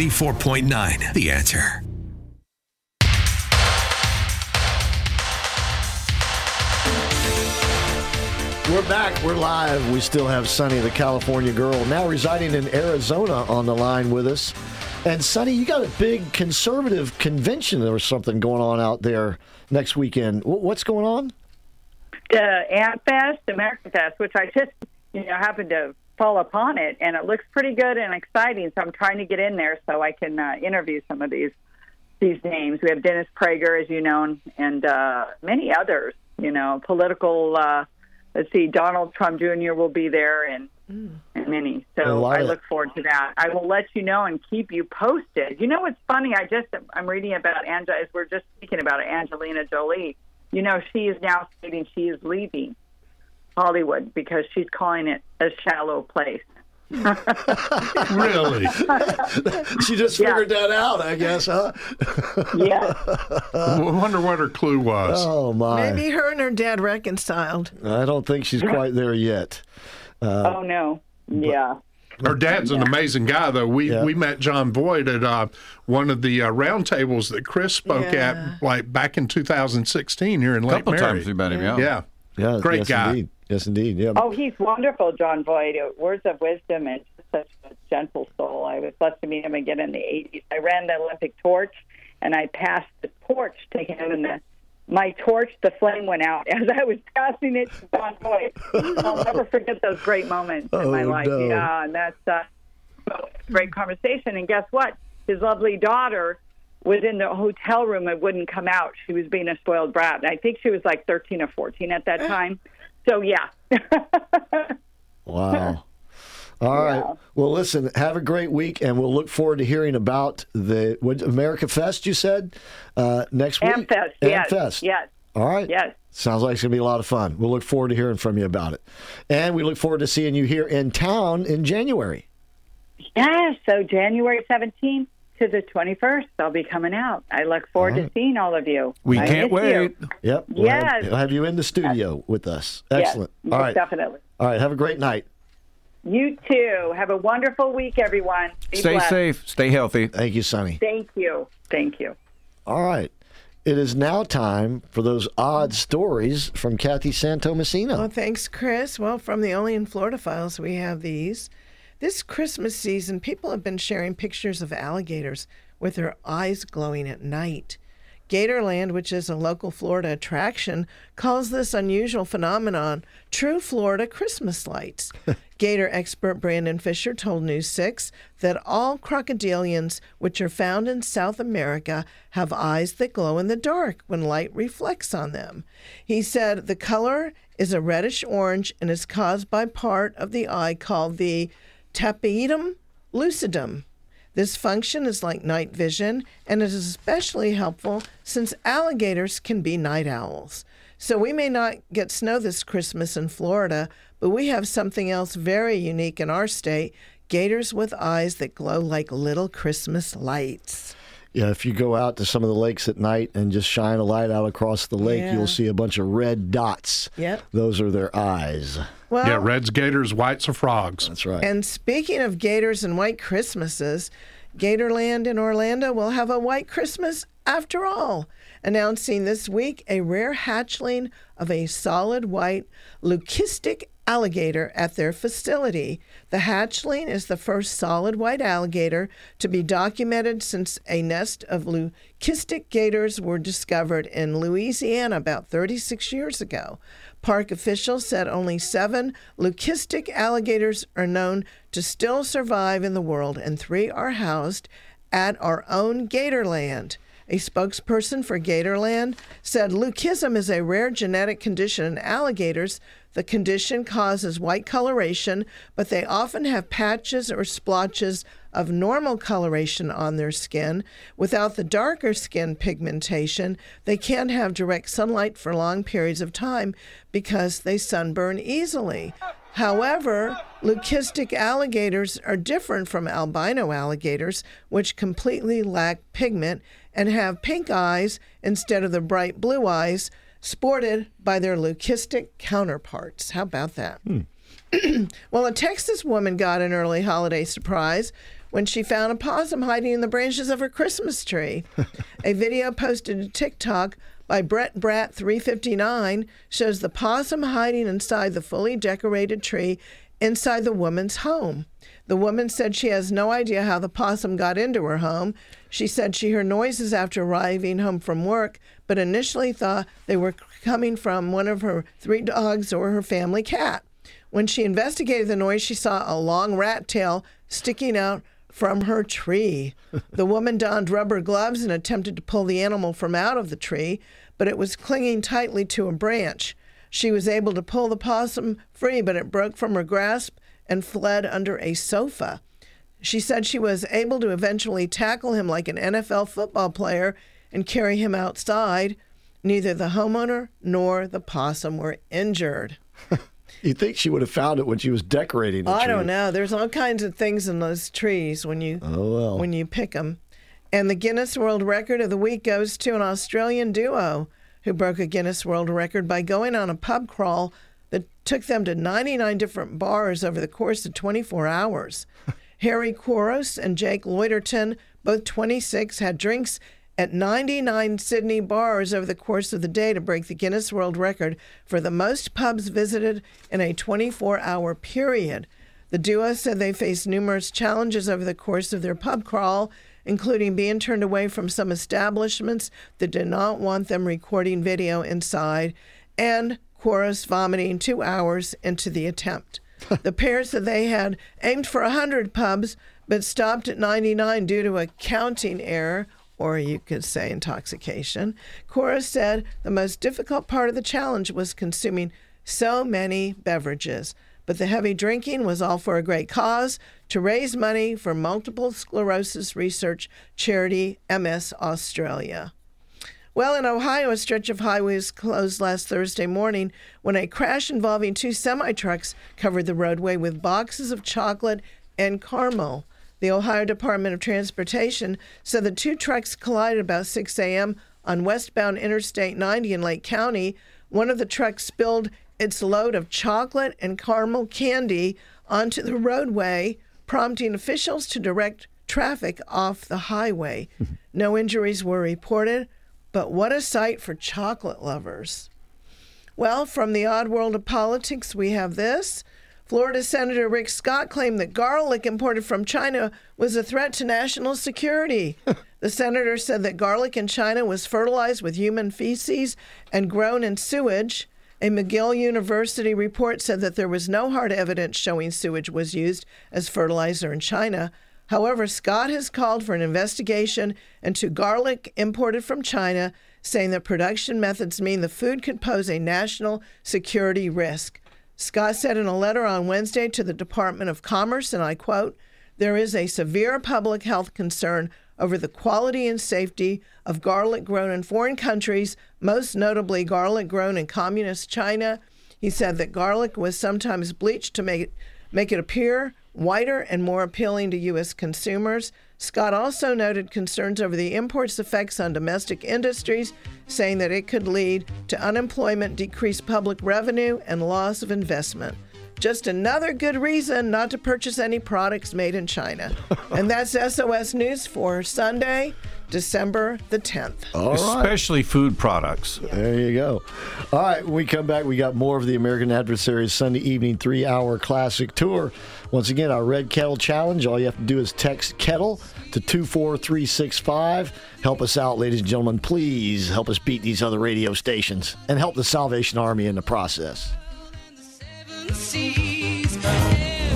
94.9. The answer. We're back. We're live. We still have Sunny, the California girl, now residing in Arizona, on the line with us. And Sunny, you got a big conservative convention or something going on out there next weekend. What's going on? The uh, AmFest, American Fest, which I just you know happened to fall upon it, and it looks pretty good and exciting. So I'm trying to get in there so I can uh, interview some of these these names. We have Dennis Prager, as you know, and uh, many others. You know, political. Uh, let's see, Donald Trump Jr. will be there, and and many. So I look forward to that. I will let you know and keep you posted. You know what's funny? I just I'm reading about Angela as we're just speaking about it, Angelina Jolie. You know, she is now stating she is leaving Hollywood because she's calling it a shallow place. really? she just Yeah. figured that out, I guess, huh? yeah. I wonder what her clue was. Oh, my. Maybe her and her dad reconciled. I don't think she's quite there yet. Uh, oh no. Yeah. Her dad's an amazing guy, though. We we met Jon Voight at uh, one of the uh, roundtables that Chris spoke Yeah. at, like back in 2016 here in Lake Couple Mary. times we met him, yeah. yeah, yeah, Great yes, guy. Indeed. Yes, indeed. Yeah. Oh, he's wonderful, Jon Voight. Uh, Words of wisdom and such a gentle soul. I was blessed to meet him again in the 80s. I ran the Olympic torch, and I passed the torch to him, and the, my torch, the flame went out as I was passing it to Jon Voight. I'll never forget those great moments in my Oh, life. no. Yeah, and that's uh, a great conversation. And guess what? His lovely daughter was in the hotel room and wouldn't come out. She was being a spoiled brat. And I think she was like 13 or 14 at that time. So, yeah. Wow. All right. Well, listen, have a great week, and we'll look forward to hearing about the what, America Fest, you said, uh, next week? Amfest, yes, Amfest. yes. All right. Yes. Sounds like it's going to be a lot of fun. We'll look forward to hearing from you about it. And we look forward to seeing you here in town in January. Yeah, so January 17th to the 21st, I'll be coming out. I look forward to seeing all of you. We I can't miss you. wait. Yep. We'll have, Yes. we'll have you in the studio with us. Excellent. most All right. definitely. All right. Have a great night. You too. Have a wonderful week, everyone. Be Stay blessed. safe. Stay healthy. Thank you, Sunny. Thank you. Thank you. All right. It is now time for those odd stories from Kathy Santamassino. Well, thanks, Chris. Well, from the Only in Florida files, we have these. This Christmas season, people have been sharing pictures of alligators with their eyes glowing at night. Gatorland, which is a local Florida attraction, calls this unusual phenomenon true Florida Christmas lights. Gator expert Brandon Fisher told News 6 that all crocodilians, which are found in South America, have eyes that glow in the dark when light reflects on them. He said the color is a reddish orange and is caused by part of the eye called the tapetum lucidum. This function is like night vision and is especially helpful since alligators can be night owls. So we may not get snow this Christmas in Florida, but we have something else very unique in our state gators with eyes that glow like little Christmas lights. Yeah, if you go out to some of the lakes at night and just shine a light out across the lake, Yeah. you'll see a bunch of red dots. Yep. Those are their eyes. Well, yeah, reds, gators, whites are frogs. That's right. And speaking of gators and white Christmases, Gatorland in Orlando will have a white Christmas after all, announcing this week a rare hatchling of a solid white leucistic alligator at their facility. The hatchling is the first solid white alligator to be documented since a nest of leucistic gators were discovered in Louisiana about 36 years ago. Park officials said only seven leucistic alligators are known to still survive in the world, and three are housed at our own Gatorland. A spokesperson for Gatorland said leucism is a rare genetic condition in alligators. The condition causes white coloration, but they often have patches or splotches of normal coloration on their skin. Without the darker skin pigmentation, they can't have direct sunlight for long periods of time because they sunburn easily. However, leucistic alligators are different from albino alligators, which completely lack pigment and have pink eyes instead of the bright blue eyes sported by their leucistic counterparts. How about that? Hmm. well, a Texas woman got an early holiday surprise when she found a possum hiding in the branches of her Christmas tree. a video posted to TikTok by Brett Brat 359 shows the possum hiding inside the fully decorated tree inside the woman's home. The woman said she has no idea how the possum got into her home. She said she heard noises after arriving home from work, but initially thought they were coming from one of her three dogs or her family cat. When she investigated the noise, she saw a long rat tail sticking out from her tree. the woman donned rubber gloves and attempted to pull the animal from out of the tree, but it was clinging tightly to a branch. She was able to pull the possum free, but it broke from her grasp and fled under a sofa. She said she was able to eventually tackle him like an NFL football player and carry him outside. Neither the homeowner nor the possum were injured. You'd think she would have found it when she was decorating the I tree. don't know. There's all kinds of things in those trees when you Oh, well. when you pick them. And the Guinness World Record of the week goes to an Australian duo who broke a Guinness World Record by going on a pub crawl that took them to 99 different bars over the course of 24 hours. Harry Quaros and Jake Loiterton, both 26, had drinks at 99 Sydney bars over the course of the day to break the Guinness World Record for the most pubs visited in a 24 hour period. The duo said they faced numerous challenges over the course of their pub crawl, including being turned away from some establishments that did not want them recording video inside, and Quaros vomiting two hours into the attempt. the pair said they had aimed for 100 pubs, but stopped at 99 due to a counting error, or you could say intoxication. Cora said the most difficult part of the challenge was consuming so many beverages, but the heavy drinking was all for a great cause to raise money for multiple sclerosis research charity MS Australia. Well, in Ohio, a stretch of highway was closed last Thursday morning when a crash involving two semi trucks covered the roadway with boxes of chocolate and caramel. The Ohio Department of Transportation said the two trucks collided about 6 a.m. on westbound Interstate 90 in Lake County. One of the trucks spilled its load of chocolate and caramel candy onto the roadway, prompting officials to direct traffic off the highway. no injuries were reported, but what a sight for chocolate lovers. Well, from the odd world of politics, we have this. Florida Senator Rick Scott claimed that garlic imported from China was a threat to national security. the senator said that garlic in China was fertilized with human feces and grown in sewage. A McGill University report said that there was no hard evidence showing sewage was used as fertilizer in China. However, Scott has called for an investigation into garlic imported from China, saying that production methods mean the food could pose a national security risk. Scott said in a letter on Wednesday to the Department of Commerce, and I quote, There is a severe public health concern over the quality and safety of garlic grown in foreign countries, most notably garlic grown in communist China. He said that garlic was sometimes bleached to make it, make it appear whiter and more appealing to U.S. consumers. Scott also noted concerns over the import's effects on domestic industries, saying that it could lead to unemployment, decreased public revenue, and loss of investment. Just another good reason not to purchase any products made in China. and that's SOS News for Sunday, December the 10th. All right. Especially food products. There you go. All right, when we come back, we got more of the American Adversaries Sunday evening three hour classic tour. Once again, our Red Kettle Challenge. All you have to do is text Kettle to 24365. Help us out, ladies and gentlemen. Please help us beat these other radio stations and help the Salvation Army in the process.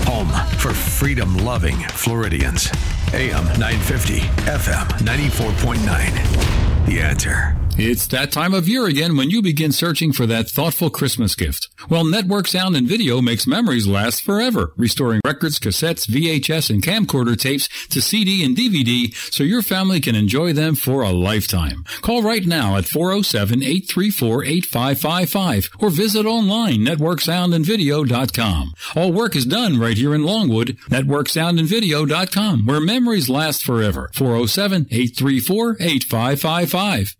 Home for freedom loving Floridians. AM 950, FM 94.9. The answer. It's that time of year again when you begin searching for that thoughtful Christmas gift. Well, Network Sound and Video makes memories last forever, restoring records, cassettes, VHS, and camcorder tapes to CD and DVD so your family can enjoy them for a lifetime. Call right now at 407-834-8555 or visit online networksoundandvideo.com. All work is done right here in Longwood, networksoundandvideo.com, where memories last forever. 407-834-8555.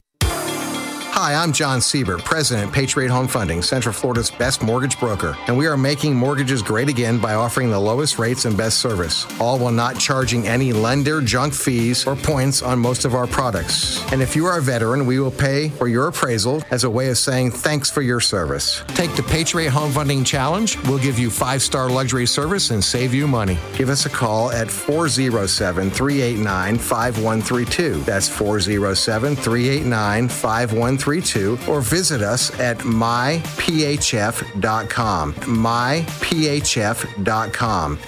Hi, I'm John Siebert, President, Patriot Home Funding, Central Florida's best mortgage broker, and we are making mortgages great again by offering the lowest rates and best service, all while not charging any lender junk fees or points on most of our products. And if you are a veteran, we will pay for your appraisal as a way of saying thanks for your service. Take the Patriot Home Funding Challenge. We'll give you five-star luxury service and save you money. Give us a call at 407-389-5132. That's 407-389-5132 or visit us at myphf.com. Myphf.com.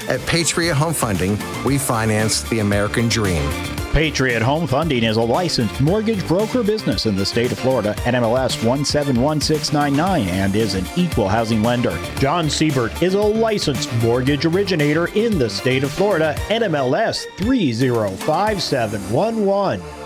At Patriot Home Funding, we finance the American dream. Patriot Home Funding is a licensed mortgage broker business in the state of Florida, NMLS 171699, and is an equal housing lender. John Siebert is a licensed mortgage originator in the state of Florida, NMLS 305711.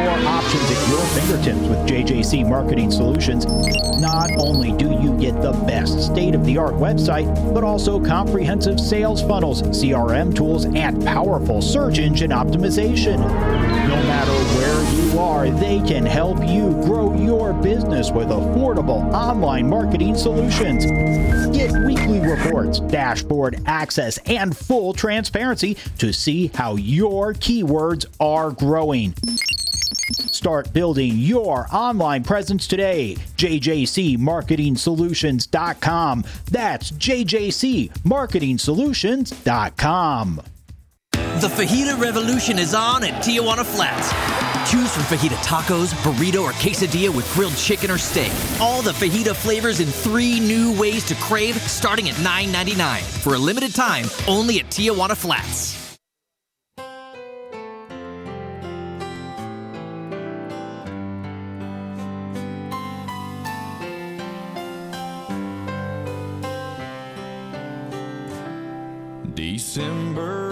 More options at your fingertips with JJC Marketing Solutions. Not only do you get the best state of the art website, but also comprehensive sales funnels, CRM tools, and powerful search engine optimization. No matter where you are, they can help you grow your business with affordable online marketing solutions. Get weekly reports, dashboard access, and full transparency to see how your keywords are growing. Start building your online presence today. JJCMarketingSolutions.com. That's JJCMarketingSolutions.com. The fajita revolution is on at Tijuana Flats. Choose from fajita tacos, burrito, or quesadilla with grilled chicken or steak. All the fajita flavors in three new ways to crave starting at $9.99 for a limited time only at Tijuana Flats. December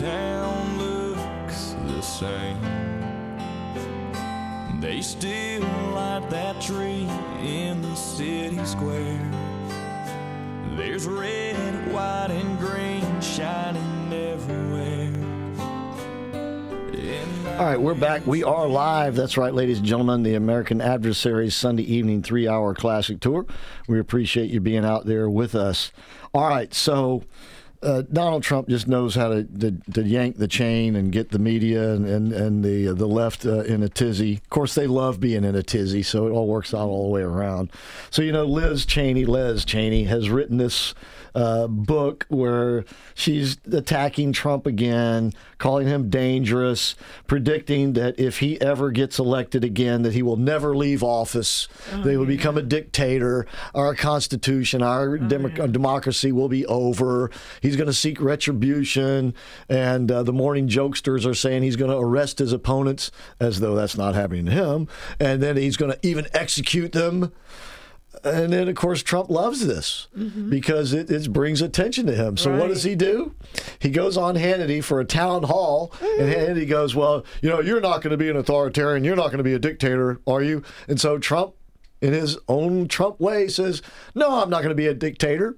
town looks the same. They still light that tree in the city square. There's red, white, and green shining everywhere. All right, we're back. We are live. That's right, ladies and gentlemen. The American Adversaries Sunday evening three hour classic tour. We appreciate you being out there with us. All right, so uh, Donald Trump just knows how to, to, to yank the chain and get the media and, and, and the the left uh, in a tizzy. Of course, they love being in a tizzy, so it all works out all the way around. So, you know, Liz Cheney, Les Cheney, has written this uh, book where she's attacking Trump again, calling him dangerous, predicting that if he ever gets elected again, that he will never leave office. Oh, they will become a dictator. Our constitution, our Oh, demo- democracy will be over. He's going to seek retribution, and uh, the morning jokesters are saying he's going to arrest his opponents, as though that's not happening to him, and then he's going to even execute them. And then, of course, Trump loves this mm-hmm. because it, it brings attention to him. So, what does he do? He goes on Hannity for a town hall, and mm. Hannity goes, Well, you know, you're not going to be an authoritarian. You're not going to be a dictator, are you? And so, Trump, in his own Trump way, says, No, I'm not going to be a dictator.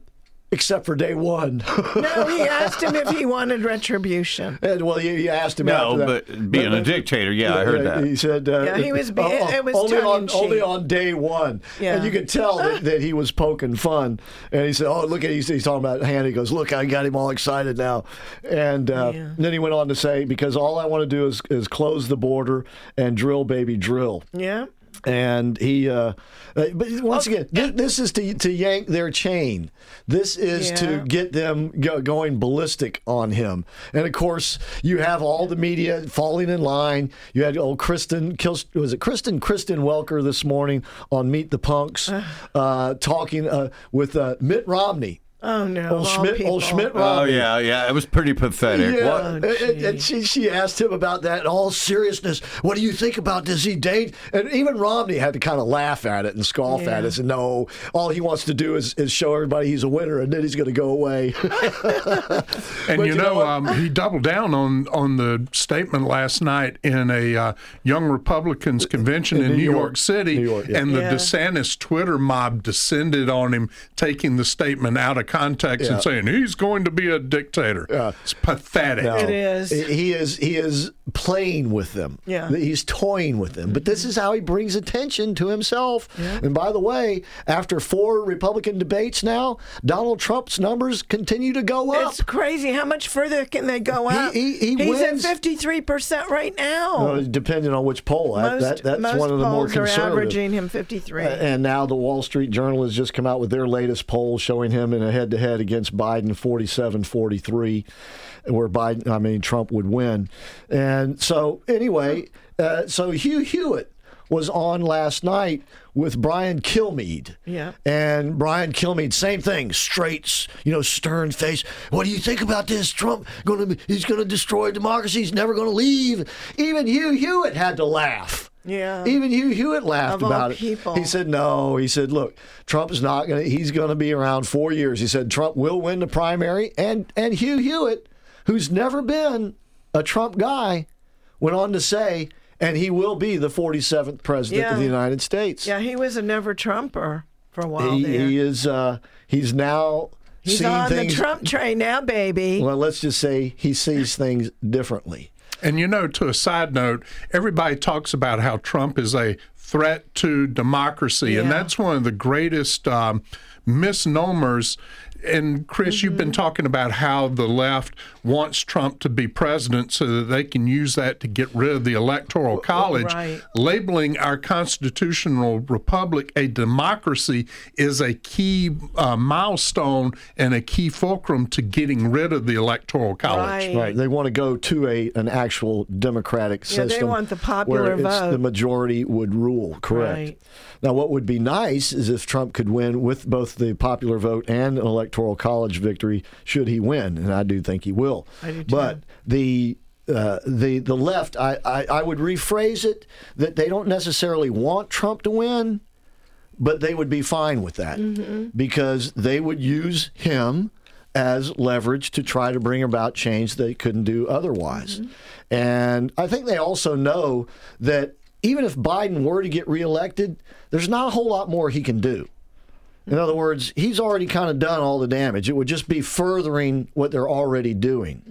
Except for day one. No, he asked him if he wanted retribution. And well, you, you asked him. No, after that. but being a dictator, yeah, I heard that. He said, uh, Yeah, he was being- uh, it was only on tongue-in-cheek. only on day one, Yeah. and you could tell that, that he was poking fun. And he said, "Oh, look at he's, he's talking about Hannah." He goes, "Look, I got him all excited now." And uh, then he went on to say, "Because all I want to do is is close the border and drill, baby, drill." Yeah. And he uh, uh, but once again thi- this is to to yank their chain. This is Yeah. to get them go, going ballistic on him. And of course you have all the media falling in line. You had old kristen was it kristen kristen welker this morning on meet the punks uh, talking uh, with uh, mitt romney Oh no. Old Schmidt- people. old Schmidt Oh yeah, yeah. It was pretty pathetic. Yeah, What? and, and- and she, she asked him about that in all seriousness. What do you think about does he date? And even Romney had to kind of laugh at it and scoff at it and no, all he wants to do is, is show everybody he's a winner and then he's going to go away. And you you know, know um, he doubled down on on the statement last night in a uh, Young Republicans convention in, New, York, City, New York, yeah. and the Yeah. DeSantis Twitter mob descended on him, taking the statement out of context Yeah. and saying he's going to be a dictator. Yeah. It's pathetic. No. It is. He is he is playing with them. Yeah. He's toying with them. But this is how he brings attention to himself. And by the way, after four Republican debates now, Donald Trump's numbers continue to go up. It's crazy. How much further can they go up? he- he He's wins. at fifty-three percent right now. Depending on which poll. Most that, that's most one of the more polls are conservative. averaging him fifty-three. Uh, and now the Wall Street Journal has just come out with their latest poll showing him in a head to head against Biden 47 43, where Biden, I mean, Trump would win. And so, anyway, uh, so Hugh Hewitt was on last night with Brian Kilmeade. Yeah. And Brian Kilmeade, same thing, straight, you know, stern face. What do you think about this? Trump going to he's going to destroy democracy. He's never going to leave. Even Hugh Hewitt had to laugh. Yeah. Even Hugh Hewitt laughed about it. people. He said, "No." He said, "Look, Trump's not going to. He's going to be around four years." He said, "Trump will win the primary." And and Hugh Hewitt, who's never been a Trump guy, went on to say, "And he will be the 47th president of the United States." yeah, he was a never Trumper for a while He, there. he is. Uh, he's now He's on things. the Trump train now, baby. well, let's just say he sees things differently. And you know, to a side note, everybody talks about how Trump is a threat to democracy, and that's one of the greatest um, misnomers. And Chris, you've been talking about how the left wants Trump to be president so that they can use that to get rid of the electoral college. right. Labeling our constitutional republic a democracy is a key uh, milestone and a key fulcrum to getting rid of the electoral college. Right. Right. They want to go to a an actual democratic Yeah, they want the popular where vote. the majority would rule. Correct. Right. Now, what would be nice is if Trump could win with both the popular vote and an electoral college victory, should he win, and I do think he will. I do too. But the uh, the the left, I, I I would rephrase it that they don't necessarily want Trump to win. but they would be fine with that because they would use him as leverage to try to bring about change they couldn't do otherwise. And I think they also know that even if Biden were to get reelected, there's not a whole lot more he can do. In other words, he's already kind of done all the damage. It would just be furthering what they're already doing.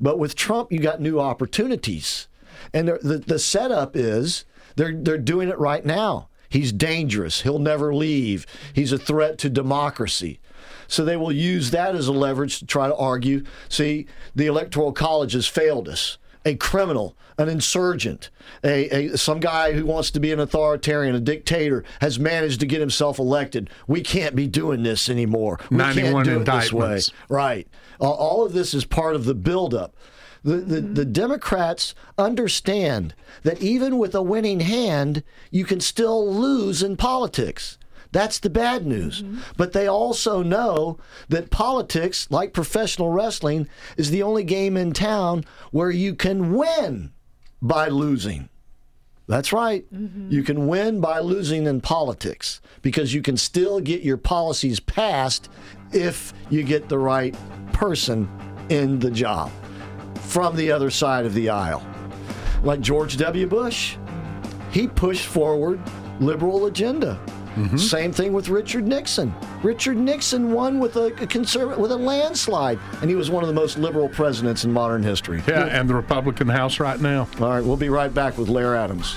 But with Trump, you got new opportunities. And the, the, the setup is they're, they're doing it right now. He's dangerous. He'll never leave. He's a threat to democracy. So they will use that as a leverage to try to argue see, the Electoral College has failed us. A criminal, an insurgent, a, a some guy who wants to be an authoritarian, a dictator, has managed to get himself elected. We can't be doing this anymore. We can't 91 do it this way. Right. Uh, all of this is part of the buildup. The, the, the Democrats understand that even with a winning hand, you can still lose in politics. That's the bad news. But they also know that politics, like professional wrestling, is the only game in town where you can win by losing. That's right. Mm-hmm. You can win by losing in politics because you can still get your policies passed if you get the right person in the job from the other side of the aisle. Like George W. Bush, he pushed forward liberal agenda. Mm-hmm. Same thing with Richard Nixon. Richard Nixon won with a, a conservative with a landslide, and he was one of the most liberal presidents in modern history. Yeah, and the Republican House right now. All right, we'll be right back with Larry Adams.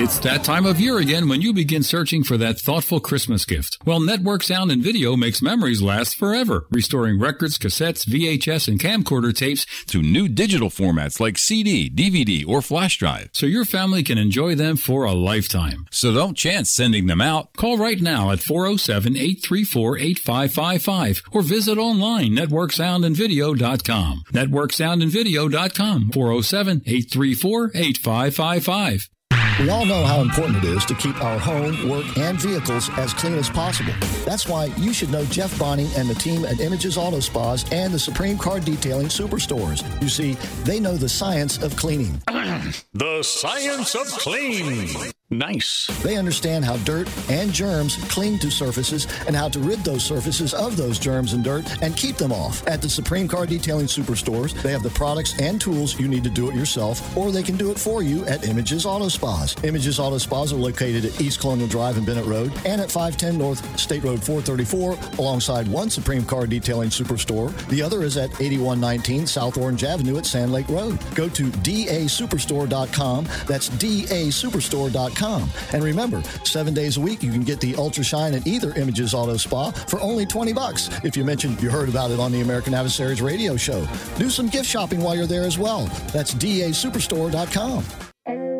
It's that time of year again when you begin searching for that thoughtful Christmas gift. Well, Network Sound and Video makes memories last forever, restoring records, cassettes, VHS, and camcorder tapes to new digital formats like CD, DVD, or flash drive. so your family can enjoy them for a lifetime. So don't chance sending them out. Call right now at 407-834-8555 or visit online networksoundandvideo.com. Networksoundandvideo.com 407-834-8555. We all know how important it is to keep our home, work, and vehicles as clean as possible. That's why you should know Jeff Bonney and the team at Images Auto Spas and the Supreme Car Detailing Superstores. You see, they know the science of cleaning. The science of clean. Nice. They understand how dirt and germs cling to surfaces and how to rid those surfaces of those germs and dirt and keep them off. At the Supreme Car Detailing Superstores, they have the products and tools you need to do it yourself, or they can do it for you at Images Auto Spas. Images Auto Spas are located at East Colonial Drive and Bennett Road and at 510 North State Road 434 alongside one Supreme Car Detailing Superstore. The other is at 8119 South Orange Avenue at Sand Lake Road. Go to dasuperstore.com. That's dasuperstore.com. And remember, seven days a week you can get the Ultra Shine at either Images Auto Spa for only 20 bucks. If you mentioned you heard about it on the American Adversaries radio show, do some gift shopping while you're there as well. That's dasuperstore.com.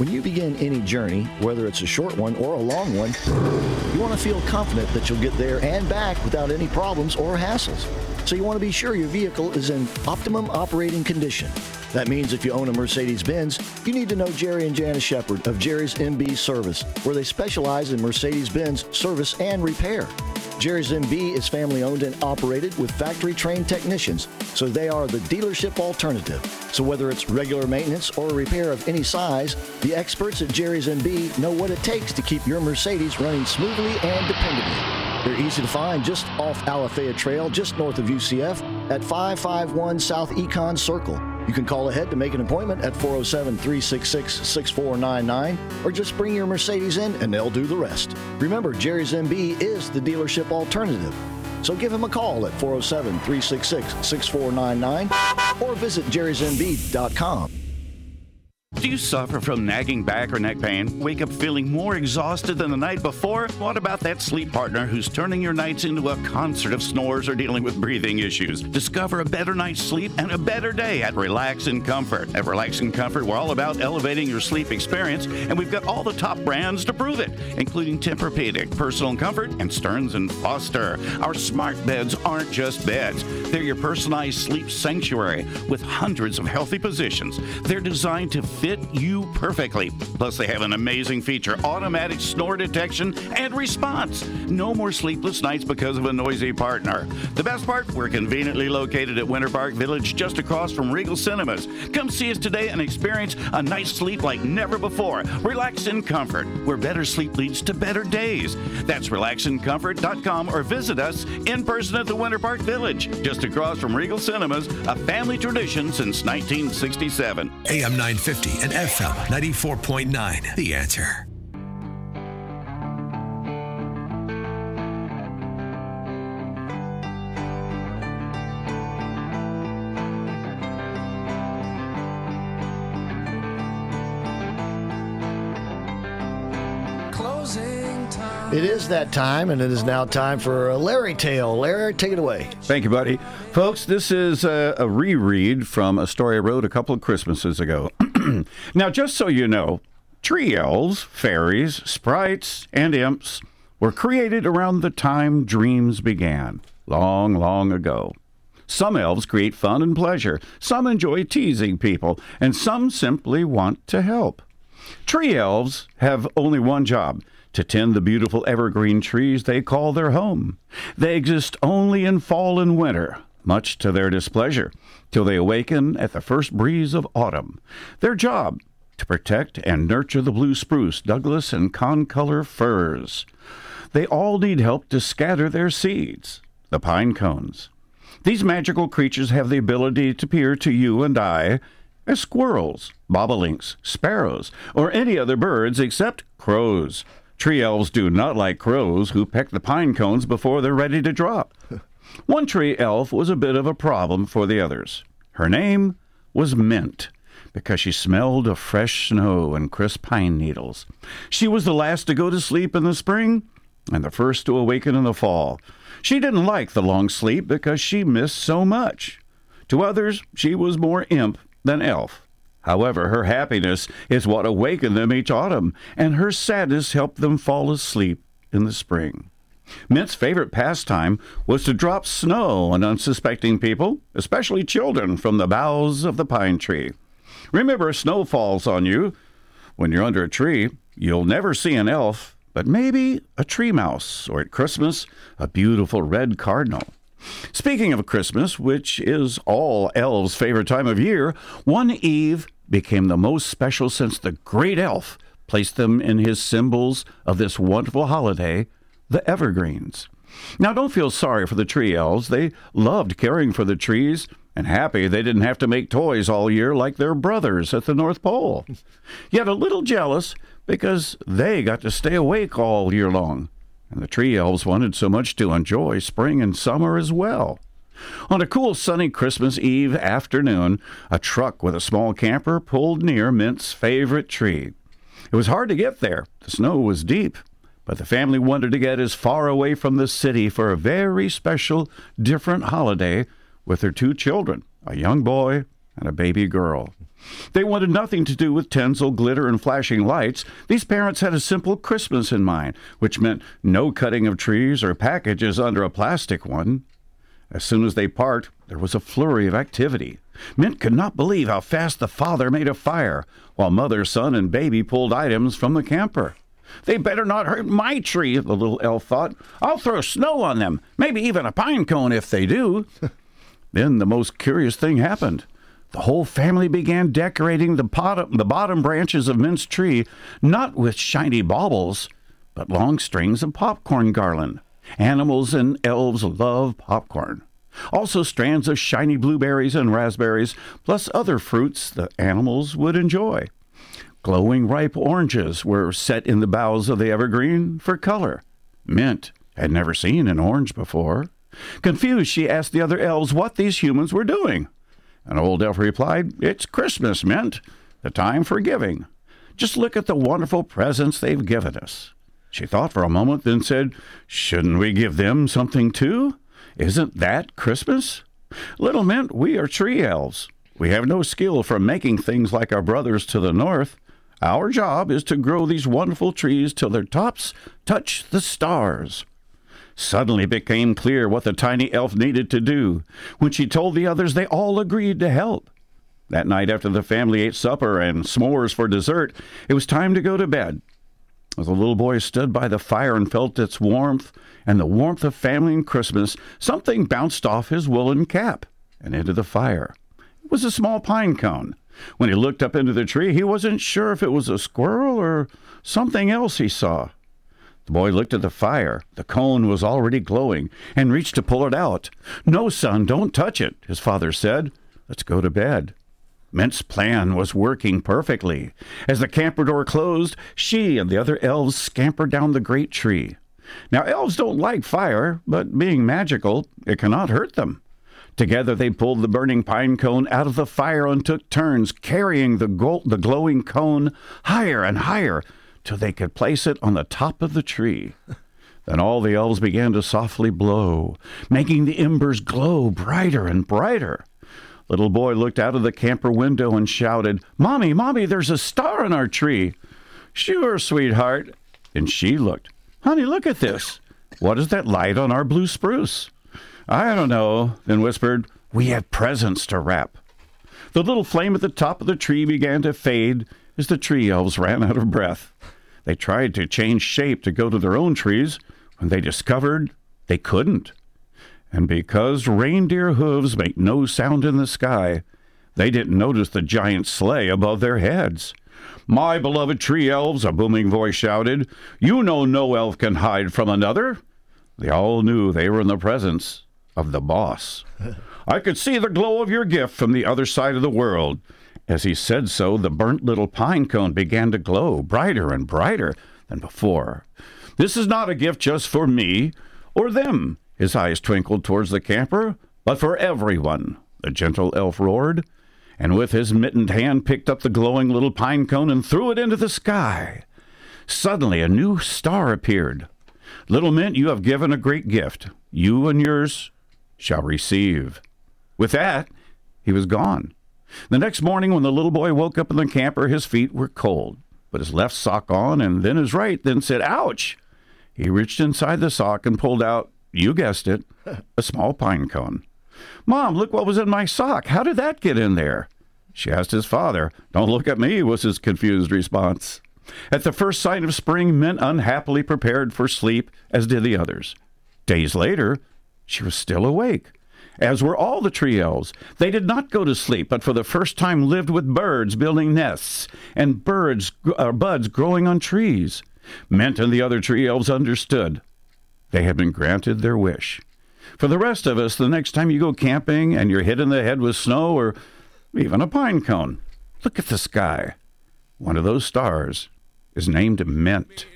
When you begin any journey, whether it's a short one or a long one, you want to feel confident that you'll get there and back without any problems or hassles. So you want to be sure your vehicle is in optimum operating condition. That means if you own a Mercedes Benz, you need to know Jerry and Janice Shepard of Jerry's MB Service, where they specialize in Mercedes Benz service and repair. Jerry's MB is family owned and operated with factory trained technicians, so they are the dealership alternative. So whether it's regular maintenance or repair of any size, the experts at Jerry's MB know what it takes to keep your Mercedes running smoothly and dependably. They're easy to find just off Alafaya Trail, just north of UCF, at 551 South Econ Circle. You can call ahead to make an appointment at 407 366 6499 or just bring your Mercedes in and they'll do the rest. Remember, Jerry's MB is the dealership alternative. So give him a call at 407 366 6499 or visit jerrysmb.com. Do you suffer from nagging back or neck pain? Wake up feeling more exhausted than the night before? What about that sleep partner who's turning your nights into a concert of snores or dealing with breathing issues? Discover a better night's sleep and a better day at Relax and Comfort. At Relax and Comfort, we're all about elevating your sleep experience, and we've got all the top brands to prove it, including Tempur-Pedic, Personal Comfort, and Stearns and Foster. Our smart beds aren't just beds; they're your personalized sleep sanctuary with hundreds of healthy positions. They're designed to fit you perfectly. Plus, they have an amazing feature automatic snore detection and response. No more sleepless nights because of a noisy partner. The best part, we're conveniently located at Winter Park Village just across from Regal Cinemas. Come see us today and experience a night's sleep like never before. Relax in comfort, where better sleep leads to better days. That's relaxincomfort.com or visit us in person at the Winter Park Village, just across from Regal Cinemas, a family tradition since 1967. AM 950 and FM 94.9. The answer. Closing time. It is that time, and it is now time for a Larry Tale. Larry, take it away. Thank you, buddy. Folks, this is a, a reread from a story I wrote a couple of Christmases ago. now, just so you know, tree elves, fairies, sprites, and imps were created around the time dreams began, long, long ago. Some elves create fun and pleasure, some enjoy teasing people, and some simply want to help. Tree elves have only one job to tend the beautiful evergreen trees they call their home. They exist only in fall and winter, much to their displeasure, till they awaken at the first breeze of autumn. Their job to protect and nurture the blue spruce, Douglas, and concolor firs. They all need help to scatter their seeds, the pine cones. These magical creatures have the ability to appear to you and I as squirrels, bobolinks, sparrows, or any other birds except crows. Tree elves do not like crows who peck the pine cones before they're ready to drop. One tree elf was a bit of a problem for the others. Her name was Mint because she smelled of fresh snow and crisp pine needles. She was the last to go to sleep in the spring and the first to awaken in the fall. She didn't like the long sleep because she missed so much. To others, she was more imp than elf. However, her happiness is what awakened them each autumn, and her sadness helped them fall asleep in the spring. Mint's favorite pastime was to drop snow on unsuspecting people, especially children, from the boughs of the pine tree. Remember, snow falls on you. When you're under a tree, you'll never see an elf, but maybe a tree mouse, or at Christmas, a beautiful red cardinal. Speaking of Christmas, which is all elves' favorite time of year, one eve became the most special since the great elf placed them in his symbols of this wonderful holiday, the evergreens. Now, don't feel sorry for the tree elves. They loved caring for the trees and happy they didn't have to make toys all year like their brothers at the North Pole. Yet a little jealous because they got to stay awake all year long and the tree elves wanted so much to enjoy spring and summer as well. On a cool sunny Christmas Eve afternoon, a truck with a small camper pulled near Mint's favorite tree. It was hard to get there. The snow was deep, but the family wanted to get as far away from the city for a very special, different holiday with their two children, a young boy and a baby girl. They wanted nothing to do with tinsel, glitter, and flashing lights. These parents had a simple Christmas in mind, which meant no cutting of trees or packages under a plastic one. As soon as they parked, there was a flurry of activity. Mint could not believe how fast the father made a fire, while mother, son, and baby pulled items from the camper. They better not hurt my tree, the little elf thought. I'll throw snow on them, maybe even a pine cone if they do. then the most curious thing happened. The whole family began decorating the, pot- the bottom branches of Mint's tree, not with shiny baubles, but long strings of popcorn garland. Animals and elves love popcorn. Also, strands of shiny blueberries and raspberries, plus other fruits the animals would enjoy. Glowing ripe oranges were set in the boughs of the evergreen for color. Mint had never seen an orange before. Confused, she asked the other elves what these humans were doing. An old elf replied, It's Christmas, Mint. the time for giving. Just look at the wonderful presents they've given us. She thought for a moment, then said, Shouldn't we give them something too? Isn't that Christmas? Little Mint, we are tree elves. We have no skill for making things like our brothers to the north. Our job is to grow these wonderful trees till their tops touch the stars. Suddenly it became clear what the tiny elf needed to do. When she told the others, they all agreed to help. That night, after the family ate supper and s'mores for dessert, it was time to go to bed. As the little boy stood by the fire and felt its warmth and the warmth of family and Christmas, something bounced off his woolen cap and into the fire. It was a small pine cone. When he looked up into the tree, he wasn't sure if it was a squirrel or something else he saw. The boy looked at the fire. The cone was already glowing and reached to pull it out. No, son, don't touch it, his father said. Let's go to bed. Mint's plan was working perfectly. As the camper door closed, she and the other elves scampered down the great tree. Now, elves don't like fire, but being magical, it cannot hurt them. Together they pulled the burning pine cone out of the fire and took turns carrying the, go- the glowing cone higher and higher till they could place it on the top of the tree. Then all the elves began to softly blow, making the embers glow brighter and brighter. Little boy looked out of the camper window and shouted, Mommy, Mommy, there's a star in our tree. Sure, sweetheart. And she looked. Honey, look at this. What is that light on our blue spruce? I don't know, then whispered, We have presents to wrap. The little flame at the top of the tree began to fade as the tree elves ran out of breath. They tried to change shape to go to their own trees when they discovered they couldn't. And because reindeer hooves make no sound in the sky, they didn't notice the giant sleigh above their heads. My beloved tree elves, a booming voice shouted, you know no elf can hide from another. They all knew they were in the presence of the boss. I could see the glow of your gift from the other side of the world. As he said so, the burnt little pine cone began to glow brighter and brighter than before. This is not a gift just for me or them. His eyes twinkled towards the camper, but for everyone, the gentle elf roared, and with his mittened hand picked up the glowing little pine cone and threw it into the sky. Suddenly, a new star appeared. Little Mint, you have given a great gift. You and yours shall receive. With that, he was gone. The next morning, when the little boy woke up in the camper, his feet were cold. but his left sock on and then his right, then said, Ouch! He reached inside the sock and pulled out, you guessed it, a small pine cone. Mom, look what was in my sock. How did that get in there? She asked his father. Don't look at me, was his confused response. At the first sign of spring, Mint unhappily prepared for sleep, as did the others. Days later, she was still awake, as were all the tree elves. They did not go to sleep, but for the first time lived with birds building nests and birds, uh, buds growing on trees. Mint and the other tree elves understood. They had been granted their wish. For the rest of us, the next time you go camping and you're hit in the head with snow or even a pine cone, look at the sky. One of those stars is named Mint.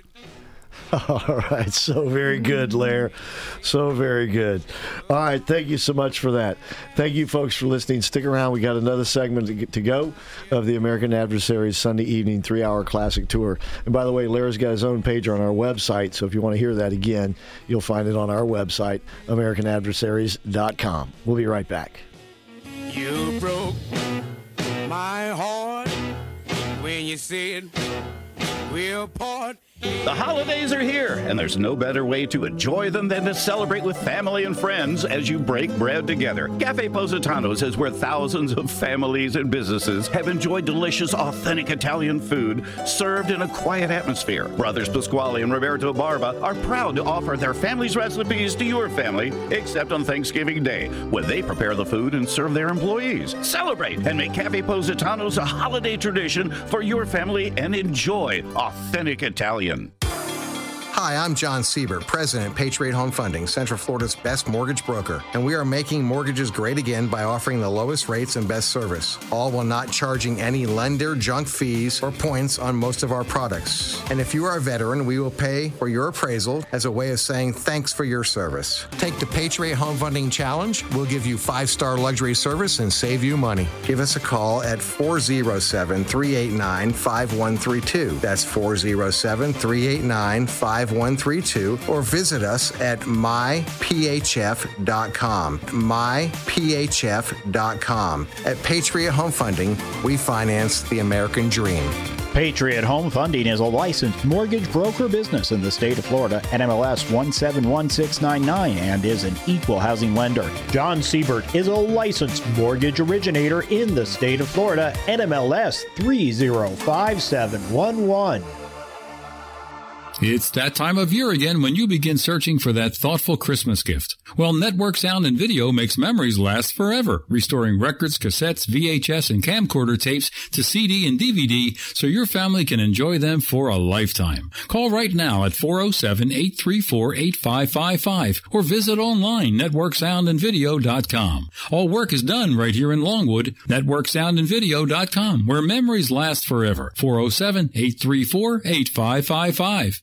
All right, so very good, Lair. So very good. All right, thank you so much for that. Thank you, folks, for listening. Stick around. We got another segment to, go of the American Adversaries Sunday evening three-hour classic tour. And by the way, Lair's got his own page on our website, so if you want to hear that again, you'll find it on our website, AmericanAdversaries.com. We'll be right back. You broke my heart when you said we'll part. The holidays are here, and there's no better way to enjoy them than to celebrate with family and friends as you break bread together. Cafe Positano's is where thousands of families and businesses have enjoyed delicious, authentic Italian food served in a quiet atmosphere. Brothers Pasquale and Roberto Barba are proud to offer their family's recipes to your family, except on Thanksgiving Day, when they prepare the food and serve their employees. Celebrate and make Cafe Positano's a holiday tradition for your family and enjoy authentic Italian. Australien. Hi, I'm John Siebert, President, Patriot Home Funding, Central Florida's best mortgage broker, and we are making mortgages great again by offering the lowest rates and best service, all while not charging any lender junk fees or points on most of our products. And if you are a veteran, we will pay for your appraisal as a way of saying thanks for your service. Take the Patriot Home Funding Challenge. We'll give you five star luxury service and save you money. Give us a call at 407 389 5132. That's 407 389 5132 or visit us at myphf.com. myphf.com. At Patriot Home Funding, we finance the American dream. Patriot Home Funding is a licensed mortgage broker business in the state of Florida, NMLS 171699, and is an equal housing lender. John Siebert is a licensed mortgage originator in the state of Florida, NMLS 305711. It's that time of year again when you begin searching for that thoughtful Christmas gift. Well, Network Sound and Video makes memories last forever, restoring records, cassettes, VHS, and camcorder tapes to CD and DVD so your family can enjoy them for a lifetime. Call right now at 407-834-8555 or visit online networksoundandvideo.com. All work is done right here in Longwood, networksoundandvideo.com, where memories last forever. 407-834-8555.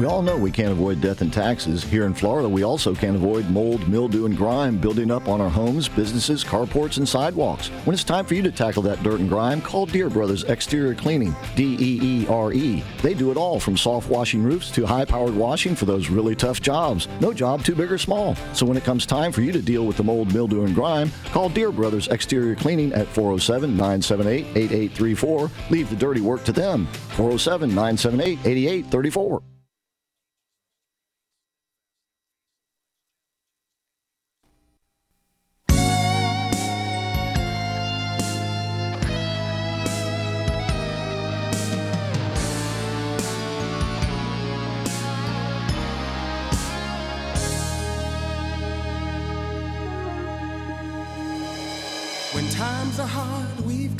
We all know we can't avoid death and taxes. Here in Florida, we also can't avoid mold, mildew, and grime building up on our homes, businesses, carports, and sidewalks. When it's time for you to tackle that dirt and grime, call Deere Brothers Exterior Cleaning, D E E R E. They do it all from soft washing roofs to high powered washing for those really tough jobs. No job too big or small. So when it comes time for you to deal with the mold, mildew, and grime, call Deere Brothers Exterior Cleaning at 407 978 8834. Leave the dirty work to them. 407 978 8834.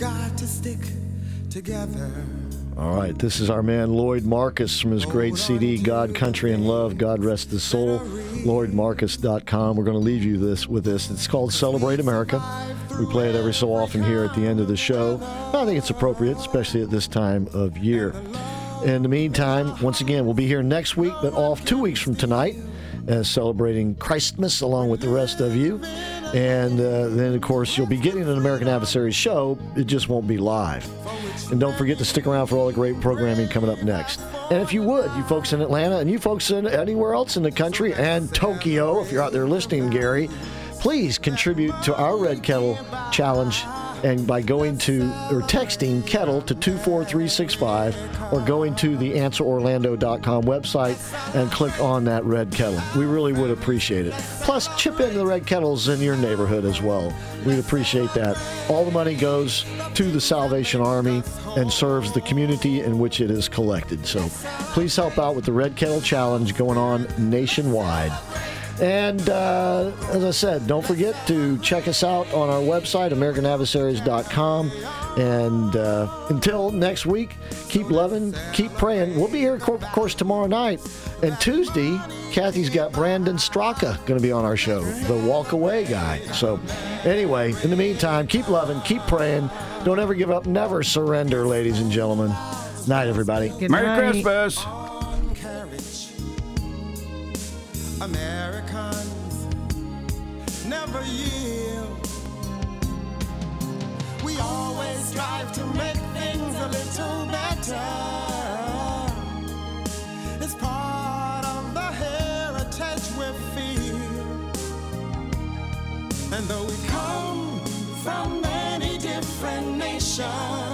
Got to stick together. All right, this is our man Lloyd Marcus from his great CD, God, Country, and Love. God rest his soul. LloydMarcus.com. We're going to leave you this with this. It's called Celebrate America. We play it every so often here at the end of the show. I think it's appropriate, especially at this time of year. In the meantime, once again, we'll be here next week, but off two weeks from tonight, uh, celebrating Christmas along with the rest of you. And uh, then, of course, you'll be getting an American Adversaries show. It just won't be live. And don't forget to stick around for all the great programming coming up next. And if you would, you folks in Atlanta and you folks in anywhere else in the country and Tokyo, if you're out there listening, Gary, please contribute to our Red Kettle Challenge and by going to or texting kettle to 24365 or going to the answerorlando.com website and click on that red kettle. We really would appreciate it. Plus, chip into the red kettles in your neighborhood as well. We'd appreciate that. All the money goes to the Salvation Army and serves the community in which it is collected. So please help out with the Red Kettle Challenge going on nationwide. And uh, as I said, don't forget to check us out on our website, AmericanAdversaries.com. And uh, until next week, keep loving, keep praying. We'll be here, of course, tomorrow night. And Tuesday, Kathy's got Brandon Straka going to be on our show, the walk away guy. So, anyway, in the meantime, keep loving, keep praying. Don't ever give up, never surrender, ladies and gentlemen. Night, everybody. Good Merry night. Christmas. Americans never yield. We always strive to make things a little better. It's part of the heritage we feel. And though we come from many different nations,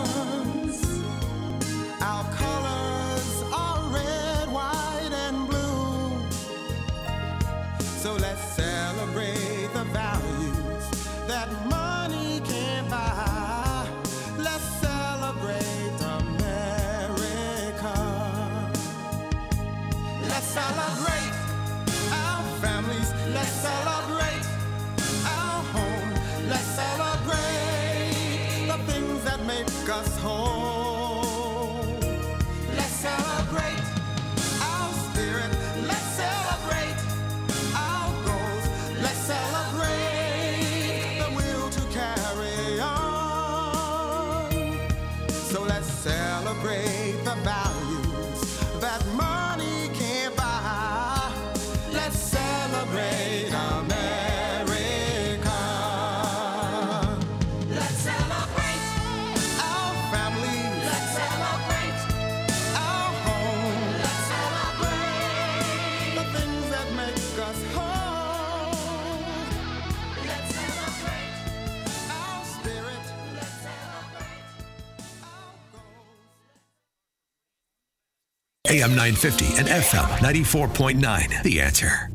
AM 950 and FM 94.9. The answer.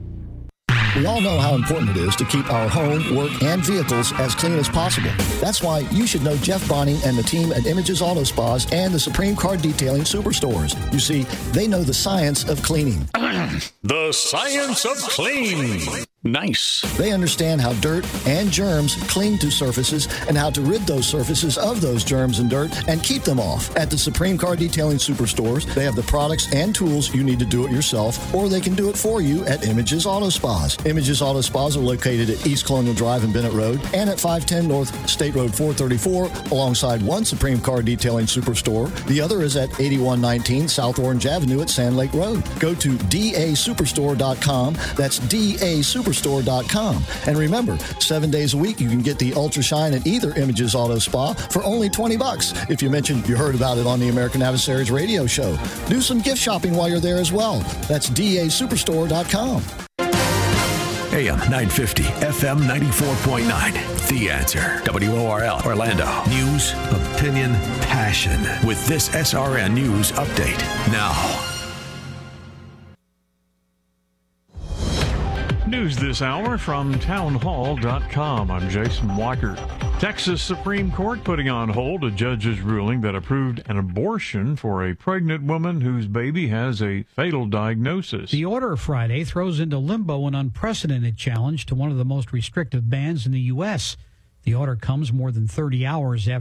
We all know how important it is to keep our home, work, and vehicles as clean as possible. That's why you should know Jeff Bonning and the team at Images Auto Spas and the Supreme Car Detailing Superstores. You see, they know the science of cleaning. The science of clean. Nice. They understand how dirt and germs cling to surfaces and how to rid those surfaces of those germs and dirt and keep them off. At the Supreme Car Detailing Superstores, they have the products and tools you need to do it yourself, or they can do it for you at Images Auto Spas. Images Auto Spas are located at East Colonial Drive and Bennett Road and at 510 North State Road 434 alongside one Supreme Car Detailing Superstore. The other is at 8119 South Orange Avenue at Sand Lake Road. Go to dasuperstore.com. That's dasuperstore.com. And remember, seven days a week you can get the Ultra Shine at either Images Auto Spa for only 20 bucks if you mentioned you heard about it on the American Adversaries radio show. Do some gift shopping while you're there as well. That's dasuperstore.com. AM 950, FM 94.9. The answer. WORL Orlando. News, opinion, passion. With this SRN News update. Now. News this hour from townhall.com. I'm Jason Walker. Texas Supreme Court putting on hold a judge's ruling that approved an abortion for a pregnant woman whose baby has a fatal diagnosis. The order Friday throws into limbo an unprecedented challenge to one of the most restrictive bans in the U.S. The order comes more than 30 hours after.